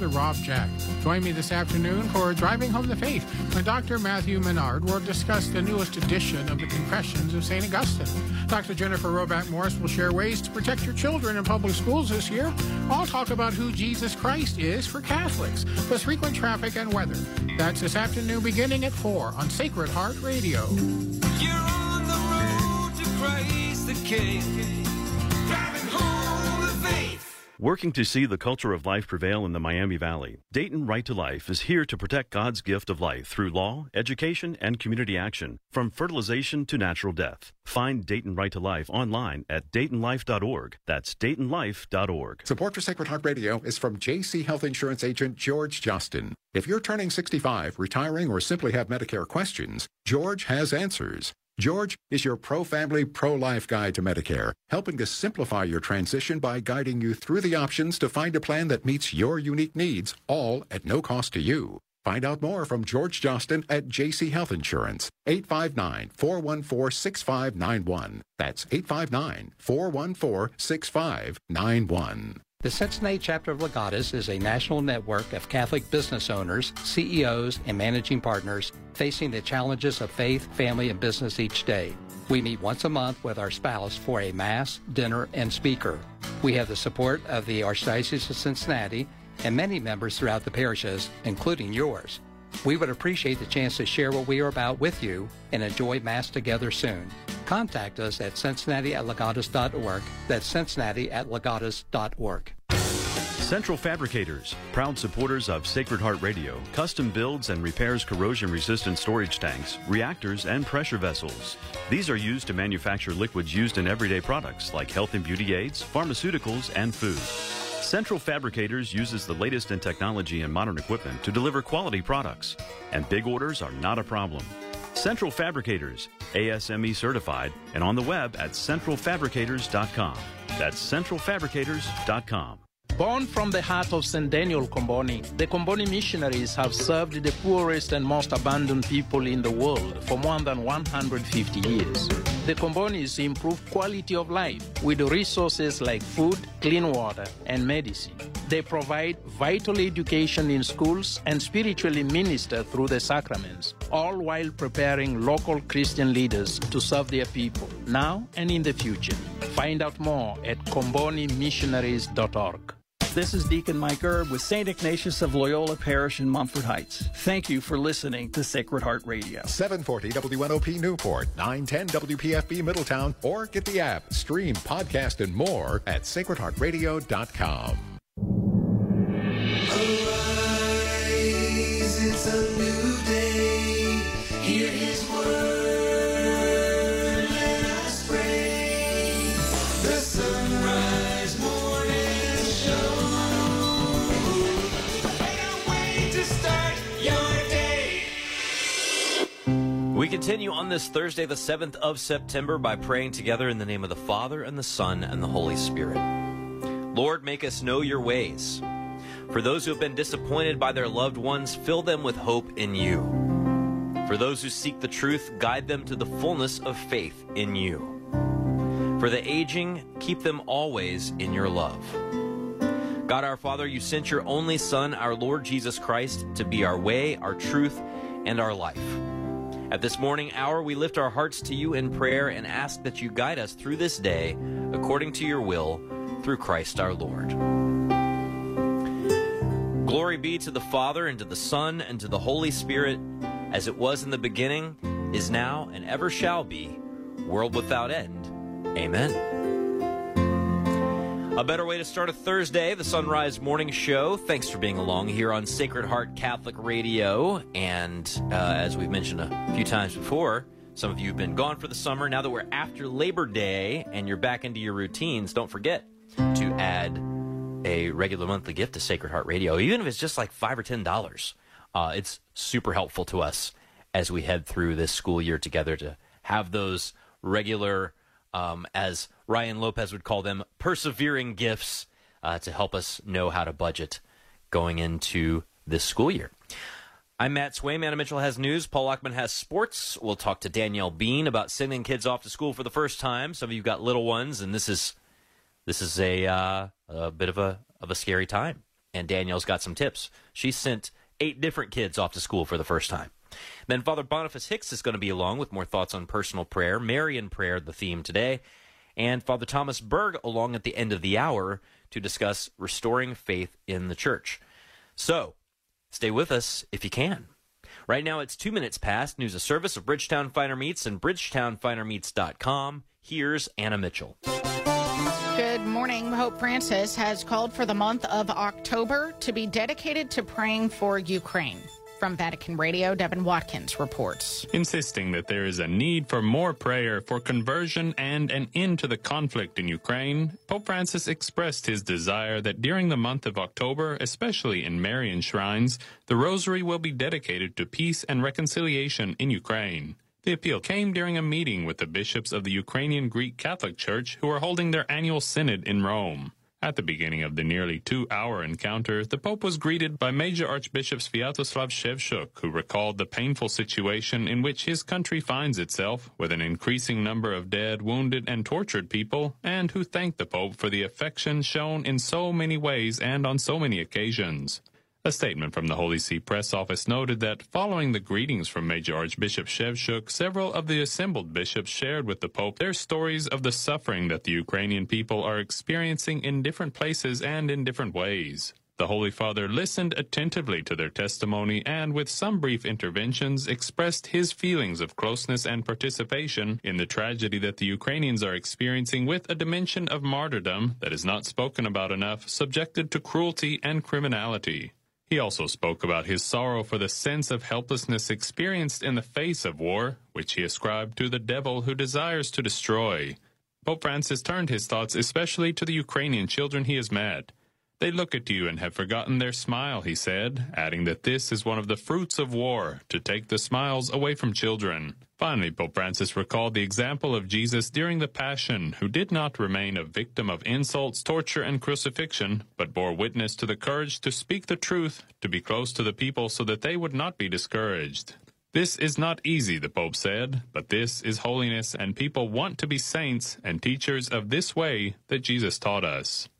Father Rob Jack. Join me this afternoon for Driving Home the Faith when Dr. Matthew Menard will discuss the newest edition of the Confessions of St. Augustine. Dr. Jennifer Roback Morse will share ways to protect your children in public schools this year. I'll talk about who Jesus Christ is for Catholics, plus frequent traffic and weather. That's this afternoon beginning at 4 on Sacred Heart Radio. You're on the road to Christ the King. Working to see the culture of life prevail in the Miami Valley, Dayton Right to Life is here to protect God's gift of life through law, education, and community action, from fertilization to natural death. Find Dayton Right to Life online at DaytonLife.org. That's DaytonLife.org. Support for Sacred Heart Radio is from JC Health Insurance agent George Justin. If you're turning 65, retiring, or simply have Medicare questions, George has answers. George is your pro family, pro life guide to Medicare, helping to simplify your transition by guiding you through the options to find a plan that meets your unique needs, all at no cost to you. Find out more from George Justin at JC Health Insurance, 859 414 6591. That's 859 414 6591. The Cincinnati chapter of Legatus is a national network of Catholic business owners, CEOs, and managing partners facing the challenges of faith, family, and business each day. We meet once a month with our spouse for a Mass, dinner, and speaker. We have the support of the Archdiocese of Cincinnati and many members throughout the parishes, including yours. We would appreciate the chance to share what we are about with you and enjoy Mass together soon. Contact us at cincinnati at legatus.org. That's cincinnati at legatus.org. Central Fabricators, proud supporters of Sacred Heart Radio, custom builds and repairs corrosion resistant storage tanks, reactors, and pressure vessels. These are used to manufacture liquids used in everyday products like health and beauty aids, pharmaceuticals, and food. Central Fabricators uses the latest in technology and modern equipment to deliver quality products, and big orders are not a problem. Central Fabricators, ASME certified, and on the web at centralfabricators.com. That's centralfabricators.com. Born from the heart of St. Daniel Comboni, the Comboni missionaries have served the poorest and most abandoned people in the world for more than 150 years. The Combonis improve quality of life with resources like food, clean water, and medicine. They provide vital education in schools and spiritually minister through the sacraments, all while preparing local Christian leaders to serve their people now and in the future. Find out more at combonimissionaries.org. This is Deacon Mike Erb with St. Ignatius of Loyola Parish in Monfort Heights. Thank you for listening to Sacred Heart Radio. 740 WNOP Newport, 910 WPFB Middletown, or get the app, stream, podcast, and more at sacredheartradio.com. Arise, We continue on this Thursday, the 7th of September, by praying together in the name of the Father, and the Son, and the Holy Spirit. Lord, make us know your ways. For those who have been disappointed by their loved ones, fill them with hope in you. For those who seek the truth, guide them to the fullness of faith in you. For the aging, keep them always in your love. God our Father, you sent your only Son, our Lord Jesus Christ, to be our way, our truth, and our life. At this morning hour, we lift our hearts to you in prayer and ask that you guide us through this day according to your will, through Christ our Lord. Glory be to the Father, and to the Son, and to the Holy Spirit, as it was in the beginning, is now, and ever shall be, world without end. Amen. A better way to start a Thursday, the Son Rise Morning Show. Thanks for being along here on Sacred Heart Catholic Radio. And uh, as we've mentioned a few times before, some of you have been gone for the summer. Now that we're after Labor Day and you're back into your routines, don't forget to add a regular monthly gift to Sacred Heart Radio, even if it's just like five or ten dollars. Uh, it's super helpful to us as we head through this school year together to have those regular, um, as Ryan Lopez would call them, persevering gifts uh, to help us know how to budget going into this school year. I'm Matt Swaim. Anna Mitchell has news. Paul Lockman has sports. We'll talk to Danielle Bean about sending kids off to school for the first time. Some of you got little ones, and this is this is a uh, a bit of a of a scary time. And Danielle's got some tips. She sent eight different kids off to school for the first time. Then Father Boniface Hicks is going to be along with more thoughts on personal prayer, Marian prayer, the theme today, and Father Thomas Berg along at the end of the hour to discuss restoring faith in the church. So, stay with us if you can. Right now it's two minutes past. News of service of Bridgetown Finer Meats and BridgetownFinerMeats.com. Here's Anna Mitchell. Good morning. Pope Francis has called for the month of October to be dedicated to praying for Ukraine. From Vatican Radio, Devin Watkins reports. Insisting that there is a need for more prayer for conversion and an end to the conflict in Ukraine, Pope Francis expressed his desire that during the month of October, especially in Marian shrines, the rosary will be dedicated to peace and reconciliation in Ukraine. The appeal came during a meeting with the bishops of the Ukrainian Greek Catholic Church who are holding their annual synod in Rome. At the beginning of the nearly two-hour encounter, the Pope was greeted by Major Archbishop Sviatoslav Shevchuk, who recalled the painful situation in which his country finds itself, with an increasing number of dead, wounded, and tortured people, and who thanked the Pope for the affection shown in so many ways and on so many occasions. A statement from the Holy See press office noted that following the greetings from Major Archbishop Shevchuk, several of the assembled bishops shared with the Pope their stories of the suffering that the Ukrainian people are experiencing in different places and in different ways. The Holy Father listened attentively to their testimony and, with some brief interventions, expressed his feelings of closeness and participation in the tragedy that the Ukrainians are experiencing with a dimension of martyrdom that is not spoken about enough, subjected to cruelty and criminality. He also spoke about his sorrow for the sense of helplessness experienced in the face of war, which he ascribed to the devil who desires to destroy. Pope Francis turned his thoughts especially to the Ukrainian children he has met. They look at you and have forgotten their smile, he said, adding that this is one of the fruits of war, to take the smiles away from children. Finally, Pope Francis recalled the example of Jesus during the Passion, who did not remain a victim of insults, torture, and crucifixion, but bore witness to the courage to speak the truth, to be close to the people so that they would not be discouraged. This is not easy, the Pope said, but this is holiness, and people want to be saints and teachers of this way that Jesus taught us.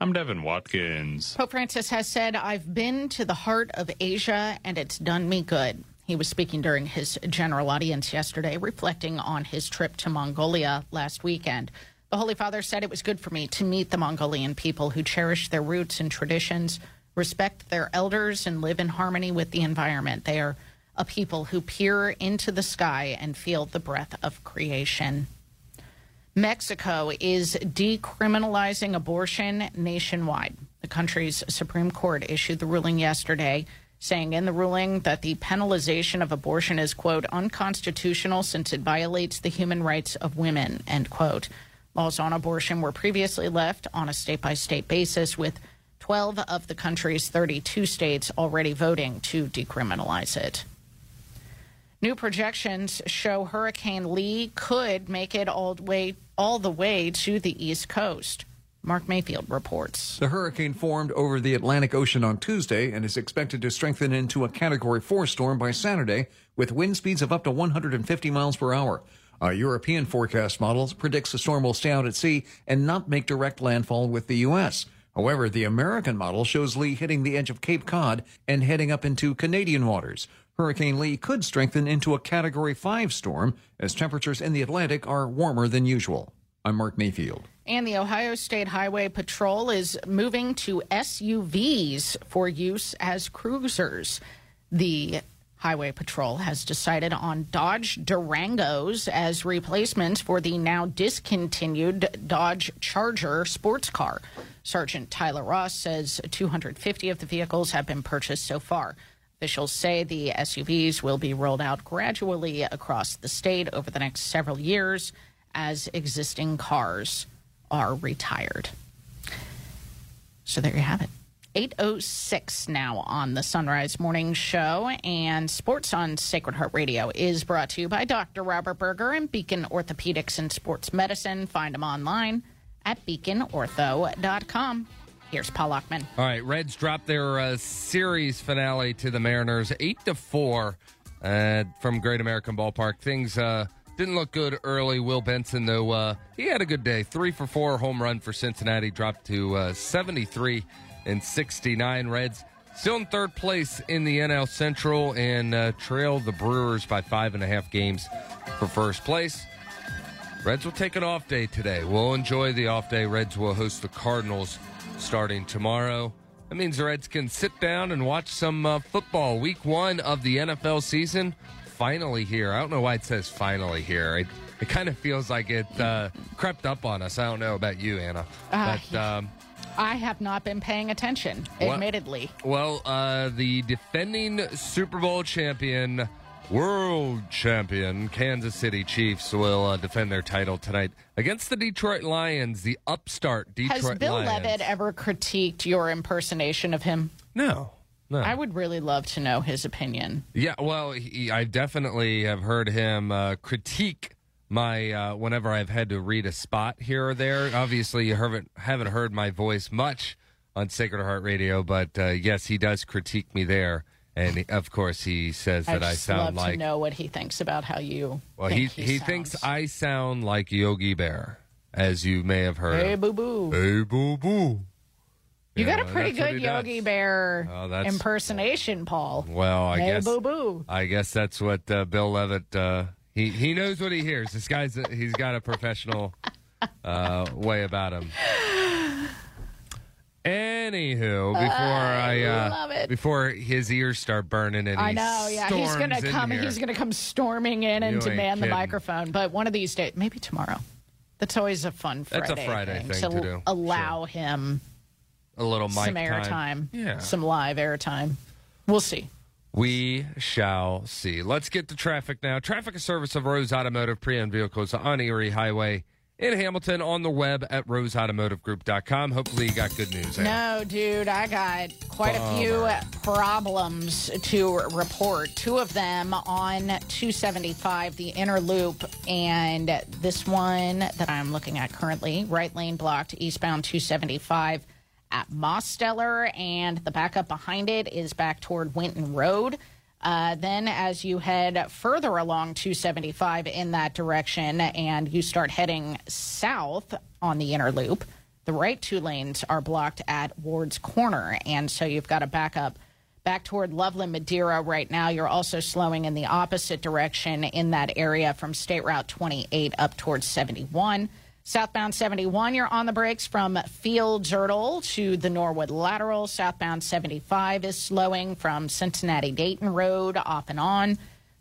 I'm Devin Watkins. Pope Francis has said, I've been to the heart of Asia and it's done me good. He was speaking during his general audience yesterday, reflecting on his trip to Mongolia last weekend. The Holy Father said it was good for me to meet the Mongolian people who cherish their roots and traditions, respect their elders, and live in harmony with the environment. They are a people who peer into the sky and feel the breath of creation. Mexico is decriminalizing abortion nationwide. The country's Supreme Court issued the ruling yesterday, saying in the ruling that the penalization of abortion is, quote, unconstitutional since it violates the human rights of women, end quote. Laws on abortion were previously left on a state by state basis, with 12 of the country's 32 states already voting to decriminalize it. New projections show Hurricane Lee could make it all the way all the way to the East Coast. Mark Mayfield reports. The hurricane formed over the Atlantic Ocean on Tuesday and is expected to strengthen into a Category 4 storm by Saturday with wind speeds of up to 150 miles per hour. A European forecast model predicts the storm will stay out at sea and not make direct landfall with the U.S. However, the American model shows Lee hitting the edge of Cape Cod and heading up into Canadian waters. Hurricane Lee could strengthen into a Category 5 storm as temperatures in the Atlantic are warmer than usual. I'm Mark Mayfield. And the Ohio State Highway Patrol is moving to SUVs for use as cruisers. The Highway Patrol has decided on Dodge Durangos as replacements for the now discontinued Dodge Charger sports car. Sergeant Tyler Ross says 250 of the vehicles have been purchased so far. Officials say the SUVs will be rolled out gradually across the state over the next several years as existing cars are retired. So there you have it. 806 now on the Son Rise Morning Show and Sports on Sacred Heart Radio is brought to you by Dr. Robert Berger and Beacon Orthopedics and Sports Medicine. Find them online at beaconortho.com. Here's Paul Lockman. All right, Reds dropped their uh, series finale to the Mariners, eight to four, uh, from Great American Ballpark. Things uh, didn't look good early. Will Benson, though, uh, he had a good day. Three for four home run for Cincinnati, dropped to uh, 73 and 69. Reds still in third place in the NL Central and uh, trail the Brewers by five and a half games for first place. Reds will take an off day today. We'll enjoy the off day. Reds will host the Cardinals starting tomorrow. That means the Reds can sit down and watch some uh, football. Week one of the NFL season finally here. I don't know why it says finally here. It, it kind of feels like it uh, crept up on us. I don't know about you, Anna. Uh, but um, I have not been paying attention, Well- admittedly. Well, uh, the defending Super Bowl champion, world champion, Kansas City Chiefs will uh, defend their title tonight against the Detroit Lions, the upstart Detroit Has Bill Lions. Levitt ever critiqued your impersonation of him? No. No. I would really love to know his opinion. Yeah, well, he, I definitely have heard him uh, critique my uh, whenever I've had to read a spot here or there. Obviously, you haven't haven't heard my voice much on Sacred Heart Radio, but uh, yes, he does critique me there, and he- of course, he says that I just sound love like to know what he thinks about how you. well, he think he, thinks I sound like Yogi Bear, as you may have heard. Hey, boo boo. Hey, boo boo. You got a pretty good he does. Yogi Bear Oh, impersonation, Paul. Well, I hey, guess boo boo. I guess that's what uh, Bill Levitt. Uh, he he knows what he hears. This guy's a, he's got a professional uh, way about him. Anywho, before I, uh, love it. before his ears start burning and I know, yeah. He's gonna come. He's gonna come storming in and You demand the microphone. But one of these days, maybe tomorrow. That's always a fun Friday. That's a Friday thing to to do. Allow him a little mic some time. airtime. Yeah. Some live airtime. We'll see. We shall see. Let's get to traffic now. Traffic is service of Rose Automotive pre-owned vehicles on Erie Highway in Hamilton on the web at roseautomotivegroup.com. Hopefully you got good news. Ann. No, dude, I got quite a few problems to report. Two of them on 275, the inner loop, and this one that I'm looking at currently, right lane blocked, eastbound 275 at Mosteller, and the backup behind it is back toward Winton Road. Uh, then, as you head further along 275 in that direction and you start heading south on the inner loop, the right two lanes are blocked at Ward's Corner. And so you've got to back up back toward Loveland Madeira right now. You're also slowing in the opposite direction in that area from State Route 28 up towards 71. Southbound 71, you're on the brakes from Fields Ertel to the Norwood Lateral. Southbound 75 is slowing from Cincinnati Dayton Road off and on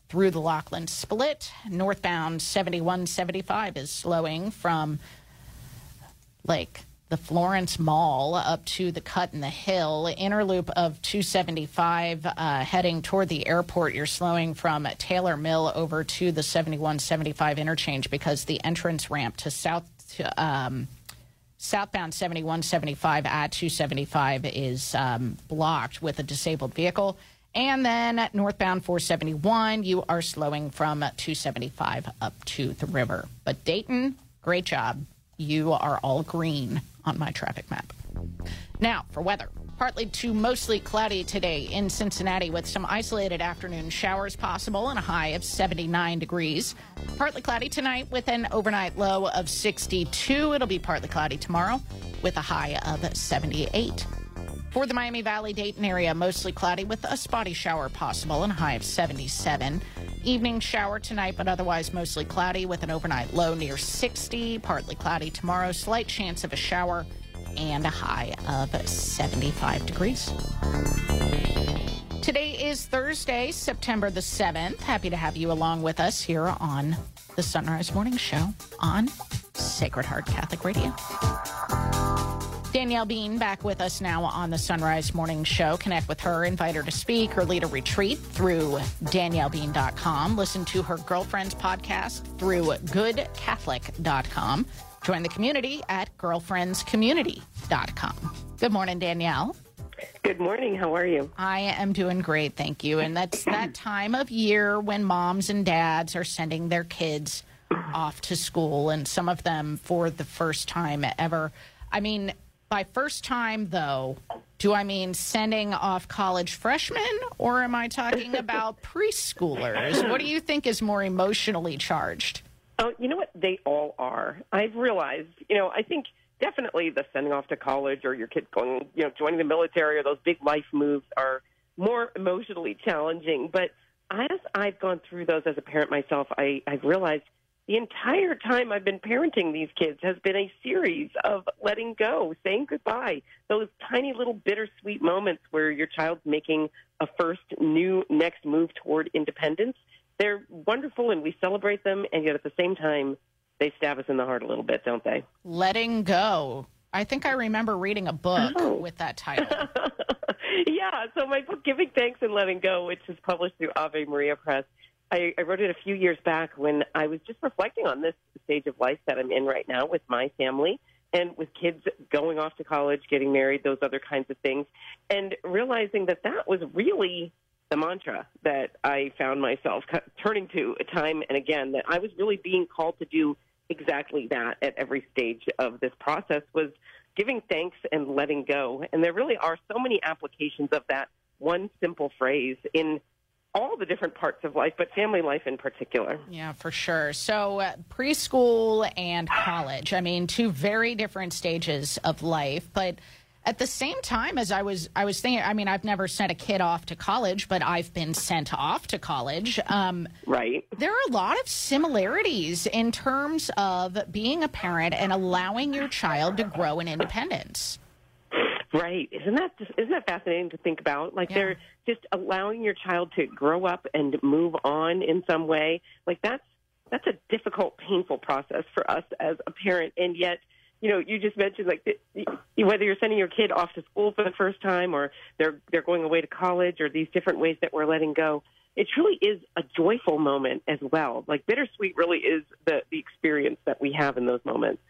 through the Lockland Split. Northbound 7175 is slowing from like the Florence Mall up to the Cut in the Hill. Inner loop of 275 uh, heading toward the airport. You're slowing from Taylor Mill over to the 7175 interchange because the entrance ramp to South. To, um, Southbound 7175 at 275 is um, blocked with a disabled vehicle. And then at northbound 471, you are slowing from 275 up to the river. But Dayton, great job. You are all green on my traffic map. Now, for weather. Partly to mostly cloudy today in Cincinnati with some isolated afternoon showers possible and a high of 79 degrees. Partly cloudy tonight with an overnight low of 62. It'll be partly cloudy tomorrow with a high of 78. For the Miami Valley Dayton area, mostly cloudy with a spotty shower possible and a high of 77. Evening shower tonight, but otherwise mostly cloudy with an overnight low near 60. Partly cloudy tomorrow, slight chance of a shower and a high of 75 degrees. Today is Thursday, September the 7th. Happy to have you along with us here on the Son Rise Morning Show on Sacred Heart Catholic Radio. Danielle Bean back with us now on the Son Rise Morning Show. Connect with her, invite her to speak or lead a retreat through daniellebean.com. Listen to her girlfriend's podcast through goodcatholic.com. Join the community at girlfriendscommunity.com. Good morning, Danielle. Good morning. How are you? I am doing great, thank you. And that's that time of year when moms and dads are sending their kids off to school, and some of them for the first time ever. I mean, by first time, though, do I mean sending off college freshmen, or am I talking about preschoolers? What do you think is more emotionally charged? Oh, you know what? They all are. I've realized, you know, I think definitely the sending off to college or your kids going, you know, joining the military or those big life moves are more emotionally challenging. But as I've gone through those as a parent myself, I, I've realized the entire time I've been parenting these kids has been a series of letting go, saying goodbye, those tiny little bittersweet moments where your child's making a first new next move toward independence. They're wonderful and we celebrate them, and yet at the same time, they stab us in the heart a little bit, don't they? Letting go. I think I remember reading a book oh. with that title. yeah, so my book, Giving Thanks and Letting Go, which is published through Ave Maria Press, I, I wrote it a few years back when I was just reflecting on this stage of life that I'm in right now with my family and with kids going off to college, getting married, those other kinds of things, and realizing that that was really the mantra that I found myself turning to time and again, that I was really being called to do exactly that at every stage of this process was giving thanks and letting go. And there really are so many applications of that one simple phrase in all the different parts of life, but family life in particular. Yeah, for sure. So, uh, preschool and college, I mean, two very different stages of life, but at the same time as I was I was thinking, I mean, I've never sent a kid off to college, but I've been sent off to college. Um, right. There are a lot of similarities in terms of being a parent and allowing your child to grow in independence. Right. Isn't that just, isn't that fascinating to think about? Like they're just allowing your child to grow up and move on in some way. Like that's that's a difficult, painful process for us as a parent, and yet. You know, you just mentioned like the- whether you're sending your kid off to school for the first time, or they're they're going away to college, or these different ways that we're letting go. It truly is a joyful moment as well. Like bittersweet, really is the the experience that we have in those moments.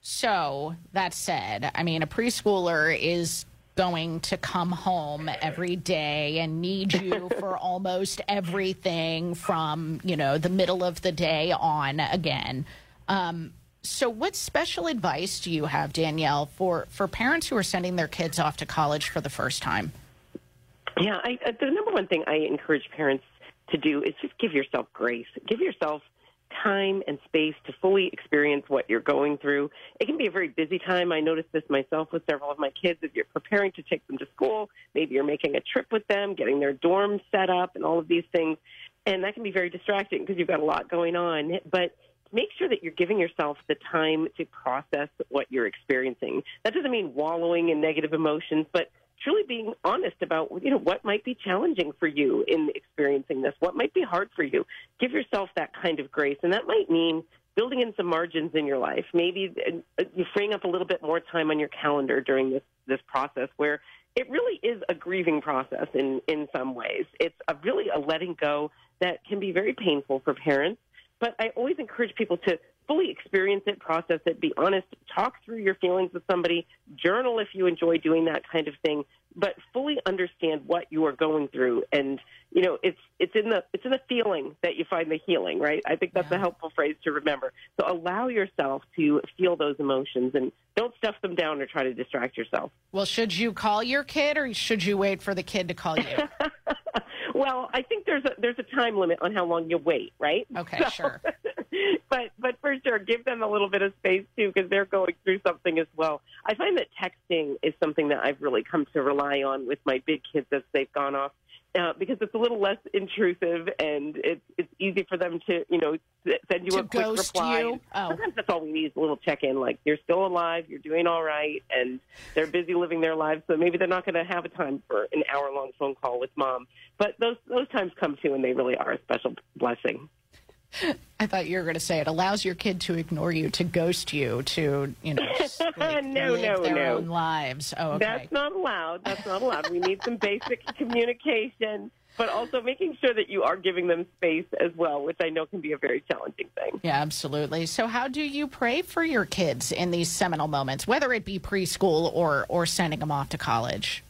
So, that said, I mean, a preschooler is going to come home every day and need you for almost everything from, you know, the middle of the day on again. Um, so, what special advice do you have, Danielle, for, for parents who are sending their kids off to college for the first time? Yeah, I, uh, the number one thing I encourage parents to do is just give yourself grace. Give yourself time and space to fully experience what you're going through. It can be a very busy time. I noticed this myself with several of my kids. If you're preparing to take them to school, maybe you're making a trip with them, getting their dorm set up, and all of these things. And that can be very distracting because you've got a lot going on. But make sure that you're giving yourself the time to process what you're experiencing. That doesn't mean wallowing in negative emotions, but truly being honest about you know what might be challenging for you in experiencing this what might be hard for you. Give yourself that kind of grace and that might mean building in some margins in your life. Maybe uh, you freeing up a little bit more time on your calendar during this this process where it really is a grieving process in in some ways. It's a really a letting go that can be very painful for parents but I always encourage people to fully experience it, process it, be honest, talk through your feelings with somebody, journal if you enjoy doing that kind of thing, but fully understand what you are going through. And you know, it's it's in the it's in the feeling that you find the healing, right? I think that's a helpful phrase to remember. So allow yourself to feel those emotions and don't stuff them down or try to distract yourself. Well, should you call your kid or should you wait for the kid to call you? Well, I think there's a there's a time limit on how long you wait, right? Okay, sure. but but for sure, give them a little bit of space too because they're going through something as well. I find that texting is something that I've really come to rely on with my big kids as they've gone off. Uh, because it's a little less intrusive and it's it's easy for them to you know send you To a quick reply. you? Oh. Sometimes that's all we need is a little check in, like you're still alive, you're doing all right, and they're busy living their lives. So maybe they're not going to have a time for an hour long phone call with mom. But those those times come too, and they really are a special blessing. I thought you were going to say it allows your kid to ignore you, to ghost you, to, you know, like, no, live no, their no. own lives. Oh, okay. That's not allowed. That's not allowed. We need some basic communication, but also making sure that you are giving them space as well, which I know can be a very challenging thing. Yeah, absolutely. So, how do you pray for your kids in these seminal moments, whether it be preschool or or sending them off to college?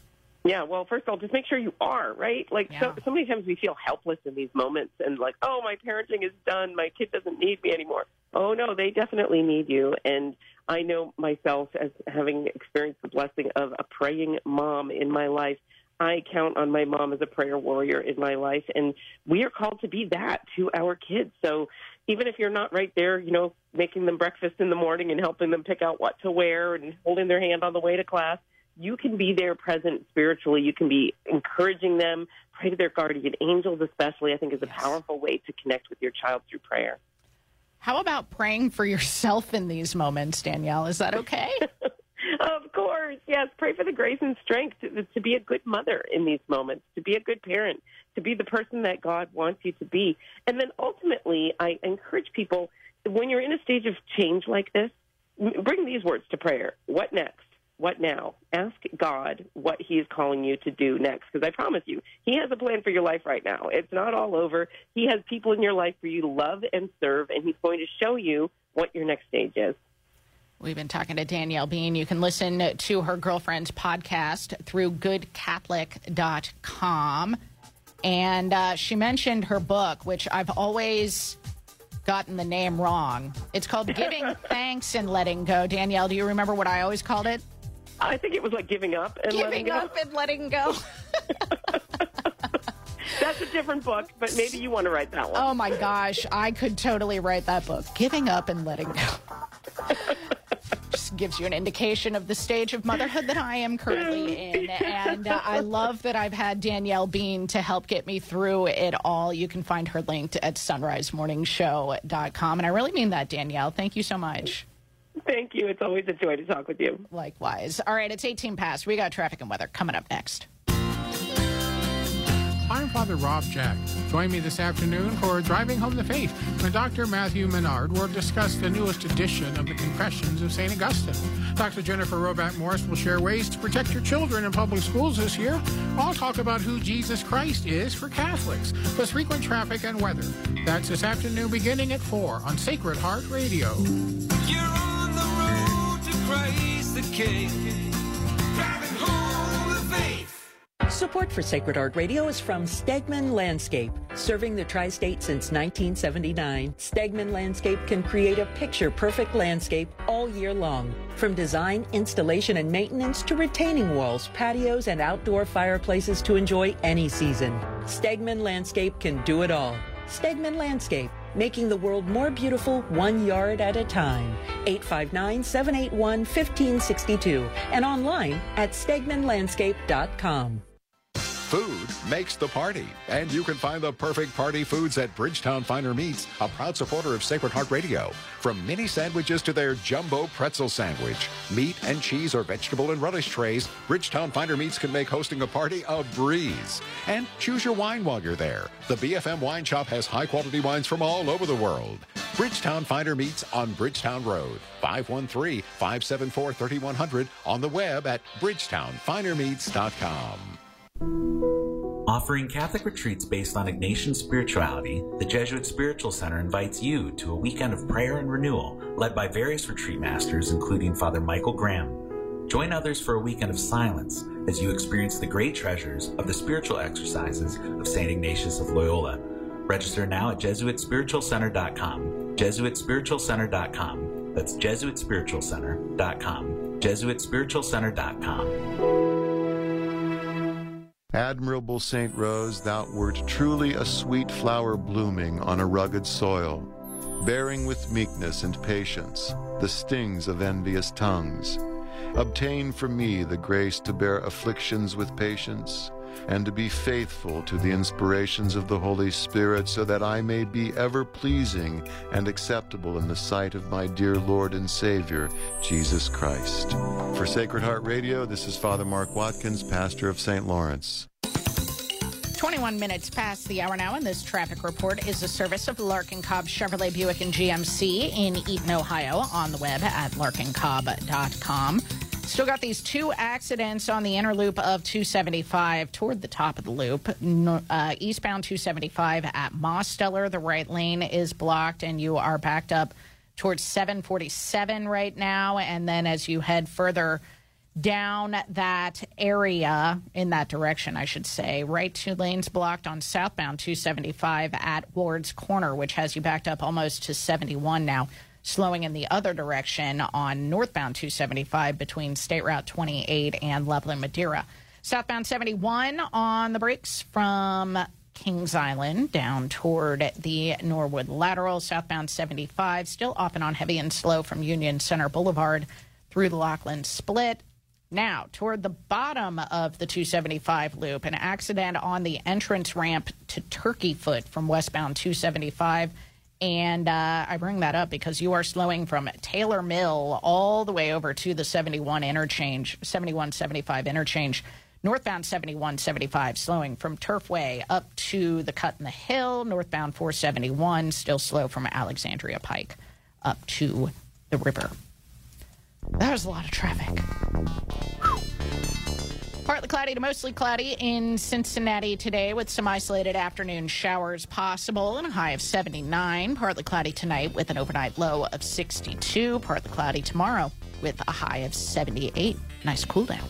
Yeah, well, first of all, just make sure you are, right? Like, so, so many times we feel helpless in these moments and like, oh, my parenting is done. My kid doesn't need me anymore. Oh, no, they definitely need you. And I know myself as having experienced the blessing of a praying mom in my life. I count on my mom as a prayer warrior in my life, and we are called to be that to our kids. So even if you're not right there, you know, making them breakfast in the morning and helping them pick out what to wear and holding their hand on the way to class, you can be there present spiritually. You can be encouraging them, pray to their guardian angels, especially, I think is a powerful way to connect with your child through prayer. How about praying for yourself in these moments, Danielle? Is that okay? Of course, yes. Pray for the grace and strength to, to be a good mother in these moments, to be a good parent, to be the person that God wants you to be. And then ultimately, I encourage people when you're in a stage of change like this, bring these words to prayer. What next? What now? Ask God what He is calling you to do next. Because I promise you, He has a plan for your life right now. It's not all over. He has people in your life for you to love and serve, and He's going to show you what your next stage is. We've been talking to Danielle Bean. You can listen to her girlfriend's podcast through goodcatholic.com. And uh, she mentioned her book, which I've always gotten the name wrong. It's called Giving Thanks and Letting Go. Danielle, do you remember what I always called it? I think it was like giving up and letting Giving go. up and letting go. That's a different book, but maybe you want to write that one. Oh my gosh, I could totally write that book. Giving up and letting go. Just gives you an indication of the stage of motherhood that I am currently in. And uh, I love that I've had Danielle Bean to help get me through it all. You can find her linked at sonrisemorningshow.com. And I really mean that, Danielle. Thank you so much. Thank you. It's always a joy to talk with you. Likewise. All right, it's 18 past. We got traffic and weather coming up next. I'm Father Rob Jack. Join me this afternoon for Driving Home the Faith when Dr. Matthew Menard will discuss the newest edition of the Confessions of St. Augustine. Dr. Jennifer Roback Morse will share ways to protect your children in public schools this year. I'll talk about who Jesus Christ is for Catholics, plus frequent traffic and weather. That's this afternoon beginning at 4 on Sacred Heart Radio. Support for Sacred Heart Radio is from Stegman Landscape. Serving the tri state since 1979, Stegman Landscape can create a picture perfect landscape all year long. From design, installation, and maintenance to retaining walls, patios, and outdoor fireplaces to enjoy any season. Stegman Landscape can do it all. Stegman Landscape, making the world more beautiful one yard at a time. 859 781 1562 and online at stegmanlandscape.com. Food makes the party, and you can find the perfect party foods at Bridgetown Finer Meats, a proud supporter of Sacred Heart Radio. From mini sandwiches to their jumbo pretzel sandwich, meat and cheese or vegetable and relish trays, Bridgetown Finer Meats can make hosting a party a breeze. And choose your wine while you're there. The BFM Wine Shop has high quality wines from all over the world. Bridgetown Finer Meats on Bridgetown Road, 513 574 3100 on the web at bridgetownfinermeats.com. Offering Catholic retreats based on Ignatian spirituality, the Jesuit Spiritual Center invites you to a weekend of prayer and renewal led by various retreat masters, including Father Michael Graham. Join others for a weekend of silence as you experience the great treasures of the spiritual exercises of St. Ignatius of Loyola. Register now at JesuitSpiritualCenter.com. JesuitSpiritualCenter.com. That's JesuitSpiritualCenter.com. JesuitSpiritualCenter.com. Admirable Saint Rose, thou wert truly a sweet flower blooming on a rugged soil, bearing with meekness and patience the stings of envious tongues. Obtain for me the grace to bear afflictions with patience, and to be faithful to the inspirations of the Holy Spirit, so that I may be ever pleasing and acceptable in the sight of my dear Lord and Savior, Jesus Christ. For Sacred Heart Radio, this is Father Mark Watkins, pastor of St. Lawrence. 21 minutes past the hour now, and this traffic report is a service of Larkin Cobb Chevrolet Buick and GMC in Eaton, Ohio, on the web at larkincobb.com. Still got these two accidents on the inner loop of 275 toward the top of the loop. Uh, eastbound 275 at Mosteller, the right lane is blocked, and you are backed up towards 747 right now. And then as you head further down that area in that direction, I should say. Right two lanes blocked on southbound 275 at Ward's Corner, which has you backed up almost to 71 now. Slowing in the other direction on northbound 275 between State Route 28 and Loveland Madeira. Southbound 71 on the brakes from Kings Island down toward the Norwood Lateral. Southbound 75 still off and on heavy and slow from Union Center Boulevard through the Lockland Split. Now, toward the bottom of the 275 loop, an accident on the entrance ramp to Turkey Foot from westbound 275. And uh, I bring that up because you are slowing from Taylor Mill all the way over to the 71 interchange, 7175 interchange, northbound 7175, slowing from Turfway up to the cut in the hill, northbound 471, still slow from Alexandria Pike up to the river. That was a lot of traffic. Partly cloudy to mostly cloudy in Cincinnati today with some isolated afternoon showers possible and a high of 79. Partly cloudy tonight with an overnight low of 62. Partly cloudy tomorrow with a high of 78. Nice cool down.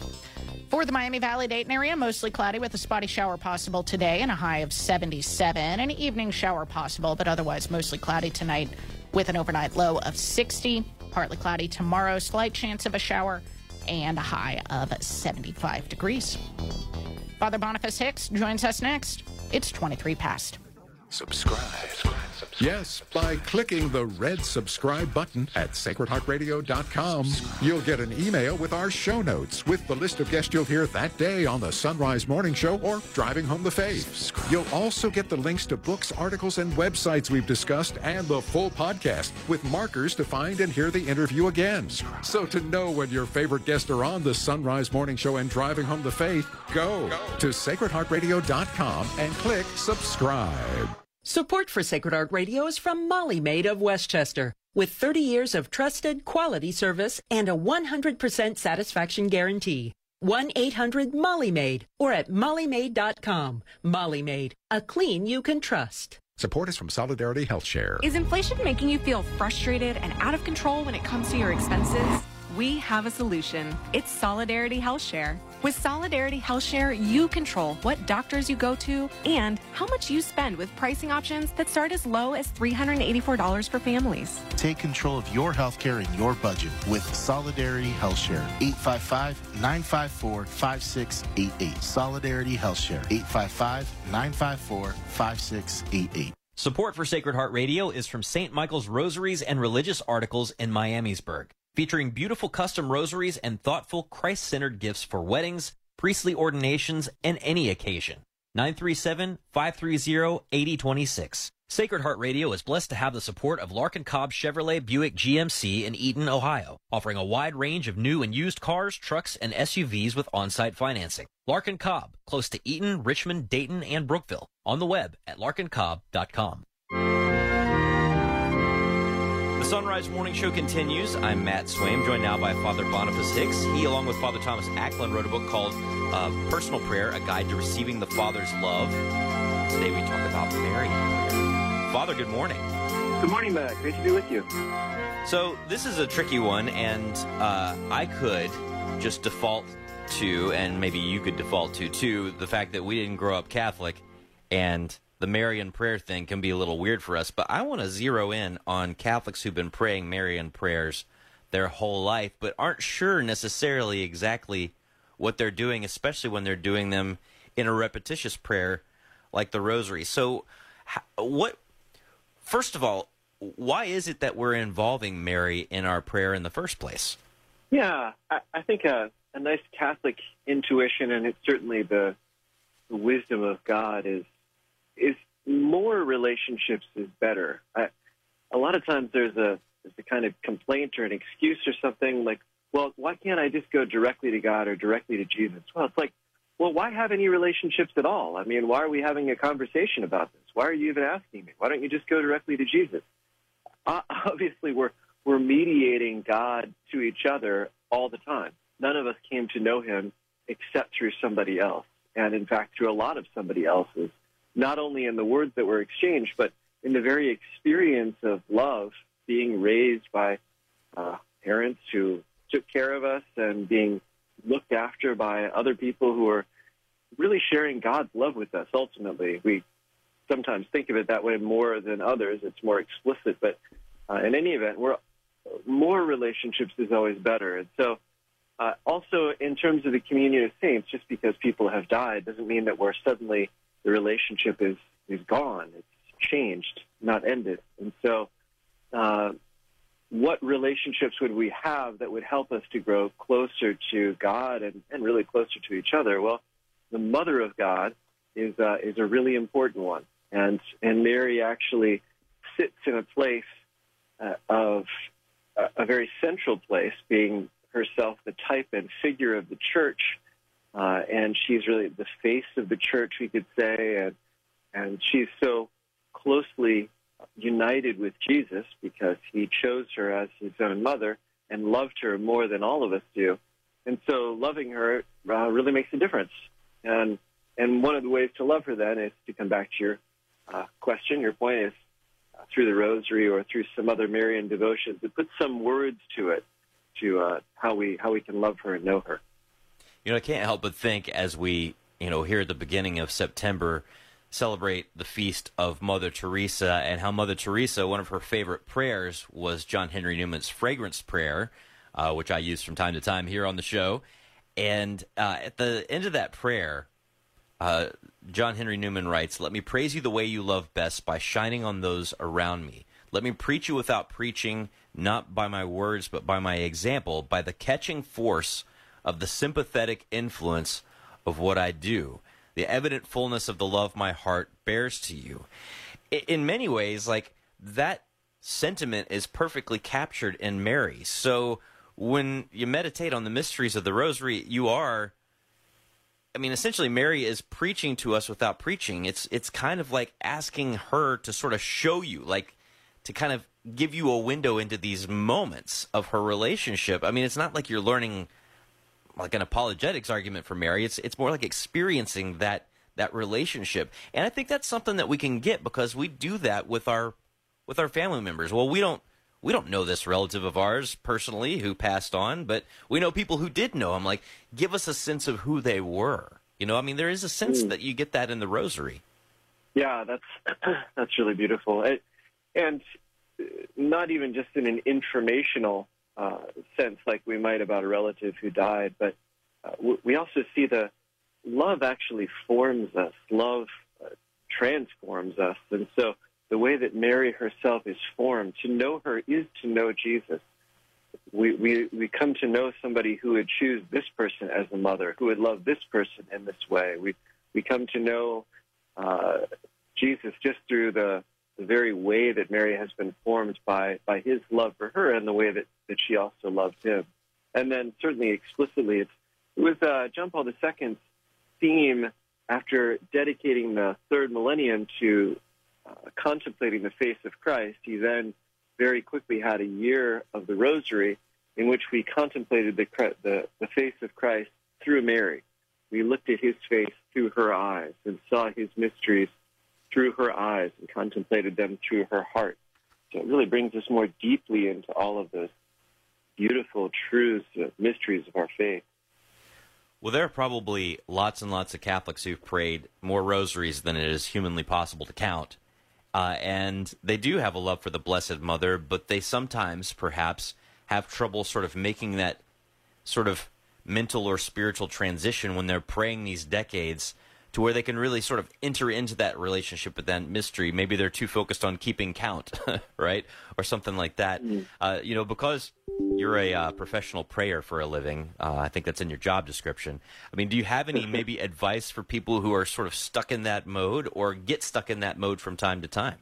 For the Miami Valley Dayton area, mostly cloudy with a spotty shower possible today and a high of 77. An evening shower possible, but otherwise mostly cloudy tonight with an overnight low of 60. Partly cloudy tomorrow, slight chance of a shower and a high of 75 degrees. Father Boniface Hicks joins us next. It's 23 past. Subscribe. Yes, by clicking the red subscribe button at sacredheartradio.com. You'll get an email with our show notes with the list of guests you'll hear that day on the Son Rise Morning Show or Driving Home the Faith. You'll also get the links to books, articles, and websites we've discussed and the full podcast with markers to find and hear the interview again. So to know when your favorite guests are on the Son Rise Morning Show and Driving Home the Faith, go to sacredheartradio.com and click subscribe. Support for Sacred Heart Radio is from Molly Maid of Westchester. With 30 years of trusted quality service and a 100% satisfaction guarantee. 1 800 Molly Maid or at mollymaid.com. Molly Maid, a clean you can trust. Support is from Solidarity Health Share. Is inflation making you feel frustrated and out of control when it comes to your expenses? We have a solution. It's Solidarity Health Share. With Solidarity HealthShare, you control what doctors you go to and how much you spend with pricing options that start as low as $384 for families. Take control of your healthcare and your budget with Solidarity HealthShare. 855-954-5688. Solidarity HealthShare. 855-954-5688. Support for Sacred Heart Radio is from St. Michael's Rosaries and Religious Articles in Miamisburg, featuring beautiful custom rosaries and thoughtful Christ centered gifts for weddings, priestly ordinations, and any occasion. 937 530 8026. Sacred Heart Radio is blessed to have the support of Larkin Cobb Chevrolet Buick GMC in Eaton, Ohio, offering a wide range of new and used cars, trucks, and SUVs with on site financing. Larkin Cobb, close to Eaton, Richmond, Dayton, and Brookville. On the web at larkincobb.com. Son Rise Morning Show continues. I'm Matt Swaim, joined now by Father Boniface Hicks. He, along with Father Thomas Acklin, wrote a book called uh, Personal Prayer, A Guide to Receiving the Father's Love. Today we talk about Mary. Father, good morning. Good morning, Matt. Great to be with you. So this is a tricky one, and uh, I could just default to, and maybe you could default to, too, the fact that we didn't grow up Catholic, and the Marian prayer thing can be a little weird for us. But I want to zero in on Catholics who've been praying Marian prayers their whole life, but aren't sure necessarily exactly what they're doing, especially when they're doing them in a repetitious prayer like the Rosary. So, what? First of all, why is it that we're involving Mary in our prayer in the first place? Yeah, I, I think a, a nice Catholic intuition, and it's certainly the, the wisdom of God, is is more relationships is better. I, a lot of times there's a there's a kind of complaint or an excuse or something like, well, why can't I just go directly to God or directly to Jesus? Well, it's like, well, why have any relationships at all? I mean, why are we having a conversation about this? Why are you even asking me? Why don't you just go directly to Jesus? Obviously, we're we're mediating God to each other all the time. None of us came to know Him except through somebody else, and in fact, through a lot of somebody else's. Not only in the words that were exchanged, but in the very experience of love, being raised by uh, parents who took care of us and being looked after by other people who are really sharing God's love with us. Ultimately, we sometimes think of it that way more than others. It's more explicit, but uh, in any event, we're more relationships is always better. And so, uh, also in terms of the communion of saints, just because people have died doesn't mean that we're suddenly the relationship is is gone. It's changed, not ended. And so, uh, what relationships would we have that would help us to grow closer to God and, and really closer to each other? Well, the Mother of God is uh, is a really important one, and and Mary actually sits in a place uh, of a very central place, being herself the type and figure of the church, uh, and she's really the face of the church, we could say, and and she's so closely united with Jesus because he chose her as his own mother and loved her more than all of us do. And so loving her uh, really makes a difference. And and one of the ways to love her then is to come back to your uh, question. Your point is uh, through the rosary or through some other Marian devotion to put some words to it to uh, how we how we can love her and know her. You know, I can't help but think as we, you know, here at the beginning of September, celebrate the feast of Mother Teresa and how Mother Teresa, one of her favorite prayers was John Henry Newman's fragrance prayer, uh, which I use from time to time here on the show. And uh, at the end of that prayer, Uh, John Henry Newman writes, Let me praise you the way you love best by shining on those around me. Let me preach you without preaching, not by my words, but by my example, by the catching force of the sympathetic influence of what I do, the evident fullness of the love my heart bears to you. In many ways, like that sentiment is perfectly captured in Mary. So when you meditate on the mysteries of the rosary, you are I mean, essentially, Mary is preaching to us without preaching. It's it's kind of like asking her to sort of show you, like to kind of give you a window into these moments of her relationship. I mean, it's not like you're learning like an apologetics argument for Mary. It's it's more like experiencing that that relationship. And I think that's something that we can get because we do that with our with our family members. Well, we don't we don't know this relative of ours personally who passed on, but we know people who did know him. Like, give us a sense of who they were. You know, I mean, there is a sense hmm. that you get that in the rosary. Yeah, that's that's really beautiful, it, and not even just in an informational uh, sense, like we might about a relative who died, but uh, w- we also see the love actually forms us. Love uh, transforms us, and so the way that Mary herself is formed, to know her is to know Jesus. We, we, we come to know somebody who would choose this person as a mother, who would love this person in this way. We, we come to know uh, Jesus just through the, the very way that Mary has been formed by, by his love for her and the way that, that she also loved him. And then certainly explicitly, it's, it was uh, John Paul II's theme after dedicating the third millennium to uh, contemplating the face of Christ, he then very quickly had a year of the Rosary in which we contemplated the, the, the face of Christ through Mary. We looked at his face through her eyes and saw his mysteries through her eyes and contemplated them through her heart. So it really brings us more deeply into all of those beautiful truths, uh, mysteries of our faith. Well, there are probably lots and lots of Catholics who've prayed more rosaries than it is humanly possible to count. Uh, and they do have a love for the Blessed Mother, but they sometimes, perhaps, have trouble sort of making that sort of mental or spiritual transition when they're praying these decades to where they can really sort of enter into that relationship with that mystery. Maybe they're too focused on keeping count, right? Or something like that. Uh, you know, because you're a uh, professional prayer for a living, uh, I think that's in your job description. I mean, do you have any maybe advice for people who are sort of stuck in that mode or get stuck in that mode from time to time?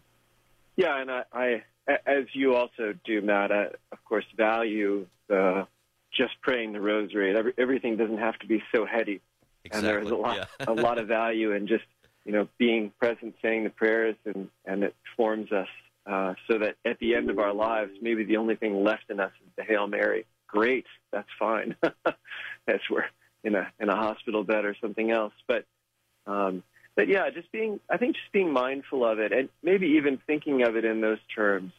Yeah, and I, I as you also do, Matt, I, of course, value the just praying the rosary. Every, everything doesn't have to be so heady. Exactly. And there's a lot, yeah. a lot of value in just you know being present, saying the prayers, and and it forms us uh, so that at the end of our lives, maybe the only thing left in us is the Hail Mary. Great, that's fine. as we're in a in a hospital bed or something else, but. Um, but yeah, just being, I think just being mindful of it and maybe even thinking of it in those terms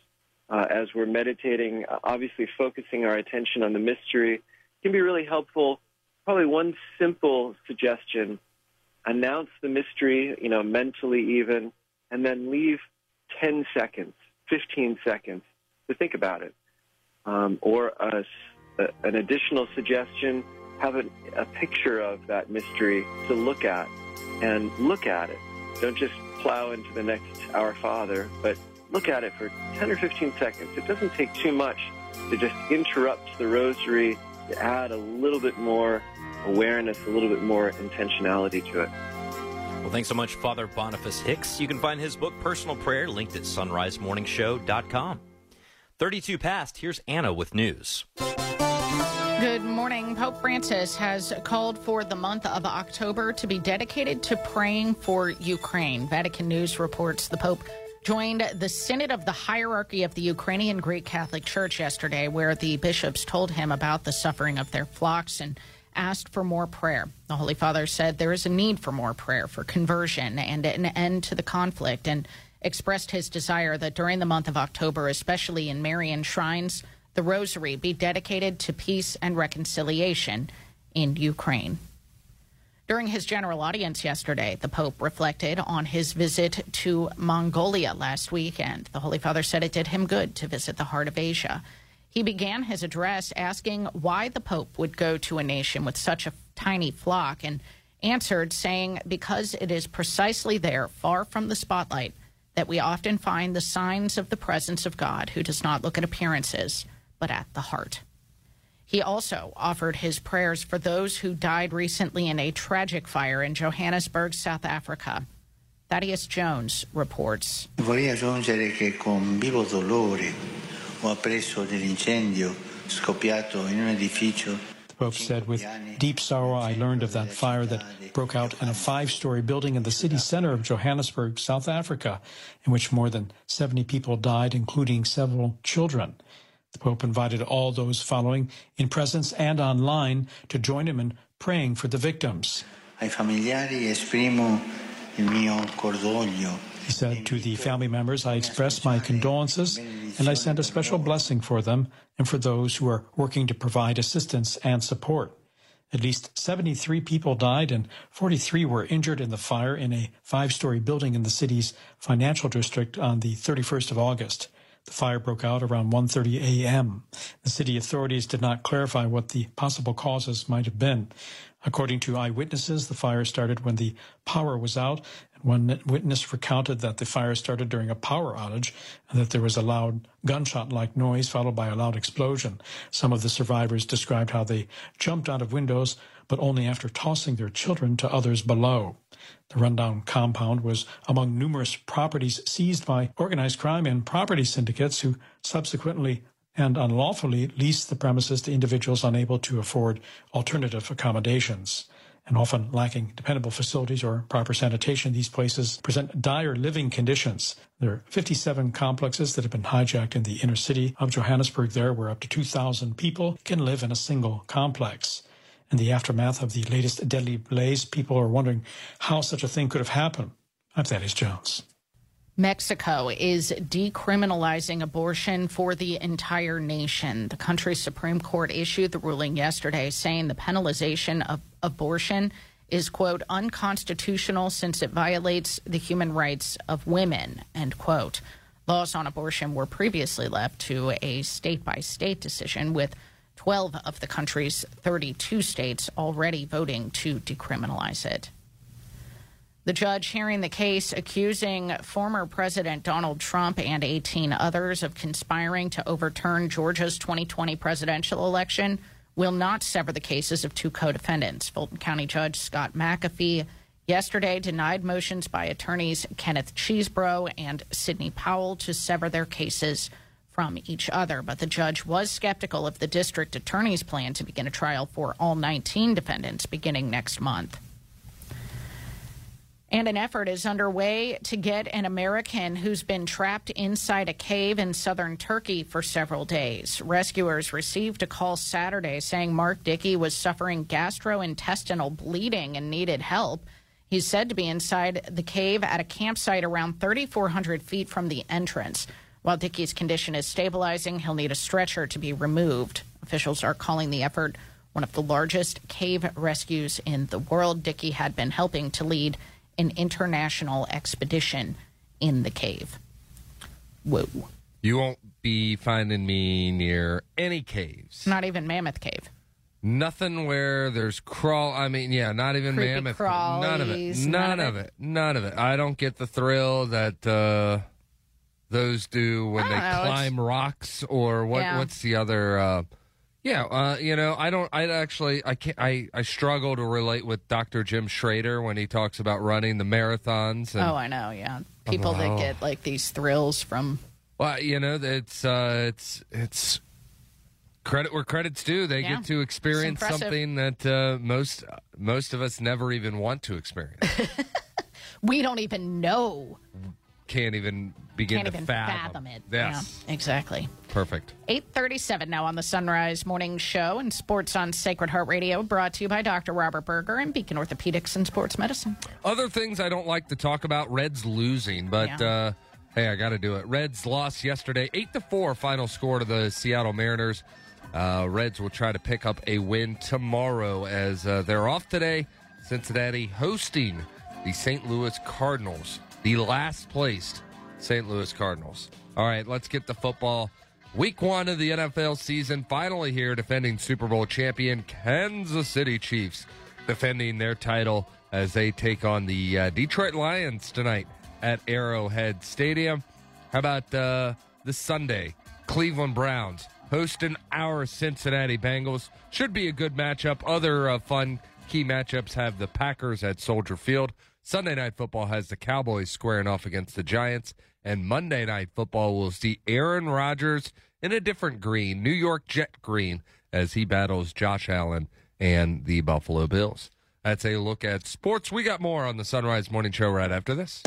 uh, as we're meditating, obviously focusing our attention on the mystery can be really helpful. Probably one simple suggestion, announce the mystery, you know, mentally even, and then leave 10 seconds, 15 seconds to think about it. Um, or a, a, an additional suggestion, have a, a picture of that mystery to look at and look at it. Don't just plow into the next Our Father, but look at it for 10 or 15 seconds. It doesn't take too much to just interrupt the rosary, to add a little bit more awareness, a little bit more intentionality to it. Well, thanks so much, Father Boniface Hicks. You can find his book, Personal Prayer, linked at sonrisemorningshow.com. 32 past, here's Anna with news. Good morning. Pope Francis has called for the month of October to be dedicated to praying for Ukraine. Vatican News reports the Pope joined the Synod of the Hierarchy of the Ukrainian Greek Catholic Church yesterday, where the bishops told him about the suffering of their flocks and asked for more prayer. The Holy Father said there is a need for more prayer for conversion and an end to the conflict and expressed his desire that during the month of October, especially in Marian shrines, the rosary be dedicated to peace and reconciliation in Ukraine. During his general audience yesterday, the Pope reflected on his visit to Mongolia last weekend. The Holy Father said it did him good to visit the heart of Asia. He began his address asking why the Pope would go to a nation with such a tiny flock and answered saying, Because it is precisely there, far from the spotlight, that we often find the signs of the presence of God, who does not look at appearances, but at the heart. He also offered his prayers for those who died recently in a tragic fire in Johannesburg, South Africa. Thaddeus Jones reports. Vorrei aggiungere che con vivo dolore ho appreso dell'incendio scoppiato in un edificio The Pope said, with deep sorrow, I learned of that fire that broke out in a five story building in the city center of Johannesburg, South Africa, in which more than 70 people died, including several children. The Pope invited all those following, in presence and online, to join him in praying for the victims. ai familiari esprimo il mio cordoglio He said to the family members, I express my condolences and I send a special blessing for them and for those who are working to provide assistance and support. At least 73 people died and 43 were injured in the fire in a five story building in the city's financial district on the 31st of August. The fire broke out around 1:30 a.m. The city authorities did not clarify what the possible causes might have been. According to eyewitnesses, the fire started when the power was out, and one witness recounted that the fire started during a power outage and that there was a loud gunshot-like noise followed by a loud explosion. Some of the survivors described how they jumped out of windows, but only after tossing their children to others below. The rundown compound was among numerous properties seized by organized crime and property syndicates who subsequently and unlawfully leased the premises to individuals unable to afford alternative accommodations. And often lacking dependable facilities or proper sanitation, these places present dire living conditions. There are 57 complexes that have been hijacked in the inner city of Johannesburg, there, where up to 2,000 people can live in a single complex. In the aftermath of the latest deadly blaze, people are wondering how such a thing could have happened. I'm Thaddeus Jones. Mexico is decriminalizing abortion for the entire nation. The country's Supreme Court issued the ruling yesterday saying the penalization of abortion is, quote, unconstitutional since it violates the human rights of women, end quote. Laws on abortion were previously left to a state by state decision, with 12 of the country's 32 states already voting to decriminalize it. The judge hearing the case accusing former President Donald Trump and 18 others of conspiring to overturn Georgia's 2020 presidential election will not sever the cases of two co defendants. Fulton County Judge Scott McAfee yesterday denied motions by attorneys Kenneth Chesebro and Sidney Powell to sever their cases from each other. But the judge was skeptical of the district attorney's plan to begin a trial for all 19 defendants beginning next month. And an effort is underway to get an American who's been trapped inside a cave in southern Turkey for several days. Rescuers received a call Saturday saying Mark Dickey was suffering gastrointestinal bleeding and needed help. He's said to be inside the cave at a campsite around 3,400 feet from the entrance. While Dickey's condition is stabilizing, he'll need a stretcher to be removed. Officials are calling the effort one of the largest cave rescues in the world. Dickey had been helping to lead an international expedition in the cave. Whoa. You won't be finding me near any caves. Not even Mammoth Cave. Nothing where there's crawl. I mean, yeah, not even Creepy mammoth. None of it. None, none of of it. None of it. I don't get the thrill that uh, those do when they know, it's- climb rocks or what? Yeah. What's the other? Uh, yeah, uh, you know, I don't. I actually, I can't. I, I struggle to relate with Dr. Jim Schrader when he talks about running the marathons. And, oh, I know, yeah. People that Oh. get like these thrills from Well, you know, it's uh, it's it's credit where credit's due. They Yeah. get to experience something that uh, most most of us never even want to experience. we don't even know. Can't even begin Can't to even fathom. fathom it. Yes, Yeah, exactly. perfect. 837 now on the Son Rise Morning Show and Sports on Sacred Heart Radio, brought to you by Dr. Robert Berger and Beacon Orthopedics and Sports Medicine. Other things I don't like to talk about: Reds losing, but Yeah. uh, hey, I got to do it. Reds lost yesterday, eight to four, final score to the Seattle Mariners. Uh, Reds will try to pick up a win tomorrow as uh, they're off today. Cincinnati hosting the St. Louis Cardinals, the last placed St. Louis Cardinals. All right, let's get to football. Week one of the NFL season finally here, defending Super Bowl champion Kansas City Chiefs defending their title as they take on the uh, Detroit Lions tonight at Arrowhead Stadium. How about uh, this Sunday? Cleveland Browns hosting our Cincinnati Bengals. Should be a good matchup. Other uh, fun key matchups have the Packers at Soldier Field. Sunday Night Football has the Cowboys squaring off against the Giants. And Monday Night Football will see Aaron Rodgers in a different green, New York Jet green, as he battles Josh Allen and the Buffalo Bills. That's a look at sports. We got more on the Son Rise Morning Show right after this.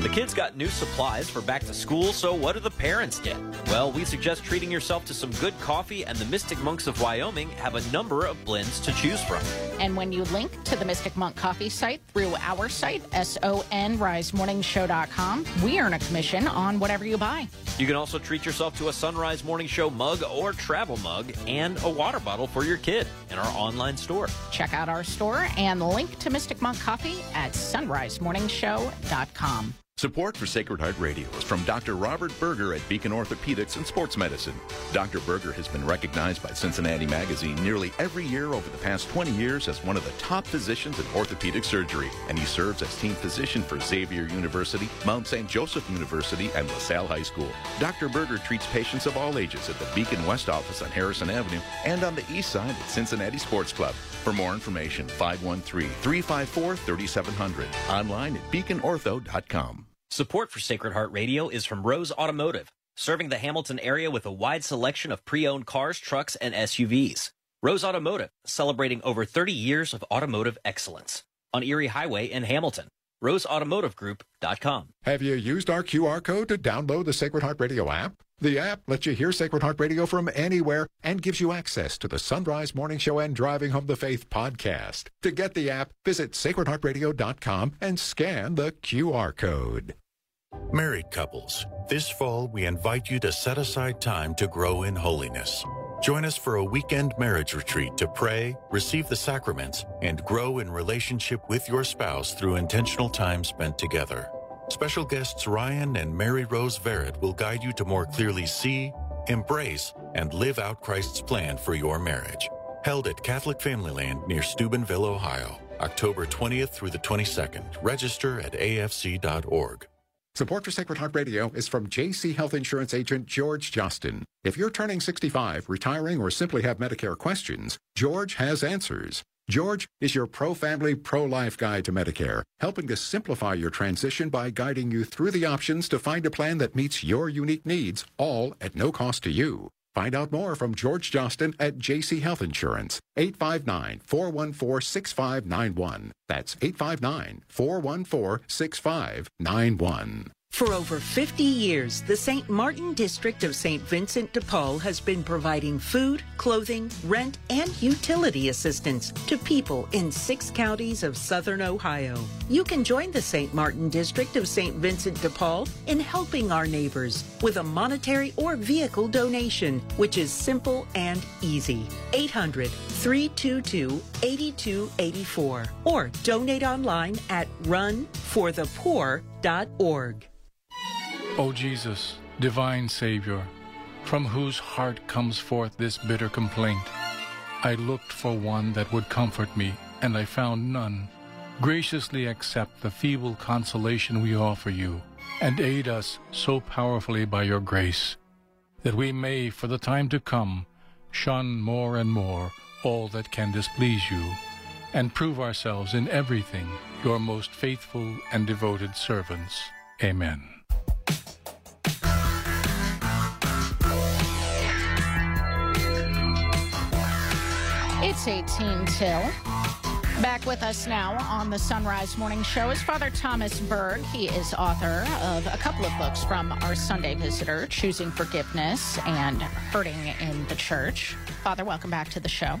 The kids got new supplies for back to school, so what do the parents get? Well, we suggest treating yourself to some good coffee, and the Mystic Monks of Wyoming have a number of blends to choose from. And when you link to the Mystic Monk Coffee site through our site, sonrisemorningshow.com, we earn a commission on whatever you buy. You can also treat yourself to a Son Rise Morning Show mug or travel mug and a water bottle for your kid in our online store. Check out our store and link to Mystic Monk Coffee at sonrisemorningshow.com. Support for Sacred Heart Radio is from Dr. Robert Berger at Beacon Orthopedics and Sports Medicine. Dr. Berger has been recognized by Cincinnati Magazine nearly every year over the past 20 years as one of the top physicians in orthopedic surgery, and he serves as team physician for Xavier University, Mount St. Joseph University, and LaSalle High School. Dr. Berger treats patients of all ages at the Beacon West office on Harrison Avenue and on the east side at Cincinnati Sports Club. For more information, 513-354-3700. Online at beaconortho.com. Support for Sacred Heart Radio is from Rose Automotive, serving the Hamilton area with a wide selection of pre-owned cars, trucks, and SUVs. Rose Automotive, celebrating over 30 years of automotive excellence. On Erie Highway in Hamilton. RoseAutomotiveGroup.com. Have you used our QR code to download the Sacred Heart Radio app? The app lets you hear Sacred Heart Radio from anywhere and gives you access to the Son Rise Morning Show and Driving Home the Faith podcast. To get the app, visit sacredheartradio.com and scan the QR code. Married couples, this fall we invite you to set aside time to grow in holiness. Join us for a weekend marriage retreat to pray, receive the sacraments, and grow in relationship with your spouse through intentional time spent together. Special guests Ryan and Mary Rose Verrett will guide you to more clearly see, embrace, and live out Christ's plan for your marriage. Held at Catholic Family Land near Steubenville, Ohio, October 20th through the 22nd. Register at afc.org. Support for Sacred Heart Radio is from JC Health Insurance agent George Johnston. If you're turning 65, retiring, or simply have Medicare questions, George has answers. George is your pro family, pro life guide to Medicare, helping to simplify your transition by guiding you through the options to find a plan that meets your unique needs, all at no cost to you. Find out more from George Johnston at JC Health Insurance, 859 414 6591. That's 859 414 6591. For over 50 years, the St. Martin District of St. Vincent de Paul has been providing food, clothing, rent, and utility assistance to people in six counties of southern Ohio. You can join the St. Martin District of St. Vincent de Paul in helping our neighbors with a monetary or vehicle donation, which is simple and easy. 800 322 8284 or donate online at runforthepoor.org. O Jesus, divine Savior, from whose heart comes forth this bitter complaint, I looked for one that would comfort me, and I found none. Graciously accept the feeble consolation we offer you, and aid us so powerfully by your grace, that we may, for the time to come, shun more and more all that can displease you, and prove ourselves in everything your most faithful and devoted servants. Amen. It's 18 till. Back with us now on the Son Rise Morning Show is Father Thomas Berg. He is author of a couple of books from our Sunday Visitor, Choosing Forgiveness and Hurting in the Church. Father, welcome back to the show.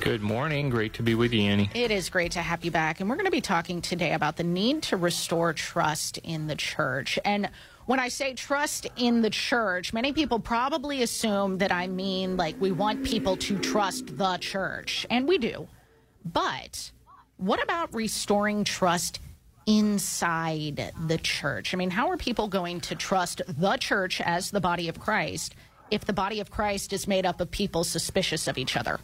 Good morning. Great to be with you, Annie. It is great to have you back. And we're going to be talking today about the need to restore trust in the church. And when I say trust in the church, many people probably assume that I mean like we want people to trust the church. And we do. But what about restoring trust inside the church? I mean, how are people going to trust the church as the body of Christ if the body of Christ is made up of people suspicious of each other?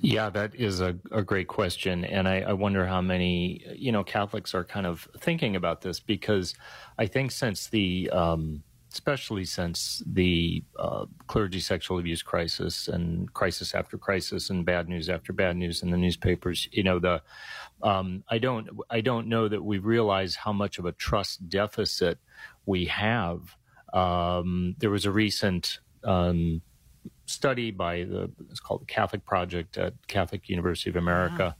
Yeah, that is a, a great question. And I, I, wonder how many, you know, Catholics are kind of thinking about this because I think since the, um, especially since the uh, clergy sexual abuse crisis and crisis after crisis and bad news after bad news in the newspapers, you know, the, um, I don't, I don't know that we realize how much of a trust deficit we have. Um, there was a recent, um, study by the it's called the Catholic Project at Catholic University of America,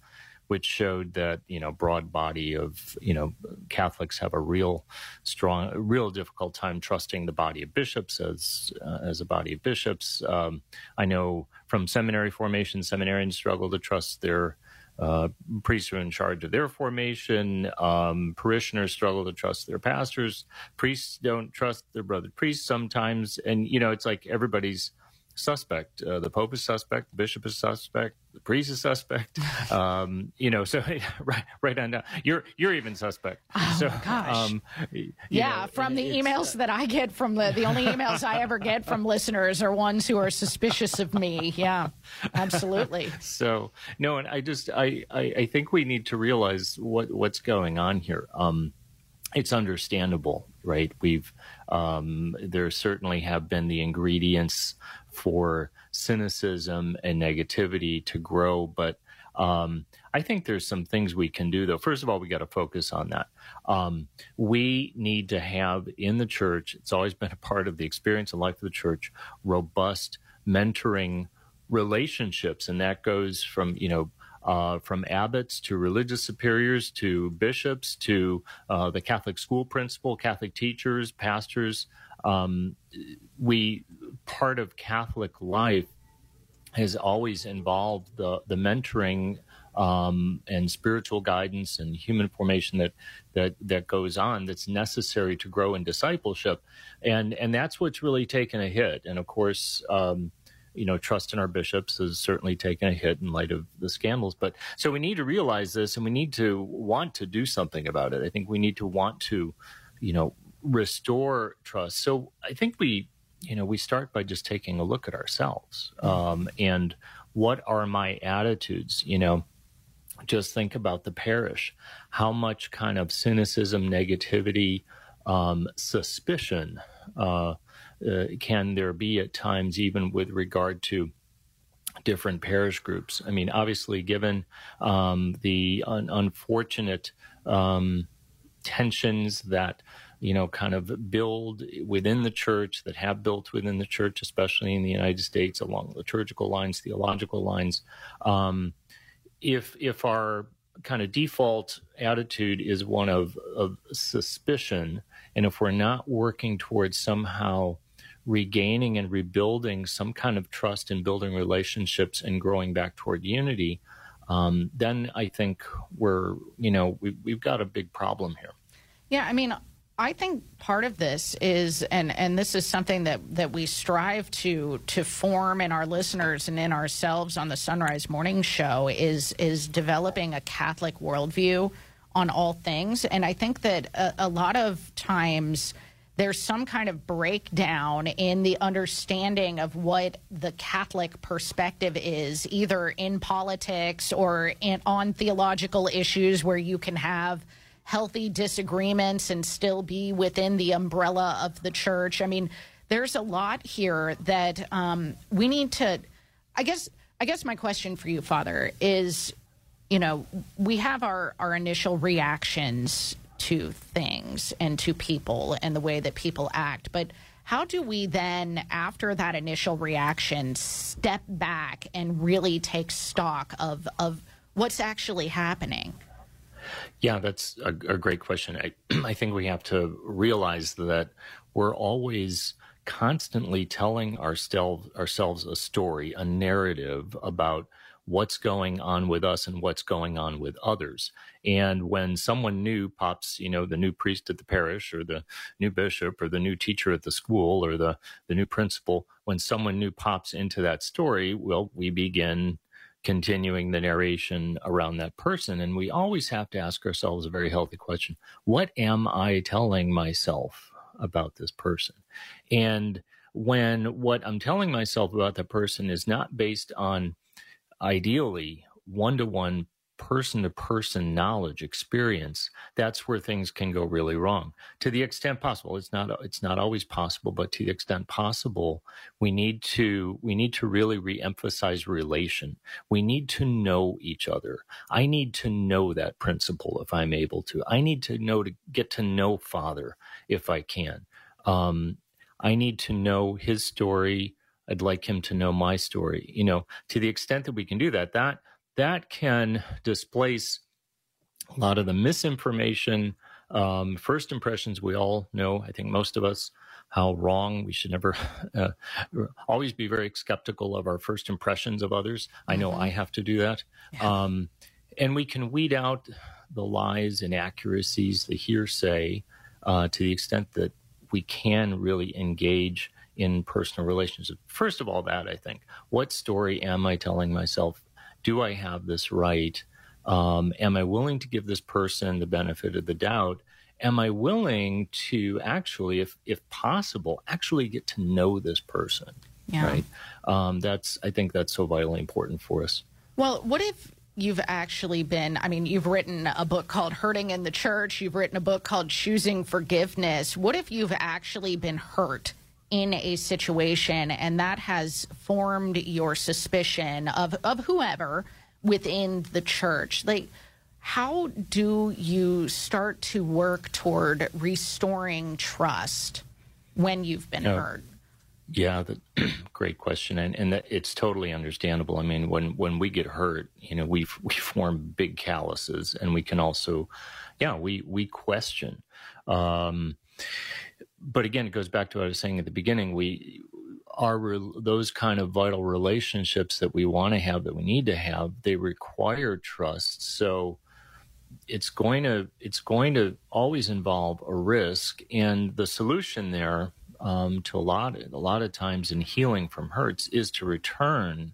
which showed that you know broad body of you know Catholics have a real strong, real difficult time trusting the body of bishops as uh, as a body of bishops. Um, I know from seminary formation, seminarians struggle to trust their uh, priests are in charge of their formation. Um, parishioners struggle to trust their pastors. Priests don't trust their brother priests sometimes, and you know it's like everybody's suspect. Uh, the Pope is suspect. The Bishop is suspect. The priest is suspect. Um, you know, so right, right on down. You're you're even suspect. Oh so, gosh. Um, yeah, know, from the emails that I get from the the only emails I ever get from listeners are ones who are suspicious of me. Yeah, absolutely. so no, and I just I, I I think we need to realize what what's going on here. Um, it's understandable, right? We've um, there certainly have been the ingredients for cynicism and negativity to grow. But um, I think there's some things we can do, though. First of all, we got to focus on that. Um, we need to have in the church, it's always been a part of the experience and life of the church, robust mentoring relationships. And that goes from, you know, uh, from abbots to religious superiors to bishops to uh, the Catholic school principal, Catholic teachers, pastors. Um, we part of Catholic life has always involved the the mentoring um, and spiritual guidance and human formation that that that goes on that's necessary to grow in discipleship, and and that's what's really taken a hit. And of course, um, you know, trust in our bishops has certainly taken a hit in light of the scandals. But so we need to realize this, and we need to want to do something about it. I think we need to want to, you know, restore trust. So I think we you know, we start by just taking a look at ourselves um, and what are my attitudes, you know, just think about the parish. How much kind of cynicism, negativity, um, suspicion uh, uh, can there be at times, even with regard to different parish groups? I mean, obviously, given um, the un- unfortunate um, tensions that you know, kind of build within the church, that have built within the church, especially in the United States, along liturgical lines, theological lines. Um, if if our kind of default attitude is one of, of suspicion, and if we're not working towards somehow regaining and rebuilding some kind of trust and building relationships and growing back toward unity, um, then I think we're, you know, we, we've got a big problem here. Yeah, I mean, I think part of this is, and and this is something that that we strive to to form in our listeners and in ourselves on the Son Rise Morning Show is is developing a Catholic worldview on all things, and I think that a, a lot of times there's some kind of breakdown in the understanding of what the Catholic perspective is, either in politics or in, on theological issues where you can have healthy disagreements and still be within the umbrella of the church. I mean, there's a lot here that um, we need to. I guess. I guess my question for you, Father, is, you know, we have our our initial reactions to things and to people and the way that people act, but how do we then, after that initial reaction, step back and really take stock of of what's actually happening? Yeah, that's a, a great question. I, I think we have to realize that we're always constantly telling ourselves ourselves a story, a narrative about what's going on with us and what's going on with others. And when someone new pops, you know, the new priest at the parish or the new bishop or the new teacher at the school or the, the new principal, when someone new pops into that story, well, we begin continuing the narration around that person. And we always have to ask ourselves a very healthy question What am I telling myself about this person? And when what I'm telling myself about that person is not based on ideally one to one person to person knowledge experience that's where things can go really wrong. To the extent possible it's not it's not always possible but to the extent possible we need to we need to really re-emphasize relation. We need to know each other. I need to know that principle if i'm able to. I need to know to get to know father if i can. Um, i need to know his story. I'd like him to know my story. You know to the extent that we can do that that that can displace a lot of the misinformation. Um, first impressions, we all know, I think most of us, how wrong we should never uh, always be very skeptical of our first impressions of others. I know I have to do that. Um, and we can weed out the lies, inaccuracies, the hearsay uh, to the extent that we can really engage in personal relationships. First of all, that I think, what story am I telling myself do I have this right? Um, am I willing to give this person the benefit of the doubt? Am I willing to actually, if if possible, actually get to know this person? Yeah. Right. Um, that's I think that's so vitally important for us. Well, what if you've actually been i mean you've written a book called hurting in the church you've written a book called choosing forgiveness what if you've actually been hurt in a situation and that has formed your suspicion of, of whoever within the church like how do you start to work toward restoring trust when you've been Oh. hurt Yeah, the, great question, and and that, it's totally understandable. I mean, when when we get hurt, you know, we we form big calluses, and we can also, yeah, we we question. Um, but again, it goes back to what I was saying at the beginning. We are re- those kind of vital relationships that we want to have, that we need to have. They require trust. So it's going to it's going to always involve a risk, and the solution there um, to a lot a lot of times in healing from hurts is to return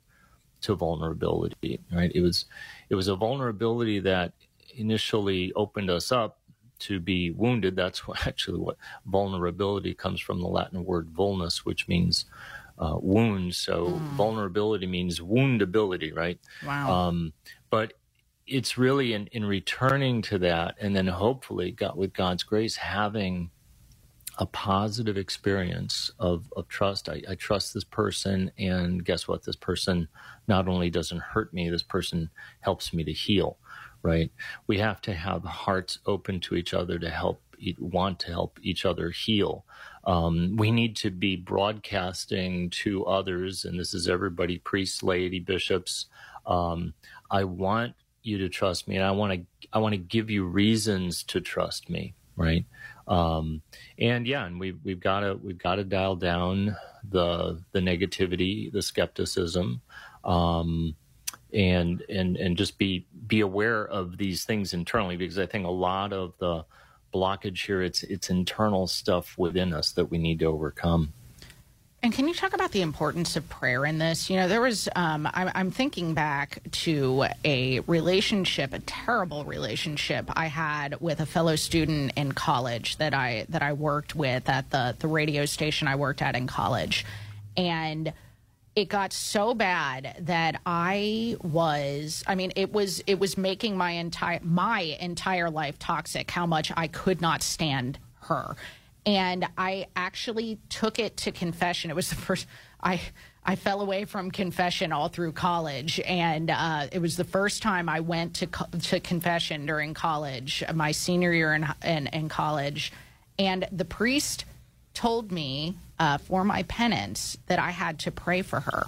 to vulnerability. Right? It was it was a vulnerability that initially opened us up to be wounded. That's what, actually what vulnerability comes from the Latin word vulnus, which means uh, wound. So vulnerability means woundability, right? Wow. Um, but it's really in, in returning to that, and then hopefully, God, with God's grace, having a positive experience of, of trust. I, I trust this person, and guess what? This person not only doesn't hurt me, this person helps me to heal, right? We have to have hearts open to each other to help, want to help each other heal. Um, we need to be broadcasting to others, and this is everybody priests, laity, bishops. Um, I want you to trust me, and I want to I want to give you reasons to trust me, right? Um, and yeah, and we've we've got to we've got to dial down the the negativity, the skepticism, um, and and and just be be aware of these things internally because I think a lot of the blockage here it's it's internal stuff within us that we need to overcome. And can you talk about the importance of prayer in this? You know, there was, um, I'm, I'm thinking back to a relationship, a terrible relationship I had with a fellow student in college that I that I worked with at the the radio station I worked at in college, and it got so bad that I was I mean it was it was making my entire my entire life toxic how much I could not stand her. And I actually took it to confession. It was the first I I fell away from confession all through college. And uh, it was the first time I went to co- to confession during college my senior year in in, in college. And the priest told me uh, for my penance that I had to pray for her.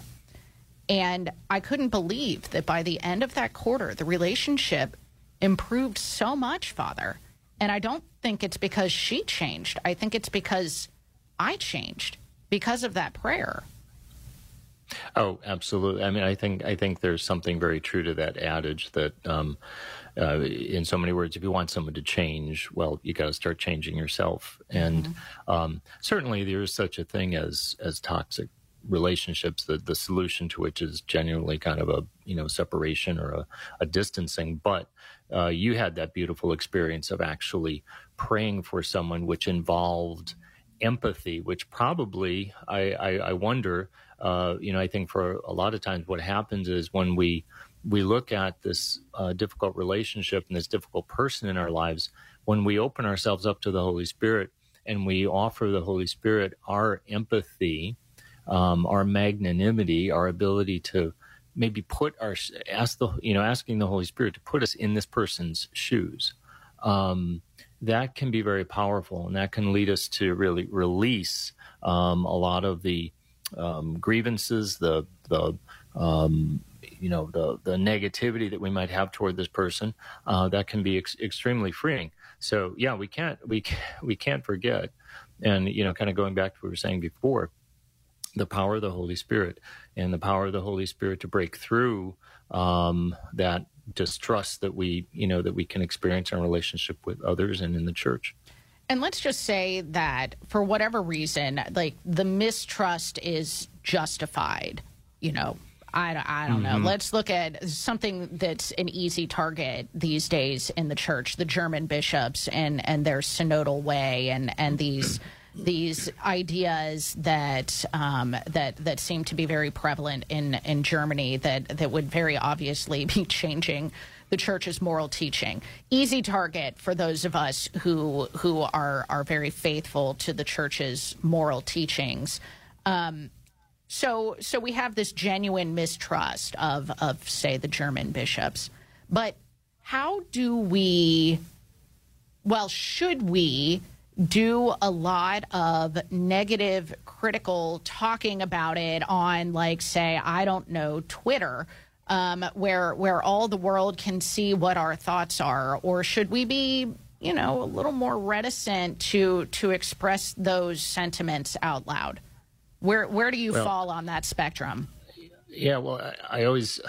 And I couldn't believe that by the end of that quarter, the relationship improved so much, Father. And I don't think it's because she changed. I think it's because I changed because of that prayer. Oh, absolutely. I mean, I think I think there's something very true to that adage that, um, uh, in so many words, if you want someone to change, well, you got to start changing yourself. And um, certainly, there is such a thing as as toxic relationships, the the solution to which is genuinely kind of a you know separation or a, a distancing. But uh, you had that beautiful experience of actually praying for someone, which involved empathy, which probably I, I, I wonder, uh, you know, I think for a lot of times what happens is when we we look at this uh, difficult relationship and this difficult person in our lives, when we open ourselves up to the Holy Spirit and we offer the Holy Spirit our empathy, um, our magnanimity, our ability to maybe put our ask the you know asking the Holy Spirit to put us in this person's shoes. Um, that can be very powerful, and that can lead us to really release um, a lot of the um, grievances, the the um, you know the the negativity that we might have toward this person. Uh, that can be ex- extremely freeing. So yeah, we can't we we can't forget, and you know, kind of going back to what we were saying before, the power of the Holy Spirit and the power of the Holy Spirit to break through um, that distrust that we you know that we can experience in relationship with others and in the church. And let's just say that for whatever reason, like the mistrust is justified, you know, I, I don't know. Mhm. Let's look at something that's an easy target these days in the church: the German bishops and and their synodal way, and and these these ideas that um, that that seem to be very prevalent in in Germany that that would very obviously be changing the church's moral teaching. Easy target for those of us who who are are very faithful to the church's moral teachings. Um, so so we have this genuine mistrust of of say the German bishops. But how do we well should we do a lot of negative critical talking about it on like say I don't know Twitter um, where where all the world can see what our thoughts are or should we be you know a little more reticent to to express those sentiments out loud where where do you Well- fall on that spectrum? Yeah, well, I, I always,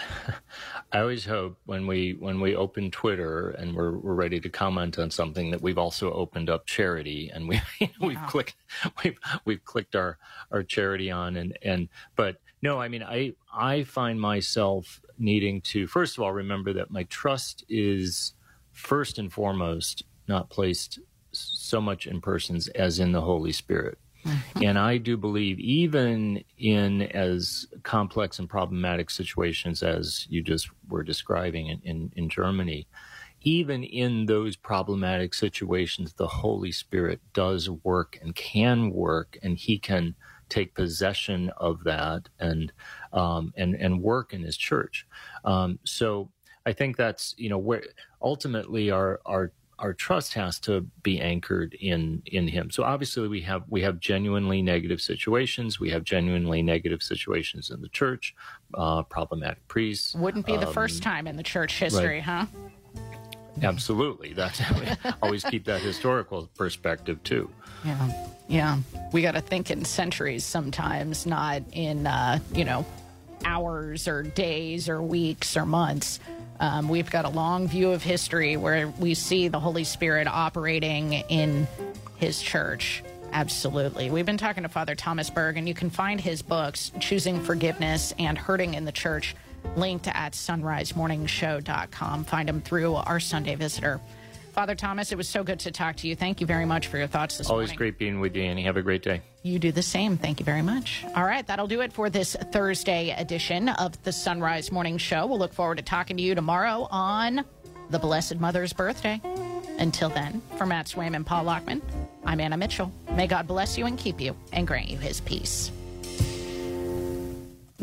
I always hope when we when we open Twitter and we're we're ready to comment on something that we've also opened up charity and we we've clicked we've we've clicked our our charity on and and but no, I mean I I find myself needing to first of all remember that my trust is first and foremost not placed so much in persons as in the Holy Spirit. And I do believe, even in as complex and problematic situations as you just were describing in, in, in Germany, even in those problematic situations, the Holy Spirit does work and can work, and He can take possession of that and um, and and work in His church. Um, so I think that's you know where ultimately our our our trust has to be anchored in in him so obviously we have we have genuinely negative situations we have genuinely negative situations in the church uh, problematic priests Wouldn't be the um, first time in the church history, huh? absolutely that's always keep that historical perspective too Yeah. Yeah. We got to think in centuries sometimes, not in, uh, you know, hours or days or weeks or months. Um, we've got a long view of history where we see the Holy Spirit operating in his church. Absolutely. We've been talking to Father Thomas Berg, and you can find his books, Choosing Forgiveness and Hurting in the Church, linked at sonrisemorningshow.com. Find them through our Sunday Visitor. Father Thomas, it was so good to talk to you. Thank you very much for your thoughts this morning. always morning. great being with you annie have a great day You do the same. Thank you very much. All right, that'll do it for this Thursday edition of the Son Rise Morning Show. We'll look forward to talking to you tomorrow on the Blessed Mother's birthday. Until then, for Matt Swaim and Paul Lockman, I'm Anna Mitchell. May God bless you and keep you and grant you his peace.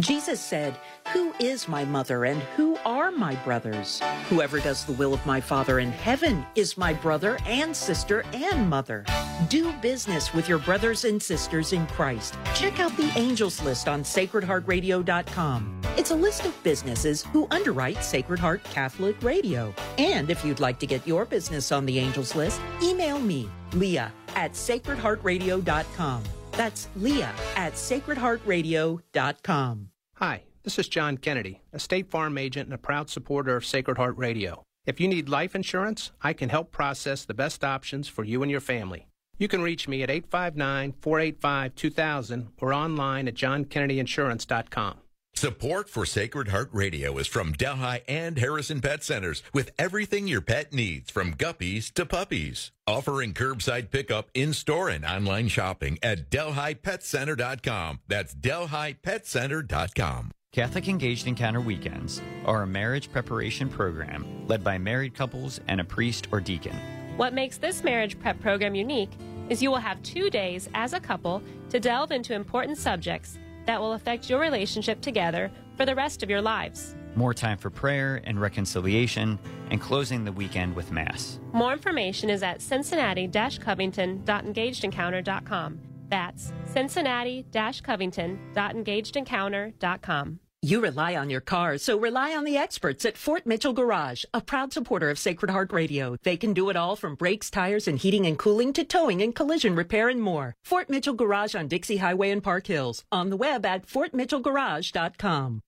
Jesus said, Who is my mother and who are my brothers? Whoever does the will of my Father in heaven is my brother and sister and mother. Do business with your brothers and sisters in Christ. Check out the Angels List on sacredheartradio.com. It's a list of businesses who underwrite Sacred Heart Catholic Radio. And if you'd like to get your business on the Angels List, email me, Leah, at sacredheartradio.com. That's Leah at sacredheartradio.com. Hi, this is John Kennedy, a State Farm agent and a proud supporter of Sacred Heart Radio. If you need life insurance, I can help process the best options for you and your family. You can reach me at 859 485 2000 or online at johnkennedyinsurance.com. Support for Sacred Heart Radio is from Delhi and Harrison Pet Centers with everything your pet needs from guppies to puppies. Offering curbside pickup in store and online shopping at DelhiPetCenter.com. That's DelhiPetCenter.com. Catholic Engaged Encounter Weekends are a marriage preparation program led by married couples and a priest or deacon. What makes this marriage prep program unique is you will have two days as a couple to delve into important subjects that will affect your relationship together for the rest of your lives. More time for prayer and reconciliation, and closing the weekend with Mass. More information is at cincinnati-covington.engagedencounter.com. That's cincinnati-covington.engagedencounter.com. You rely on your car, so rely on the experts at Fort Mitchell Garage, a proud supporter of Sacred Heart Radio. They can do it all from brakes, tires, and heating and cooling to towing and collision repair and more. Fort Mitchell Garage on Dixie Highway in Park Hills. On the web at fortmitchellgarage.com.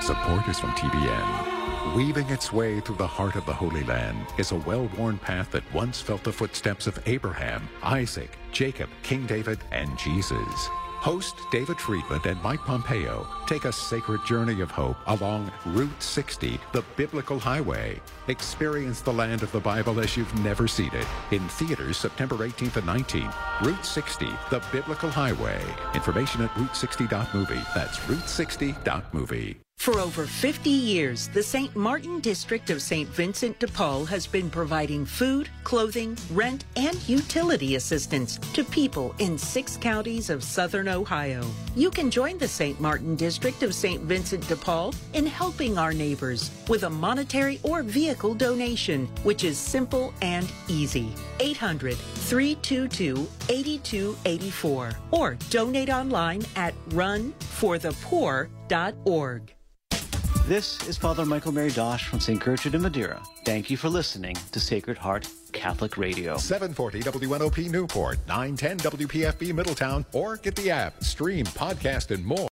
Support is from TBN. Weaving its way through the heart of the Holy Land is a well worn path that once felt the footsteps of Abraham, Isaac, Jacob, King David, and Jesus. Host David Friedman and Mike Pompeo take a sacred journey of hope along Route 60, the biblical highway. Experience the land of the Bible as you've never seen it. In theaters September 18th and 19th. Route 60, the biblical highway. Information at route60.movie. That's route60.movie. For over 50 years, the St. Martin District of St. Vincent de Paul has been providing food, clothing, rent, and utility assistance to people in six counties of southern Ohio. You can join the St. Martin District of St. Vincent de Paul in helping our neighbors with a monetary or vehicle donation, which is simple and easy. 800 322 8284 or donate online at runforthepoor.org. This is Father Michael Mary Dosh from St. Gertrude in Madeira. Thank you for listening to Sacred Heart Catholic Radio. 740 WNOP Newport, 910 WPFB Middletown, or get the app, stream, podcast, and more.